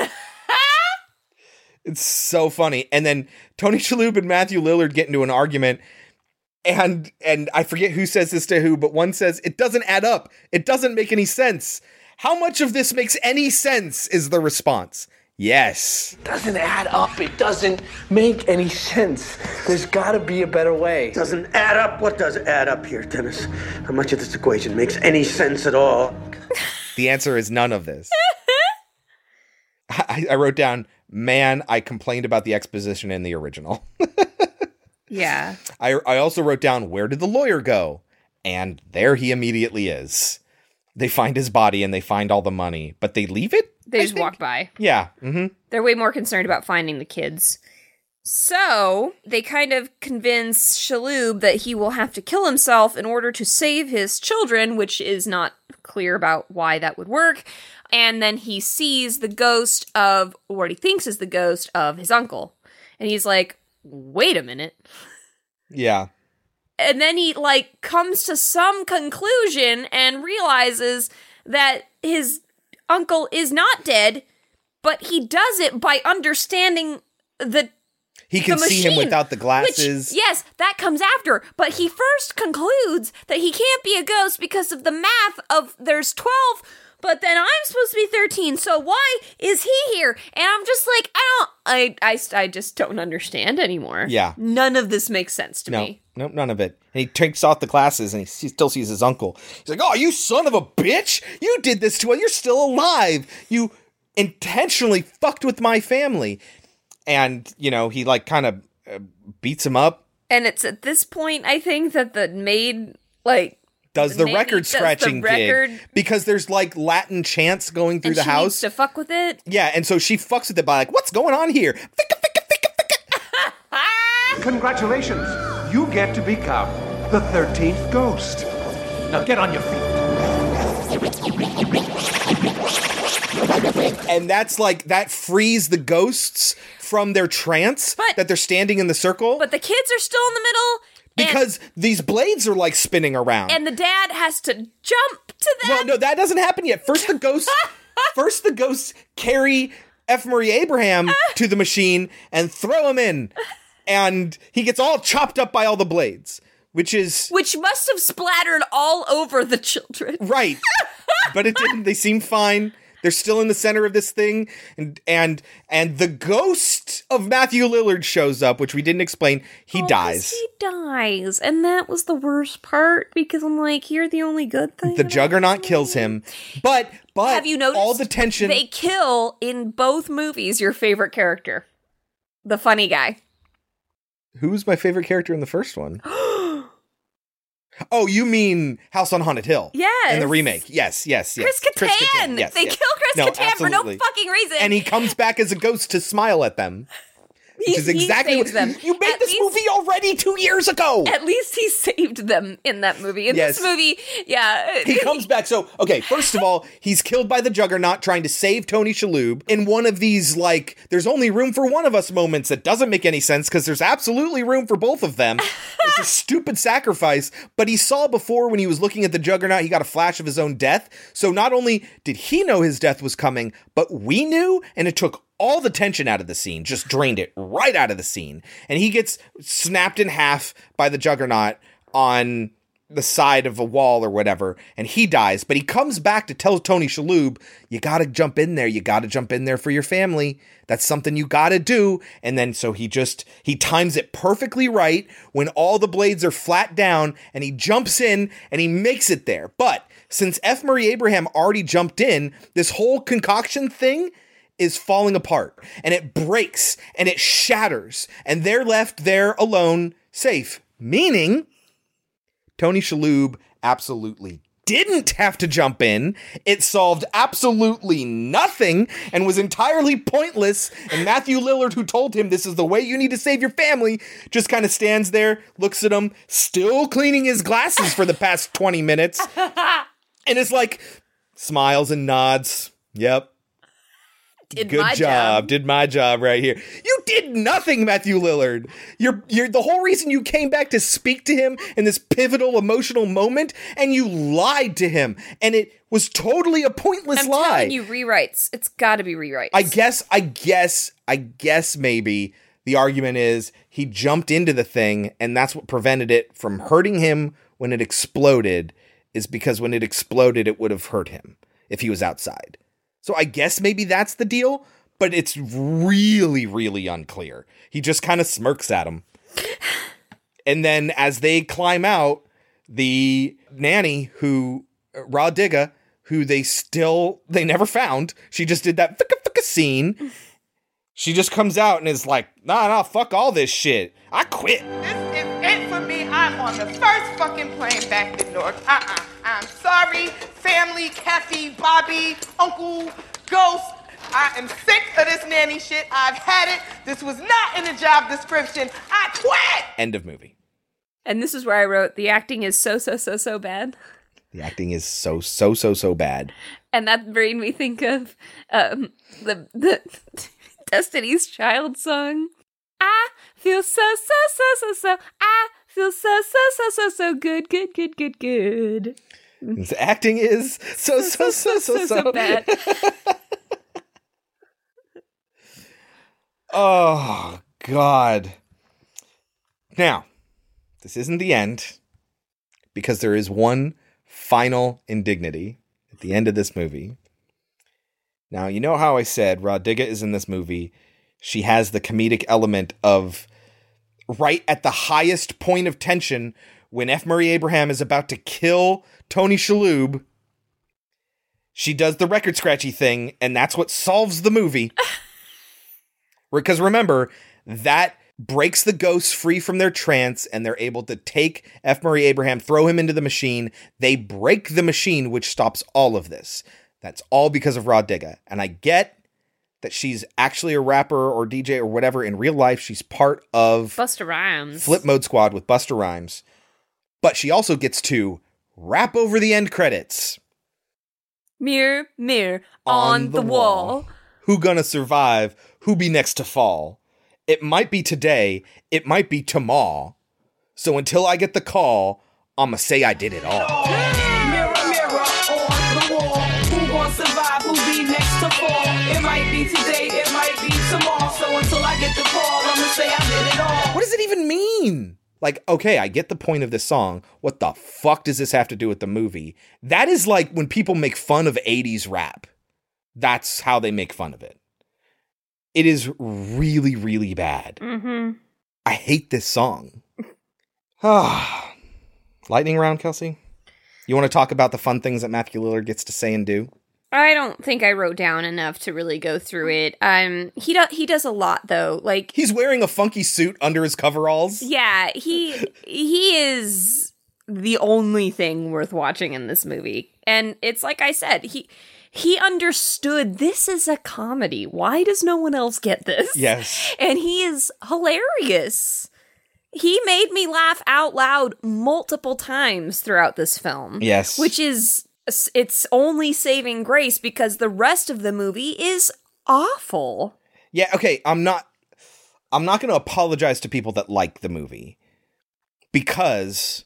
it's so funny. And then Tony Shalhoub and Matthew Lillard get into an argument, and and I forget who says this to who, but one says it doesn't add up. It doesn't make any sense. How much of this makes any sense? Is the response? Yes. Doesn't add up. It doesn't make any sense. There's got to be a better way. Doesn't add up. What does add up here, Dennis? How much of this equation makes any sense at all? The answer is none of this. I, I wrote down, man, I complained about the exposition in the original. Yeah. I, I also wrote down, where did the lawyer go? And there he immediately is. They find his body and they find all the money, but they leave it? They just walk by. Yeah. hmm They're way more concerned about finding the kids. So they kind of convince Shalhoub that he will have to kill himself in order to save his children, which is not clear about why that would work. And then he sees the ghost of what he thinks is the ghost of his uncle. And he's like, wait a minute. Yeah. And then he like comes to some conclusion and realizes that his uncle is not dead, but he does it by understanding the He can the see him without the which- glasses. yes, that comes after. But he first concludes that he can't be a ghost because of the math of there's 12, but then I'm supposed to be 13. So why is he here? And I'm just like, I don't, I, I, I just don't understand anymore. Yeah. None of this makes sense to no, me. nope, none of it. And he takes off the glasses and he still sees his uncle. He's like, "Oh, you son of a bitch! You did this to us. You're still alive. You intentionally fucked with my family." And you know, he like kind of uh, beats him up. And it's at this point, I think, that the maid, like, Does the nanny record does the scratching record, gig because there's like Latin chants going through and the she house. needs to fuck with it. yeah, and so she fucks with it by like, "What's going on here?" Congratulations! You get to become the 13th ghost. Now get on your feet. and that's like that frees the ghosts from their trance that they're standing in the circle But the kids are still in the middle. And- because these blades are like spinning around. and the dad has to jump to that. well, no, that doesn't happen yet. First, the ghosts. first, the ghosts carry F. Murray Abraham to the machine and throw him in, and he gets all chopped up by all the blades, which is which must have splattered all over the children. right. but it didn't. They seem fine. They're still in the center of this thing, and and and the ghost of Matthew Lillard shows up, which we didn't explain. He oh, dies. He dies, and that was the worst part because I'm like, you're the only good thing. The Juggernaut kills him, but but Have you noticed all the tension? They kill in both movies your favorite character, the funny guy. Who's my favorite character in the first one? oh, you mean House on Haunted Hill? Yes. in the remake. Yes, yes, yes. Chris Kattan. yes, they yes. kill Chris No, Kattan for no fucking reason. and he comes back as a ghost to smile at them. Which is exactly what them. you made this movie already two years ago. At least he saved them in that movie. In Yes. this movie, yeah, he comes back. So, okay, first of all, he's killed by the Juggernaut trying to save Tony Shalhoub in one of these, like, there's only room for one of us moments that doesn't make any sense because there's absolutely room for both of them. it's a stupid sacrifice, but he saw before when he was looking at the Juggernaut, he got a flash of his own death. So, not only did he know his death was coming, but we knew, and it took all the tension out of the scene, just drained it right out of the scene. And he gets snapped in half by the Juggernaut on the side of a wall or whatever, and he dies. But he comes back to tell Tony Shalhoub, "You got to jump in there. You got to jump in there for your family. That's something you got to do." And then so he just he times it perfectly right when all the blades are flat down, and he jumps in and he makes it there. But since F. Murray Abraham already jumped in, this whole concoction thing is falling apart and it breaks and it shatters and they're left there alone safe meaning Tony Shalhoub absolutely didn't have to jump in. It solved absolutely nothing and was entirely pointless. And Matthew Lillard, who told him this is the way you need to save your family, just kind of stands there, looks at him, still cleaning his glasses for the past 20 minutes, and is like, smiles and nods. Yep. Did Good my job. job. Did my job right here. You did nothing, Matthew Lillard. You're you're the whole reason you came back to speak to him in this pivotal emotional moment, and you lied to him, and it was totally a pointless I'm lie. telling you, rewrites. It's got to be rewrites. I guess, I guess, I guess maybe the argument is he jumped into the thing, and that's what prevented it from hurting him when it exploded. Is because when it exploded, it would have hurt him if he was outside. So I guess maybe that's the deal, but it's really, really unclear. He just kind of smirks at him. And then as they climb out, the nanny who uh, Rah Digga, who they still they never found, she just did that ficka ficka scene. She just comes out and is like, nah, nah, fuck all this shit. I quit. This is it for me. I'm on the first fucking plane back to Newark. Uh-uh. I'm sorry, family, Kathy, Bobby, Uncle, Ghost. I am sick of this nanny shit. I've had it. This was not in the job description. I quit. End of movie. And this is where I wrote the acting is so so so so bad. The acting is so so so so bad. And that made me think of um, the the Destiny's Child song. I feel so so so so so. I feel so so so so so good good good good good. The acting is so so so so so, bad. Oh God. Now, this isn't the end because there is one final indignity at the end of this movie. Now, you know how I said Rah Digga is in this movie. She has the comedic element of right at the highest point of tension when F. Murray Abraham is about to kill Tony Shalhoub. She does the record scratchy thing, and that's what solves the movie. Because remember, that breaks the ghosts free from their trance, and they're able to take F. Murray Abraham, throw him into the machine. They break the machine, which stops all of this. That's all because of Rah Digga. And I get that she's actually a rapper or DJ or whatever in real life. She's part of Busta Rhymes. Flipmode Squad with Busta Rhymes. But she also gets to rap over the end credits. Mirror, mirror on, the, wall. Who gonna survive? Who be next to fall? It might be today, it might be tomorrow. So until I get the call, I'ma say I did it all. Mirror, mirror on the wall. Who gon' survive? Who be next to fall? It might be today, it might be tomorrow. So until I get the call, I'ma say I did it all. What does it even mean? Like, okay, I get the point of this song. What the fuck does this have to do with the movie? That is like when people make fun of 80s rap. That's how they make fun of it. It is really, really bad. Mm-hmm. I hate this song. Ah, lightning round, Kelsey. You want to talk about the fun things that Matthew Lillard gets to say and do? I don't think I wrote down enough to really go through it. Um, he do- he does a lot though. Like He's wearing a funky suit under his coveralls. Yeah, he he is the only thing worth watching in this movie. And it's like I said, he he understood this is a comedy. Why does no one else get this? Yes. And he is hilarious. He made me laugh out loud multiple times throughout this film. Yes. Which is it's only saving grace because the rest of the movie is awful. Yeah, okay, I'm not I'm not going to apologize to people that like the movie because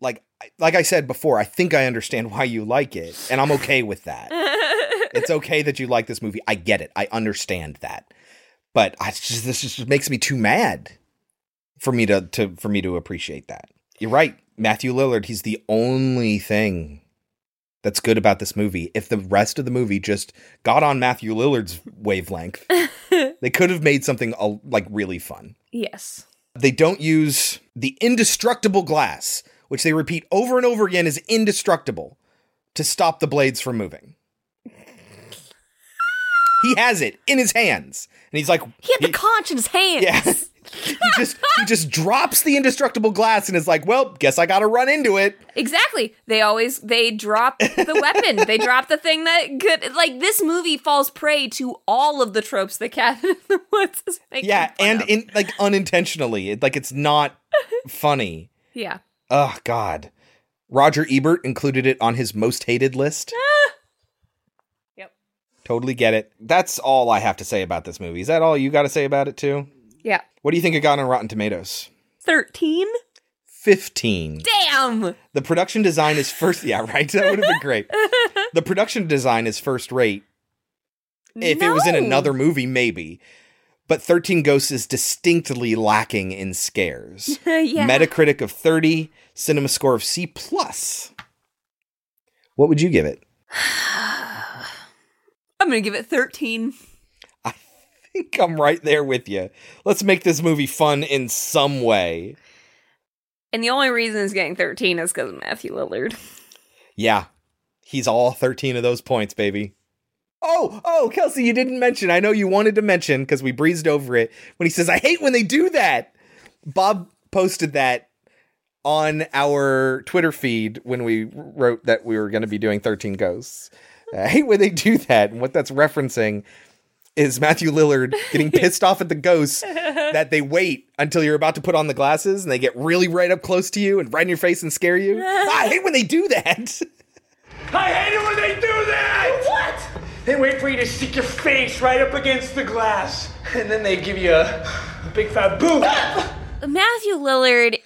like like I said before, I think I understand why you like it and I'm okay with that. it's okay that you like this movie. I get it. I understand that. But I just this just makes me too mad for me to to for me to appreciate that. You're right. Matthew Lillard, he's the only thing that's good about this movie. If the rest of the movie just got on Matthew Lillard's wavelength, they could have made something uh, like really fun. Yes. They don't use the indestructible glass, which they repeat over and over again is indestructible, to stop the blades from moving. He has it in his hands, and he's like, He had the conch in his hands. Yeah. He just he just drops the indestructible glass and is like, "Well, guess I got to run into it." Exactly. They always they drop the weapon. They drop the thing that could like this movie falls prey to all of the tropes that Cabin in the Woods is making. Yeah, and of. in like unintentionally, it, like it's not funny. yeah. Oh God, Roger Ebert included it on his most hated list. Yep. Totally get it. That's all I have to say about this movie. Is that all you got to say about it too? Yeah. What do you think it got on Rotten Tomatoes? 13? 15. Damn. The production design is first. Yeah, right. That would have been great. The production design is first rate. If it was in another movie, maybe. But 13 Ghosts is distinctly lacking in scares. Yeah. Metacritic of 30, cinema score of C plus. What would you give it? I'm going to give it 13. I'm right there with you. Let's make this movie fun in some way. And the only reason it's getting 13 is because of Matthew Lillard. Yeah. He's all 13 of those points, baby. Oh, oh, Kelsey, you didn't mention. I know you wanted to mention because we breezed over it when he says, I hate when they do that. Bob posted that on our Twitter feed when we wrote that we were going to be doing 13 Ghosts. I hate when they do that. And what that's referencing is Matthew Lillard getting pissed off at the ghosts that they wait until you're about to put on the glasses and they get really right up close to you and right in your face and scare you. I hate when they do that. I hate it when they do that! What? They wait for you to stick your face right up against the glass, and then they give you a, a big fat boot. Matthew Lillard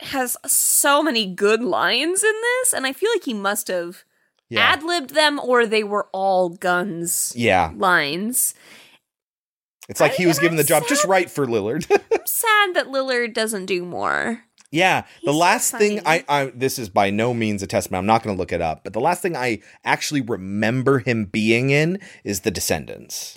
has so many good lines in this, and I feel like he must have Yeah. ad libbed them or they were all guns Yeah. lines. It's like he was given the job just right for Lillard. I'm sad that Lillard doesn't do more. Yeah, the last thing I, I this is by no means a testament. I'm not going to look it up, but the last thing I actually remember him being in is The Descendants,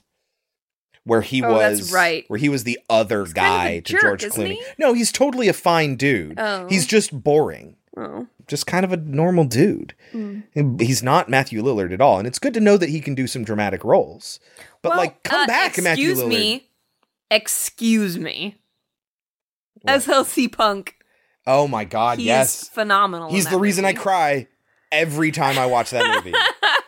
where he Oh, was right. where he was the other guy to jerk, George isn't Clooney. he? No, he's totally a fine dude. Oh. He's just boring, Oh. just kind of a normal dude. Mm. He's not Matthew Lillard at all, and it's good to know that he can do some dramatic roles. But Well, like, come uh, back, Matthew Lillard. excuse me. Excuse me. SLC Punk. Oh my God, He's yes, phenomenal. He's the reason I cry every time I watch that movie.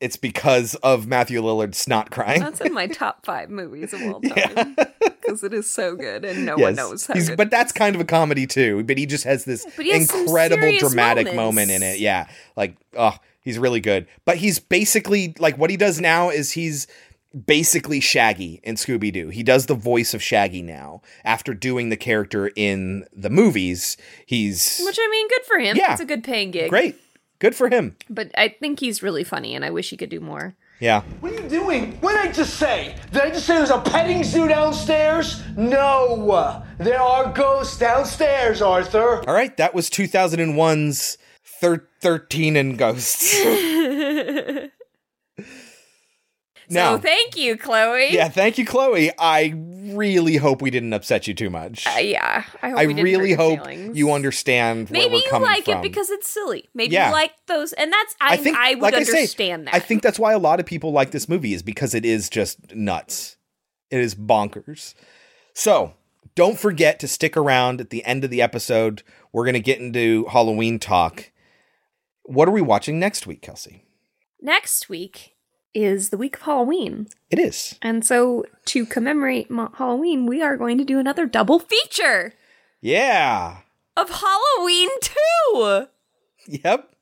it's because of Matthew Lillard's not crying. That's in my top five movies of all time because it is so good and no one knows how He's- but that's kind of a comedy too. But he just has this has incredible dramatic moments. moment in it. Yeah, like oh, he's really good. But he's basically like what he does now is he's basically Shaggy in Scooby Doo. He does the voice of Shaggy now after doing the character in the movies. He's Which I mean, good for him. Yeah. It's a good paying gig. great. Good for him. But I think he's really funny, and I wish he could do more. Yeah. What are you doing? What did I just say? Did I just say there's a petting zoo downstairs? No! There are ghosts downstairs, Arthur. All right, that was 2001's thir- 13 and Ghosts. now, So thank you, Chloe. yeah, thank you, Chloe. I really hope we didn't upset you too much. Uh, yeah. I hope I we didn't really hope feelings. you understand Maybe you like from. it because it's silly. Maybe Yeah. you like those, and that's I, think I, would like understand I say, that. I think that's why a lot of people like this movie is because it is just nuts. It is bonkers. So don't forget to stick around at the end of the episode. We're going to get into Halloween talk. What are we watching next week, Kelsey? Next week is the week of Halloween, It is. and so to commemorate Mo- Halloween, we are going to do another double feature Yeah. of Halloween Two. Yep.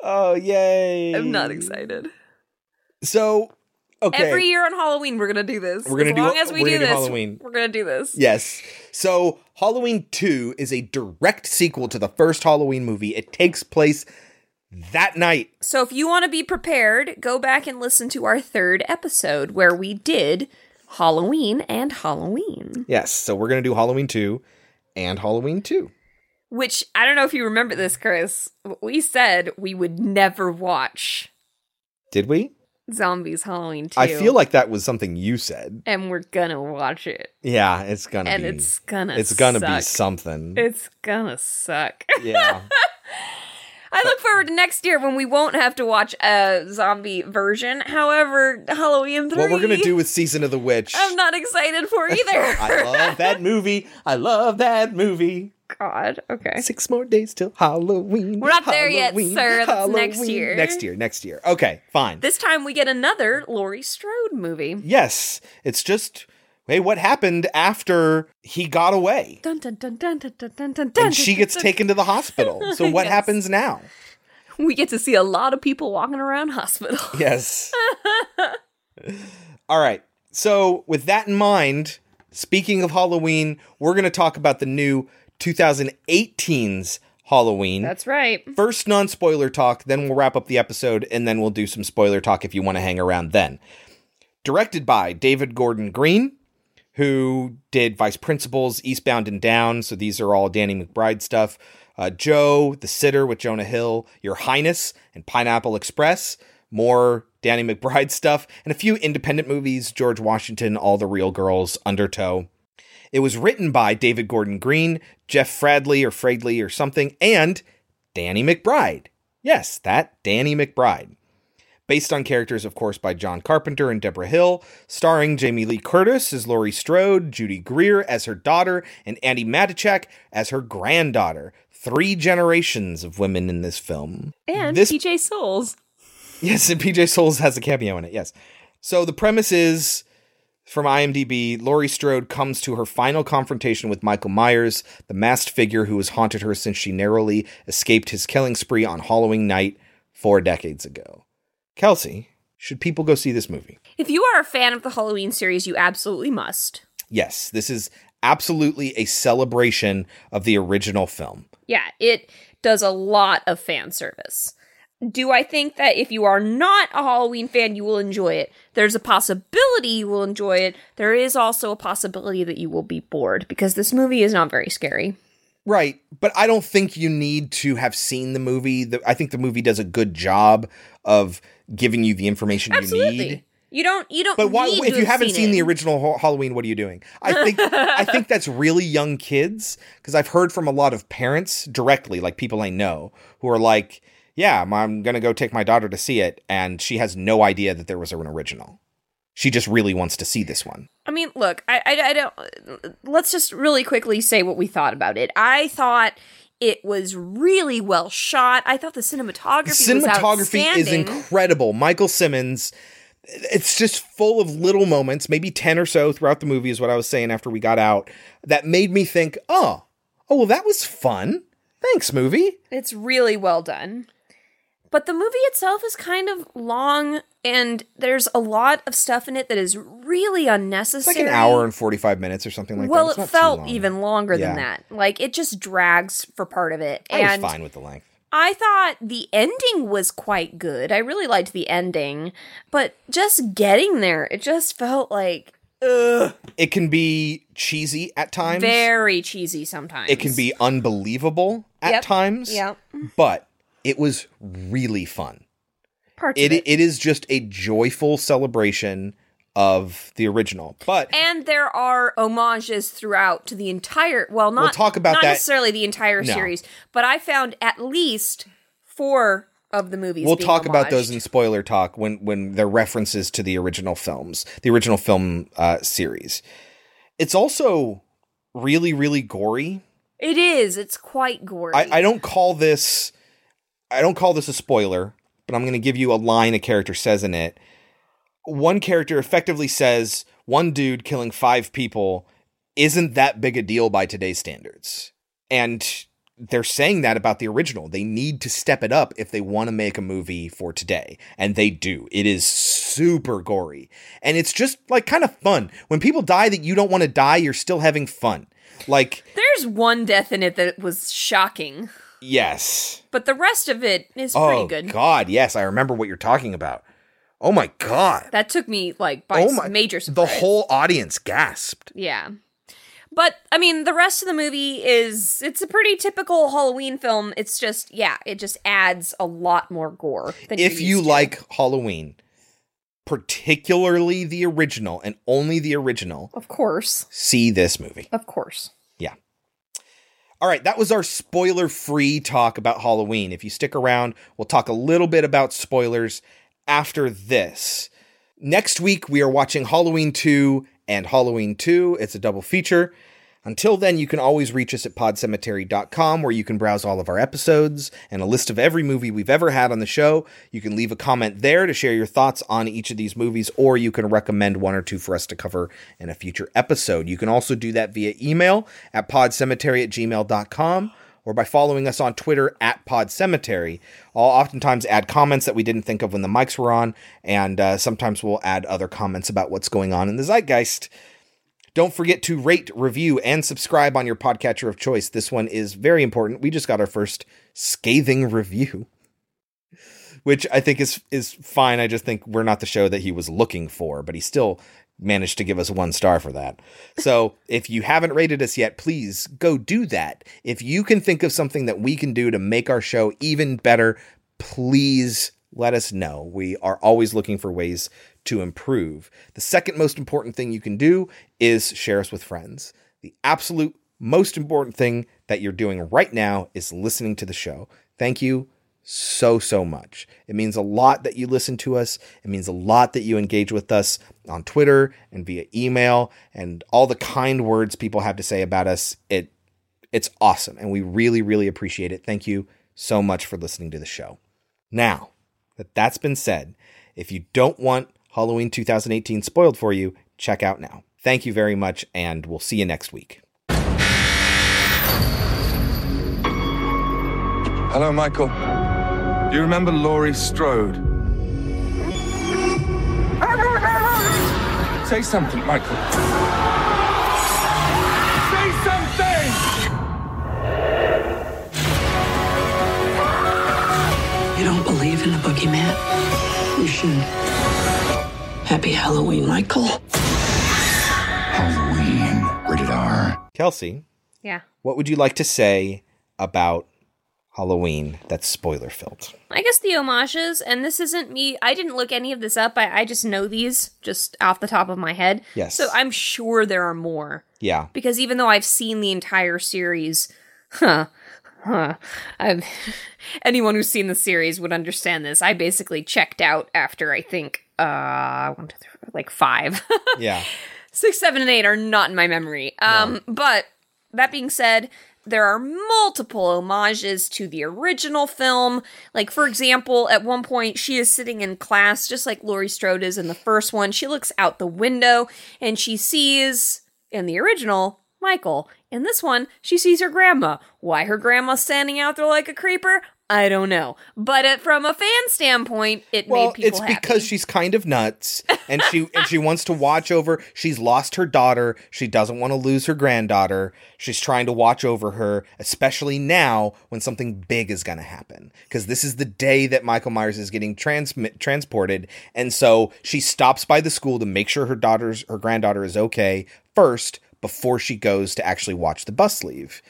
Oh, yay. I'm not excited. So, okay. Every year on Halloween, we're gonna do this. We're gonna as do- long as we do do this, Halloween. we're gonna do this. Yes. So, Halloween 2 is a direct sequel to the first Halloween movie. It takes place that night. So if you want to be prepared, go back and listen to our third episode where we did Halloween and Halloween. Yes. So, we're going to do Halloween 2 and Halloween 2. Which I don't know if you remember this, Chris. We said we would never watch Did we? Zombies Halloween 2. I feel like that was something you said. and we're gonna watch it. Yeah, it's gonna And be. it's gonna It's gonna be something. It's gonna suck. yeah. I look forward to next year when we won't have to watch a zombie version. However, Halloween 3 what we're gonna do with Season of the Witch. I'm not excited for either. I love that movie. I love that movie. God. Okay. Six more days till Halloween. We're not there yet, Halloween, sir. That's next year. Next year. Next year. Okay, fine. This time we get another Laurie Strode movie. Yes, it's just hey, what happened after he got away Dun dun dun dun dun dun dun dun. and she gets taken to the hospital? So what Yes. happens now? We get to see a lot of people walking around hospital. Yes. All right. So, with that in mind, speaking of Halloween, we're going to talk about the new 2018's Halloween. That's right. First, non spoiler talk, then we'll wrap up the episode, and then we'll do some spoiler talk if you want to hang around then. Directed by David Gordon Green, who did Vice Principals, Eastbound and Down. So these are all Danny McBride stuff. Uh, Joe, The Sitter with Jonah Hill, Your Highness, and Pineapple Express. More Danny McBride stuff, and a few independent movies George Washington, All the Real Girls, Undertow. It was written by David Gordon Green, Jeff Fradley or Fradley or something, and Danny McBride. Yes, that Danny McBride. Based on characters, of course, by John Carpenter and Debra Hill, starring Jamie Lee Curtis as Laurie Strode, Judy Greer as her daughter, and Andi Matichak as her granddaughter. Three generations of women in this film. And This- PJ Soles. Yes, and PJ Soles has a cameo in it. Yes. So the premise is from IMDb Laurie Strode comes to her final confrontation with Michael Myers, the masked figure who has haunted her since she narrowly escaped his killing spree on Halloween night four decades ago. Kelsey, should people go see this movie? If you are a fan of the Halloween series, you absolutely must. Yes, this is absolutely a celebration of the original film. Yeah, it does a lot of fan service. Do I think that if you are not a Halloween fan, you will enjoy it? There's a possibility you will enjoy it. There is also a possibility that you will be bored because this movie is not very scary. Right, but I don't think you need to have seen the movie. The- I think the movie does a good job of giving you the information you Absolutely. need. You don't. You don't. But why, if you have haven't seen, it. the original Ha- Halloween, what are you doing? I think I think that's really young kids because I've heard from a lot of parents directly, like people I know, who are like, "Yeah, I'm gonna go take my daughter to see it," and she has no idea that there was an original. She just really wants to see this one. I mean, look, I, I, I don't. Let's just really quickly say what we thought about it. I thought it was really well shot. I thought the cinematography, was cinematography is incredible. Michael Simmonds, it's just full of little moments, maybe 10 or so throughout the movie, is what I was saying after we got out, that made me think, oh, oh, well, that was fun. Thanks, movie. It's really well done. But the movie itself is kind of long, and there's a lot of stuff in it that is really It's unnecessary. like an hour and 45 minutes or something like well, that. It's it felt long. even longer Yeah. than that. Like it just drags for part of it. I and was fine with the length. I thought the ending was quite good. I really liked the ending, but just getting there, it just felt like ugh, It can be cheesy at times. very cheesy sometimes. It can be unbelievable at Yep. times. Yep. But it was really fun. Parts It, it. it is just a joyful celebration of the original. But And there are homages throughout to the entire. Well, not We'll talk about not that- necessarily the entire No. series, but I found at least four of the movies. we'll talk about those in spoiler talk when when they're references to the original films, the original film uh, series. It's also really really gory. It is. It's quite gory. I, I don't call this I don't call this a spoiler, but I'm going to give you a line a character says in it. One character effectively says one dude killing five people isn't that big a deal by today's standards. And they're saying that about the original. They need to step it up if they want to make a movie for today. And they do. It is super gory. And it's just like kind of fun. When people die that you don't want to die, you're still having fun. Like, There's one death in it that was shocking, yes. but the rest of it is oh, pretty good. God, yes, I remember what you're talking about. Oh my God. That took me like by Oh my major surprise. The whole audience gasped. Yeah. But I mean, the rest of the movie is it's a pretty typical Halloween film. It's just yeah, it just adds a lot more gore. Than If you to. like Halloween, particularly the original and only the original, of course, see this movie. of course. All right, that was our spoiler free talk about Halloween. If you stick around, we'll talk a little bit about spoilers after this. Next week, we are watching Halloween 2 and Halloween 2. It's a double feature. Until then, you can always reach us at podcemetery.com where you can browse all of our episodes and a list of every movie we've ever had on the show. You can leave a comment there to share your thoughts on each of these movies, or you can recommend one or two for us to cover in a future episode. You can also do that via email at podcemetery at gmail.com or by following us on Twitter at podcemetery. I'll oftentimes add comments that we didn't think of when the mics were on, and uh, sometimes we'll add other comments about what's going on in the zeitgeist. Don't forget to rate, review, and subscribe on your podcatcher of choice. This one is very important. We just got our first scathing review, which I think is is fine. I just think we're not the show that he was looking for, but he still managed to give us one star for that. So if you haven't rated us yet, please go do that. If you can think of something that we can do to make our show even better, please let us know. We are always looking for ways to improve. The second most important thing you can do is share us with friends. The absolute most important thing that you're doing right now is listening to the show. Thank you so, so much. It means a lot that you listen to us. It means a lot that you engage with us on Twitter and via email and all the kind words people have to say about us. It it's awesome and we really really appreciate it. Thank you so much for listening to the show. Now, that that's been said, if you don't want Halloween 2018 spoiled for you, check out now. Thank you very much and we'll see you next week. Hello, Michael. Do you remember Laurie Strode? Say something, Michael. Say something! You don't believe in the boogeyman? You should. Happy Halloween, Michael. Halloween, rated R. Kelsey, Yeah. what would you like to say about Halloween that's spoiler filled? I guess the homages, and this isn't me. I didn't look any of this up. I, I just know these just off the top of my head. Yes. So I'm sure there are more. Yeah. Because even though I've seen the entire series, huh, huh, I've, anyone who's seen the series would understand this. I basically checked out after I think, uh, one, two, three, like five. Yeah. Six, seven, and eight are not in my memory. Um, but that being said, there are multiple homages to the original film. Like, for example, at one point, she is sitting in class, just like Laurie Strode is in the first one. She looks out the window and she sees, in the original, Michael. In this one, she sees her grandma. Why her grandma's standing out there like a creeper? I don't know. But it, from a fan standpoint, it Well, made people it's happy. because she's kind of nuts and she and she wants to watch over she's lost her daughter, she doesn't want to lose her granddaughter. She's trying to watch over her, especially now when something big is going to happen because this is the day that Michael Myers is getting transmit transported and so she stops by the school to make sure her daughter's her granddaughter is okay first before she goes to actually watch the bus leave.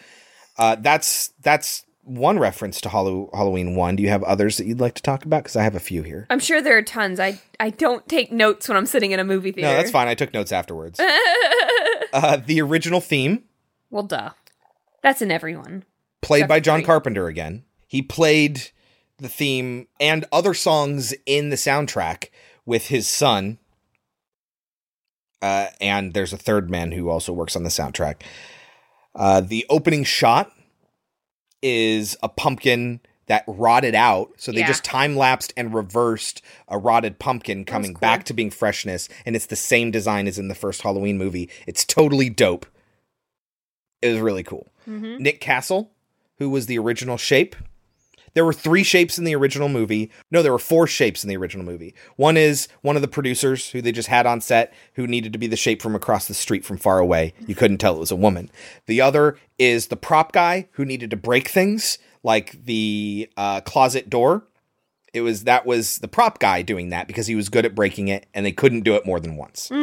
Uh, that's that's one reference to Hallow- Halloween one. Do you have others that you'd like to talk about? Because I have a few here. I'm sure there are tons. I I don't take notes when I'm sitting in a movie theater. No, that's fine. I took notes afterwards. uh, the original theme, well, duh. That's in everyone. played by John. Carpenter again. He played the theme and other songs in the soundtrack with his son. Uh, and there's a third man who also works on the soundtrack. Uh, the opening shot is a pumpkin that rotted out. So they Yeah. just time lapsed and reversed a rotted pumpkin coming back to being freshness. And it's the same design as in the first Halloween movie. It's totally dope. It was really cool. Mhm. Nick Castle, who was the original shape. There were three shapes in the original movie. No, there were four shapes in the original movie. One is one of the producers who they just had on set who needed to be the shape from across the street from far away. You couldn't tell it was a woman. The other is the prop guy who needed to break things, like the uh, closet door. It was that was the prop guy doing that because he was good at breaking it, and they couldn't do it more than once.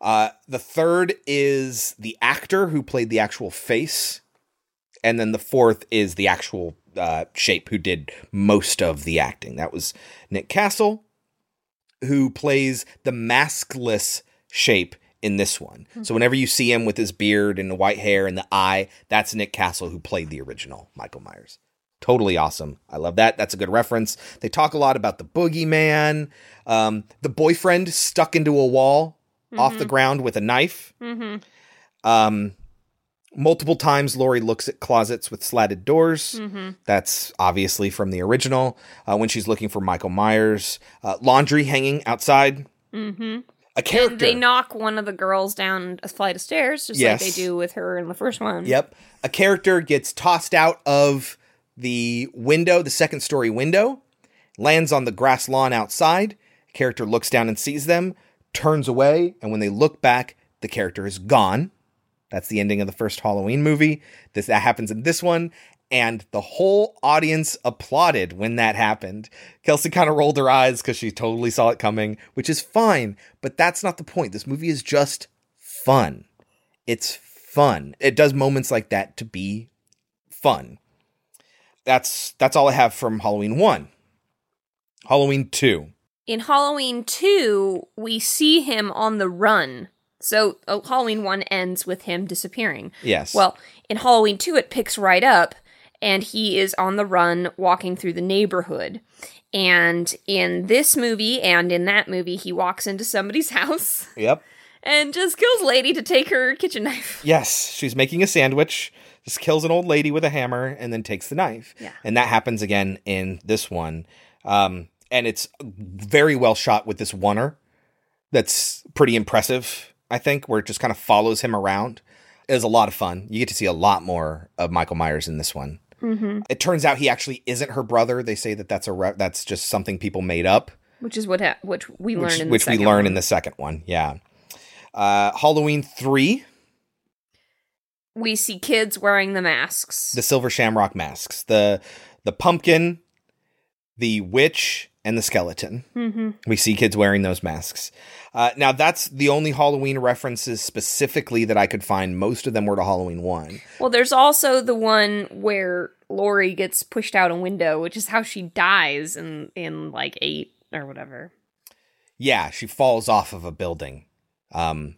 Uh, the third is the actor who played the actual face, and then the fourth is the actual uh, shape who did most of the acting. That was Nick Castle, who plays the maskless shape in this one. So whenever you see him with his beard and the white hair and the eye, that's Nick Castle who played the original Michael Myers. Totally awesome. I love that. That's a good reference. They talk a lot about the boogeyman, um, the boyfriend stuck into a wall off the Mhm. ground with a knife. Mm-hmm. Um, multiple times, Laurie looks at closets with slatted doors. Mhm. That's obviously from the original. Uh, when she's looking for Michael Myers, uh, laundry hanging outside. Mm-hmm. A character. They knock one of the girls down a flight of stairs, just Yes. like they do with her in the first one. Yep. A character gets tossed out of the window, the second story window, lands on the grass lawn outside. Character looks down and sees them, turns away, and when they look back, the character is gone. That's the ending of the first Halloween movie. This that happens in this one, and the whole audience applauded when that happened. Kelsey kind of rolled her eyes because she totally saw it coming, which is fine, but that's not the point. This movie is just fun. It's fun. It does moments like that to be fun. That's that's all I have from Halloween 1. Halloween 2. In Halloween 2, we see him on the run. So uh, Halloween 1 ends with him disappearing. Yes. Well, in Halloween 2, it picks right up, and he is on the run walking through the neighborhood. And in this movie and in that movie, he walks into somebody's house Yep. and just kills lady to take her kitchen knife. Yes, she's making a sandwich, just kills an old lady with a hammer, and then takes the knife. Yeah. And that happens again in this one. Um, and it's very well shot with this oneer that's pretty impressive, I think, where it just kind of follows him around. It is a lot of fun. You get to see a lot more of Michael Myers in this one. Mm-hmm. It turns out he actually isn't her brother. They say that that's a re- that's just something people made up, Which is what ha- which we learn which, in the which we learn one. in the second one. Yeah. Uh, Halloween three, We see kids wearing the masks. the silver shamrock masks, the the pumpkin, the witch, and the skeleton. Mhm. We see kids wearing those masks. Uh, now that's the only Halloween references specifically that I could find. Most of them were to Halloween one. Well, there's also the one where Laurie gets pushed out a window, which is how she dies in in like eight or whatever. Yeah, she falls off of a building. Um,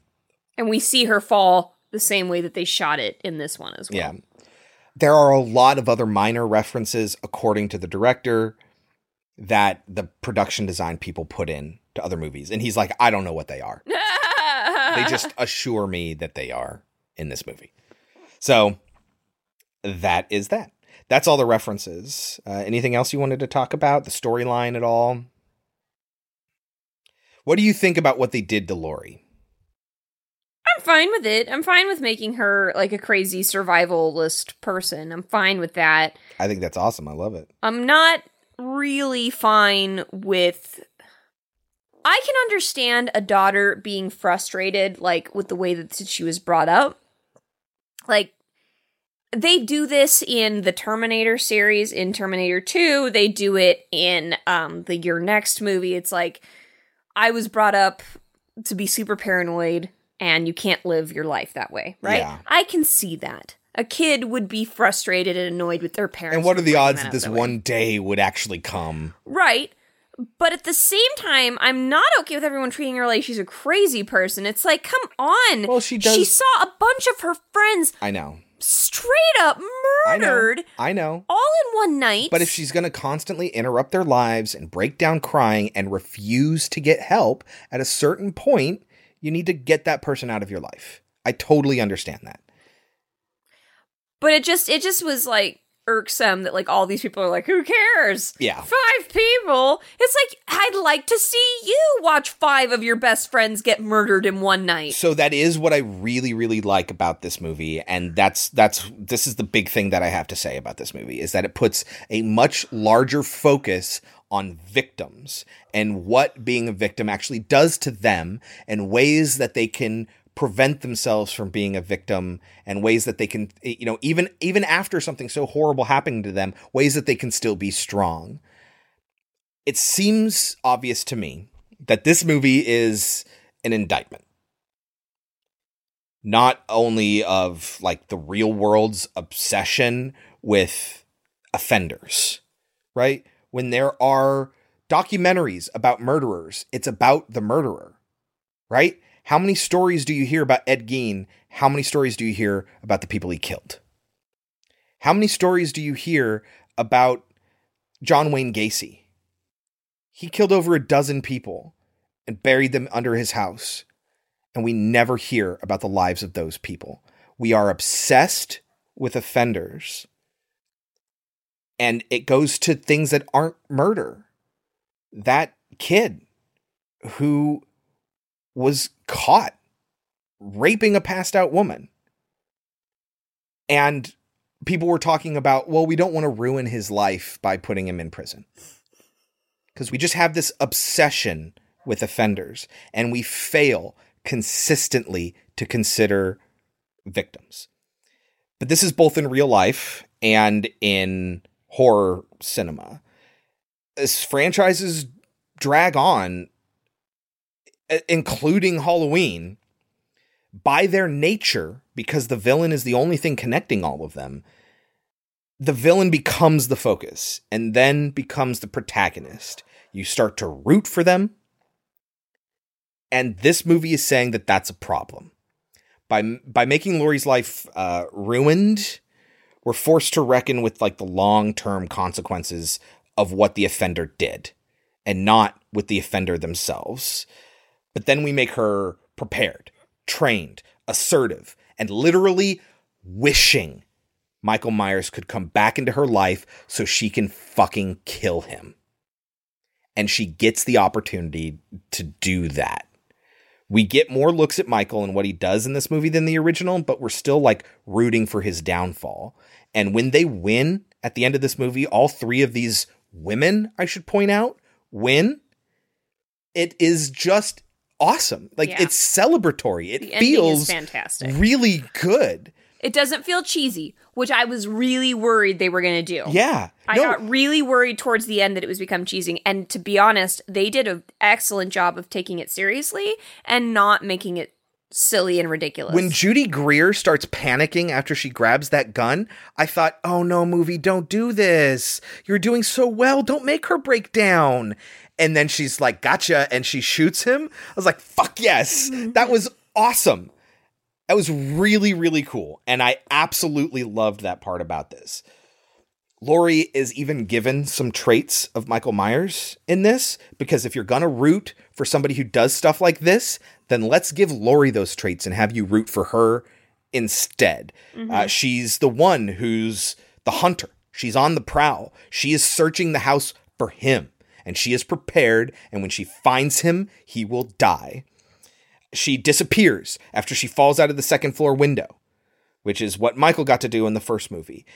And we see her fall the same way that they shot it in this one as well. Yeah. There are a lot of other minor references, according to the director, that the production design people put in to other movies. And he's like, I don't know what they are. they just assure me that they are in this movie. So that is that. That's all the references. Uh, anything else you wanted to talk about? The storyline at all? What do you think about what they did to Laurie? I'm fine with it. I'm fine with making her like a crazy survivalist person. I'm fine with that. I think that's awesome. I love it. I'm not really fine with. I can understand a daughter being frustrated, like with the way that she was brought up. Like, they do this in the Terminator series, in Terminator 2. They do it in um, the You're Next movie. It's like, I was brought up to be super paranoid, and you can't live your life that way, right? Yeah. I can see that. A kid would be frustrated and annoyed with their parents. And what are the odds that this way. one day would actually come? Right. But at the same time, I'm not okay with everyone treating her like she's a crazy person. It's like, come on. Well, she does- She saw a bunch of her friends I know. straight up I know. murdered I know. all in one night. But if she's going to constantly interrupt their lives and break down crying and refuse to get help, at a certain point, you need to get that person out of your life. I totally understand that. But it just it just was like irksome that like all these people are like, who cares? Yeah. Five people. It's like I'd like to see you watch five of your best friends get murdered in one night. So that is what I really really like about this movie and that's that's this is the big thing that I have to say about this movie is that it puts a much larger focus on victims and what being a victim actually does to them and ways that they can prevent themselves from being a victim and ways that they can eh, you know even even after something so horrible happening to them ways that they can still be strong it seems obvious to me that this movie is an indictment not only of like the real world's obsession with offenders, right? When there are documentaries about murderers, it's about the murderer, right? How many stories do you hear about Ed Gein? How many stories do you hear about the people he killed? How many stories do you hear about John Wayne Gacy? He killed over a dozen people and buried them under his house and we never hear about the lives of those people. We are obsessed with offenders, and it goes to things that aren't murder. That kid who was caught raping a passed out woman, and people were talking about, well, we don't want to ruin his life by putting him in prison. Because we just have this obsession with offenders, and we fail consistently to consider victims. But this is both in real life and in horror cinema. As franchises drag on, including Halloween, by their nature, because the villain is the only thing connecting all of them, the villain becomes the focus and then becomes the protagonist. You start to root for them, and this movie is saying that that's a problem. By by making Laurie's life uh, ruined, we're forced to reckon with like the long-term consequences of what the offender did and not with the offender themselves. But then we make her prepared, trained, assertive, and literally wishing Michael Myers could come back into her life so she can fucking kill him. And she gets the opportunity to do that. We get more looks at Michael and what he does in this movie than the original, but we're still like rooting for his downfall. And when they win at the end of this movie, all three of these women, I should point out, win. It is just awesome. Like Yeah. it's celebratory. It feels fantastic. really good. It doesn't feel cheesy, which I was really worried they were going to do. Yeah. I No. got really worried towards the end that it was become cheesy. And to be honest, they did an excellent job of taking it seriously and not making it silly and ridiculous. When Judy Greer starts panicking after she grabs that gun, I thought, oh no, movie, don't do this. You're doing so well. Don't make her break down. And then she's like, gotcha. And she shoots him. I was like, fuck yes. That was awesome. That was really, really cool. And I absolutely loved that part about this. Laurie is even given some traits of Michael Myers in this because if you're going to root for somebody who does stuff like this, then let's give Laurie those traits and have you root for her instead. Mhm. Uh, she's the one who's the hunter. She's on the prowl. She is searching the house for him and she is prepared. And when she finds him, he will die. She disappears after she falls out of the second floor window, which is what Michael got to do in the first movie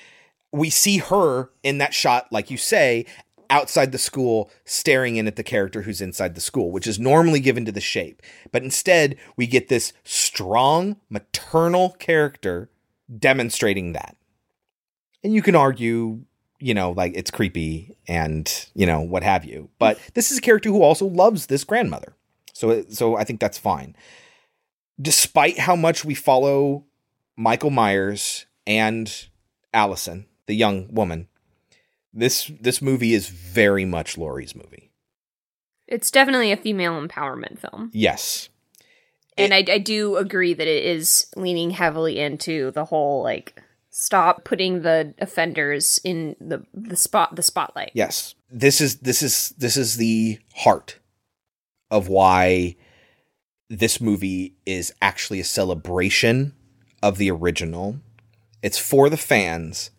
we see her in that shot, like you say, outside the school, staring in at the character who's inside the school, which is normally given to the shape. But instead, we get this strong maternal character demonstrating that. And you can argue, you know, like it's creepy and, you know, what have you. But this is a character who also loves this grandmother. So so I think that's fine. Despite how much we follow Michael Myers and Allison, the young woman, this this movie is very much Laurie's movie. it's definitely a female empowerment film. Yes. And I, I do agree that it is leaning heavily into the whole like stop putting the offenders in the the spot the spotlight. Yes. This is this is this is the heart of why this movie is actually a celebration of the original. It's for the fans,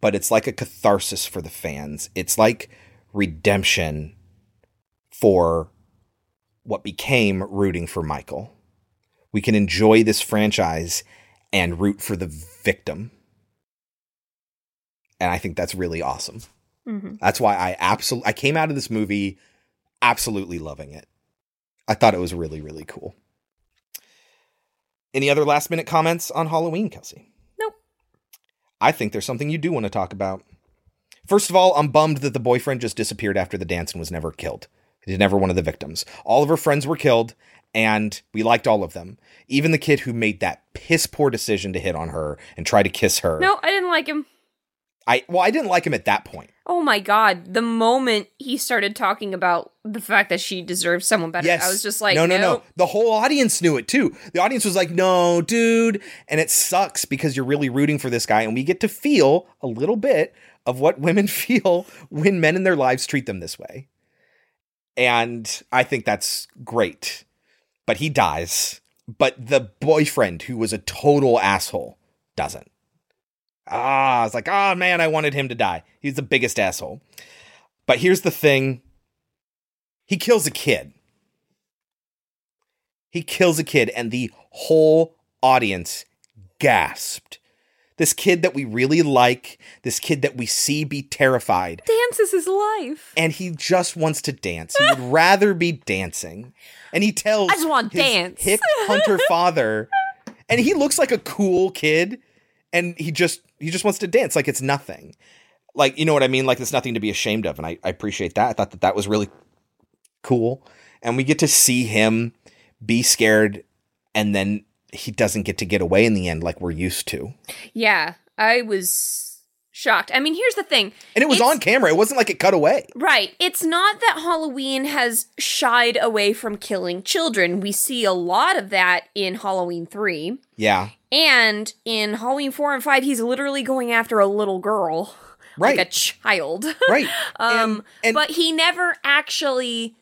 but it's like a catharsis for the fans. It's like redemption for what became rooting for Michael. We can enjoy this franchise and root for the victim. And I think that's really awesome. Mhm. That's why I absolutely I came out of this movie absolutely loving it. I thought it was really really cool. Any other last minute comments on Halloween, Kelsey? Nope. I think there's something you do want to talk about. First of all, I'm bummed that the boyfriend just disappeared after the dance and was never killed. He's never one of the victims. All of her friends were killed, and we liked all of them. Even the kid who made that piss poor decision to hit on her and try to kiss her. No, I didn't like him. I well, I didn't like him at that point. Oh my god, the moment he started talking about the fact that she deserves someone better, Yes. I was just like, no, no, no. nope. The whole audience knew it too. The audience was like, no, dude. And it sucks because you're really rooting for this guy. And we get to feel a little bit of what women feel when men in their lives treat them this way. And I think that's great. But he dies. But the boyfriend, who was a total asshole, doesn't. Ah, I was like, oh man, I wanted him to die. He's the biggest asshole. But here's the thing he kills a kid. He kills a kid, and the whole audience gasped. This kid that we really like, this kid that we see be terrified, Dance is his life. and he just wants to dance. He would rather be dancing. And he tells I just want his dance. hick hunter father, and he looks like a cool kid, and he just he just wants to dance like it's nothing. Like you know what I mean? Like it's nothing to be ashamed of, and I, I appreciate that. I thought that that was really cool, and we get to see him be scared, and then he doesn't get to get away in the end like we're used to. Yeah, I was shocked. I mean, here's the thing. And it was It's- on camera. It wasn't like it cut away. Right. It's not that Halloween has shied away from killing children. We see a lot of that in Halloween 3. Yeah. And in Halloween 4 and 5, he's literally going after a little girl. Right. Like a child. Right. um, but he never actually.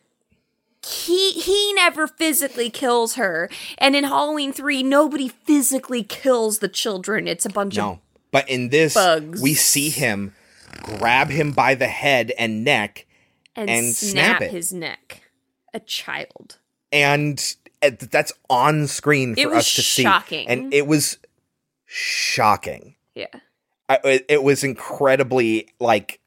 He he never physically kills her, and in Halloween three, nobody physically kills the children. It's a bunch of No. But in this, Bugs. we see him grab him by the head and neck and, and snap, snap his neck. A child. and eh, that's on screen for us to see. And it was shocking. Yeah. I, it, it was incredibly like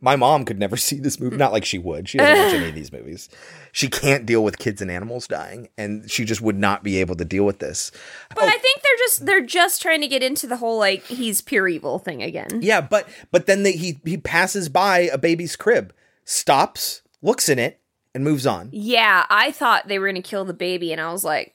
my mom could never see this movie. Not like she would. She doesn't watch any of these movies. She can't deal with kids and animals dying, and she just would not be able to deal with this. But oh. I think they're just they're just trying to get into the whole like he's pure evil thing again. Yeah, but but then they, he he passes by a baby's crib, stops, looks in it, and moves on. Yeah, I thought they were gonna kill the baby, and I was like,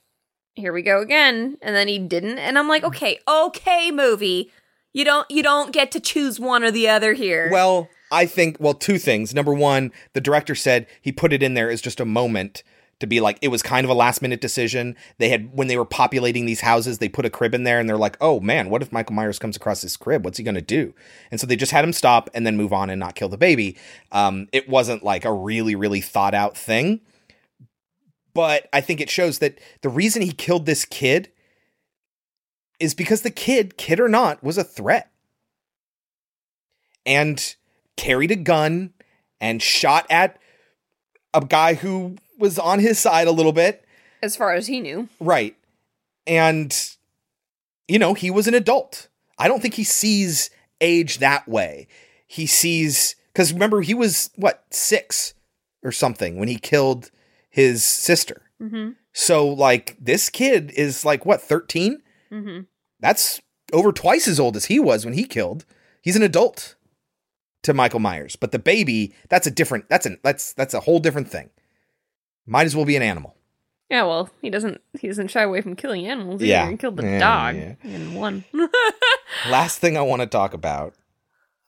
here we go again. And then he didn't, and I'm like, mm. okay, okay, movie. You don't you don't get to choose one or the other here. Well, I think well, two things. Number one, the director said he put it in there as just a moment to be like it was kind of a last minute decision. They had when they were populating these houses, they put a crib in there and they're like, "Oh man, what if Michael Myers comes across this crib? What's he going to do?" And so they just had him stop and then move on and not kill the baby. Um, it wasn't like a really really thought out thing. But I think it shows that the reason he killed this kid is because the kid, kid or not, was a threat. And carried a gun and shot at a guy who was on his side a little bit. as far as he knew. Right. And, you know, he was an adult. I don't think he sees age that way. He sees, because remember, he was, what, six or something when he killed his sister. Mm-hmm. So, like, this kid is like, what, 13? Mm-hmm. That's over twice as old as he was when he killed. He's an adult to Michael Myers, but the baby, that's a different that's an that's that's a whole different thing. Might as well be an animal. Yeah, well, he doesn't he doesn't shy away from killing animals. Yeah. Yeah, he killed the Yeah, dog yeah. in one. Last thing I want to talk about.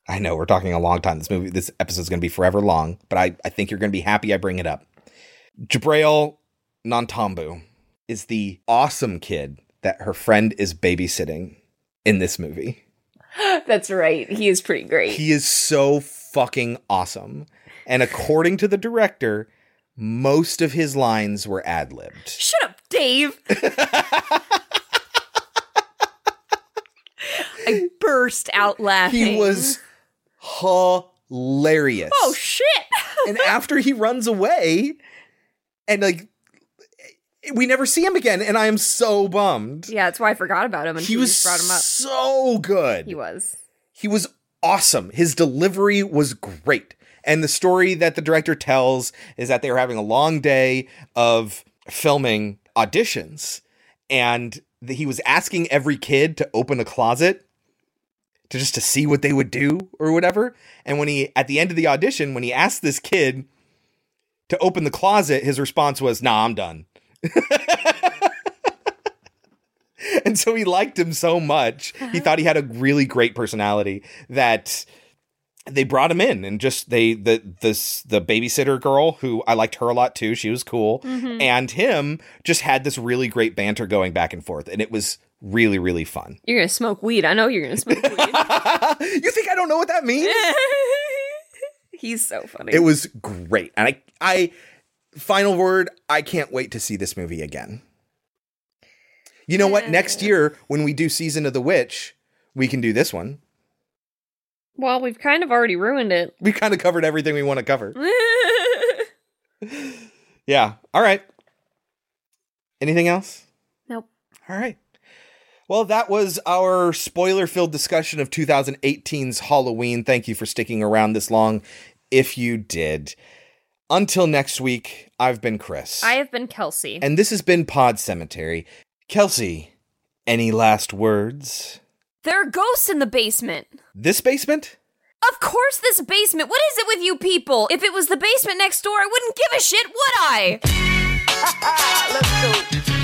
I know we're talking a long time. This movie this episode's going to be forever long, but I I think you're going to be happy I bring it up. Jibrail Nantambu is the awesome kid that her friend is babysitting in this movie. That's right. He is pretty great. He is so fucking awesome. And according to the director, most of his lines were ad libbed. Shut up, Dave. I burst out laughing. He was hilarious. Oh shit. and after he runs away, and like, we never see him again, and I am so bummed. Yeah, that's why I forgot about him and He was brought him up. so good. He was. He was awesome. His delivery was great. And the story that the director tells is that they were having a long day of filming auditions and he was asking every kid to open a closet to just to see what they would do or whatever. And when he at the end of the audition when he asked this kid to open the closet, his response was, "Nah, I'm done." and so he liked him so much. He thought he had a really great personality that they brought him in and just they the this the babysitter girl who I liked her a lot too. She was cool. Mhm. And him just had this really great banter going back and forth and it was really really fun. You're gonna smoke weed. I know you're gonna smoke weed. you think I don't know what that means? He's so funny. It was great. And I I final word, I can't wait to see this movie again. You know what? Next year when we do Season of the Witch, we can do this one. Well, we've kind of already ruined it. We kind of covered everything we want to cover. Yeah. All right. Anything else? Nope. All right. Well, that was our spoiler filled discussion of 2018's Halloween. Thank you for sticking around this long if you did. Until next week, I've been Chris. I have been Kelsey. and this has been Pod Cemetery. Kelsey, any last words? there are ghosts in the basement. This basement? Of course, this basement. What is it with you people? If it was the basement next door, I wouldn't give a shit, would I? Let's go.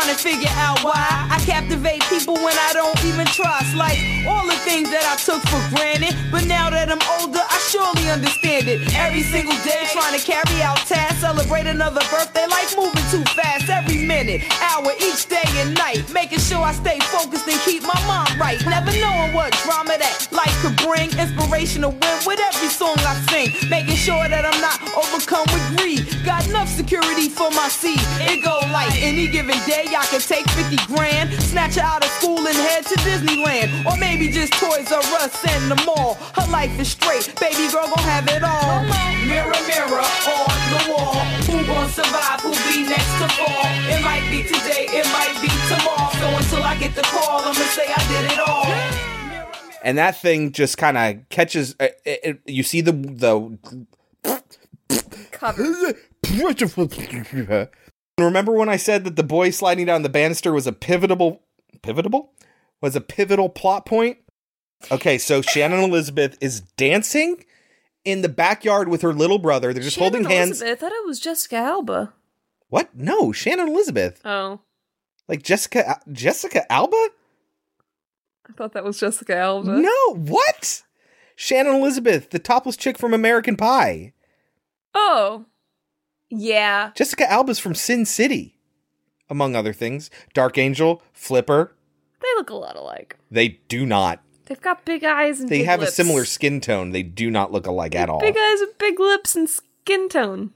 Trying to figure out why I captivate people when I don't even trust. Like all the things that I took for granted. But now that I'm older, I surely understand it. Every single day, trying to carry out tasks, celebrate another birthday. Life moving too fast every minute, hour, each day and night. Making sure I stay focused and keep my mind right. Never knowing what drama that life could bring. Inspiration to win with every song I sing. Making sure that I'm not overcome with greed. Got enough security for my seed. It go like any given day, I can take 50 grand, snatch her out of school and head to Disneyland. Or maybe just Toys R Us and the mall. Her life is straight, baby girl gon' have it all. Mirror, mirror on the wall. Who gon' survive? Who be next to fall? It might be today, it might be tomorrow. So until I get the call, I'ma say I did it all. and that thing just kind of catches. Uh, it, it- you see the the cover. Remember when I said that the boy sliding down the banister was a pivotal pivotal was a pivotal plot point? Okay, so Shannon Elizabeth is dancing in the backyard with her little brother. They're just holding hands. Elizabeth, I thought it was Jessica Alba. What? No, Shannon Elizabeth. Oh, Like Jessica Jessica Alba? I thought that was Jessica Alba. No, what? Shannon Elizabeth, the topless chick from American Pie. Oh, yeah. Jessica Alba's from Sin City, among other things. Dark Angel, Flipper. They look a lot alike. They do not. They've got big eyes and They have a similar skin tone. They do not look alike at all. Big eyes and big lips and skin tone.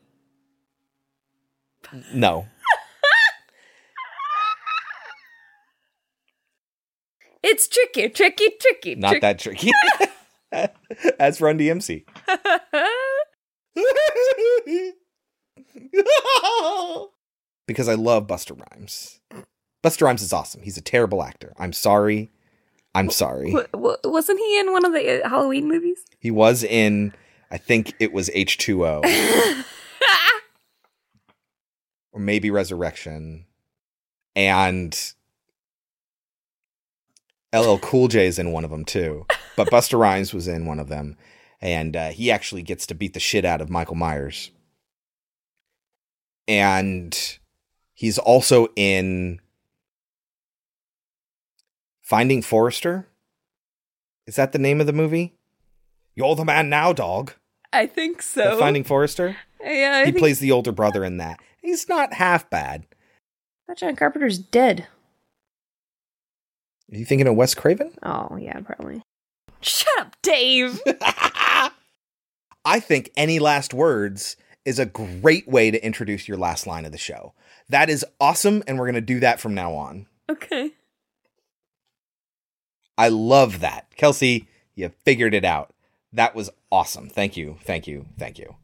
No. It's tricky, tricky, tricky. Not trick- that tricky. That's Run DMC. because I love Busta Rhymes. Busta Rhymes is awesome. He's a terrible actor. I'm sorry. I'm sorry. Wa- wa- wasn't he in one of the uh, Halloween movies? He was in, I think it was H2O. or maybe Resurrection. And LL Cool J is in one of them too. But Busta Rhymes was in one of them. And uh, he actually gets to beat the shit out of Michael Myers. And he's also in Finding Forrester. Is that the name of the movie? You're the man now, dog. I think The so. Finding Forrester. Yeah, I he think plays the older brother in that. He's not half bad. that John Carpenter's dead. Are you thinking of Wes Craven? Oh yeah, probably. Shut up, Dave. I think any last words is a great way to introduce your last line of the show. That is awesome, and we're going to do that from now on. okay. I love that. Kelsey, you figured it out. That was awesome. Thank you. Thank you. Thank you.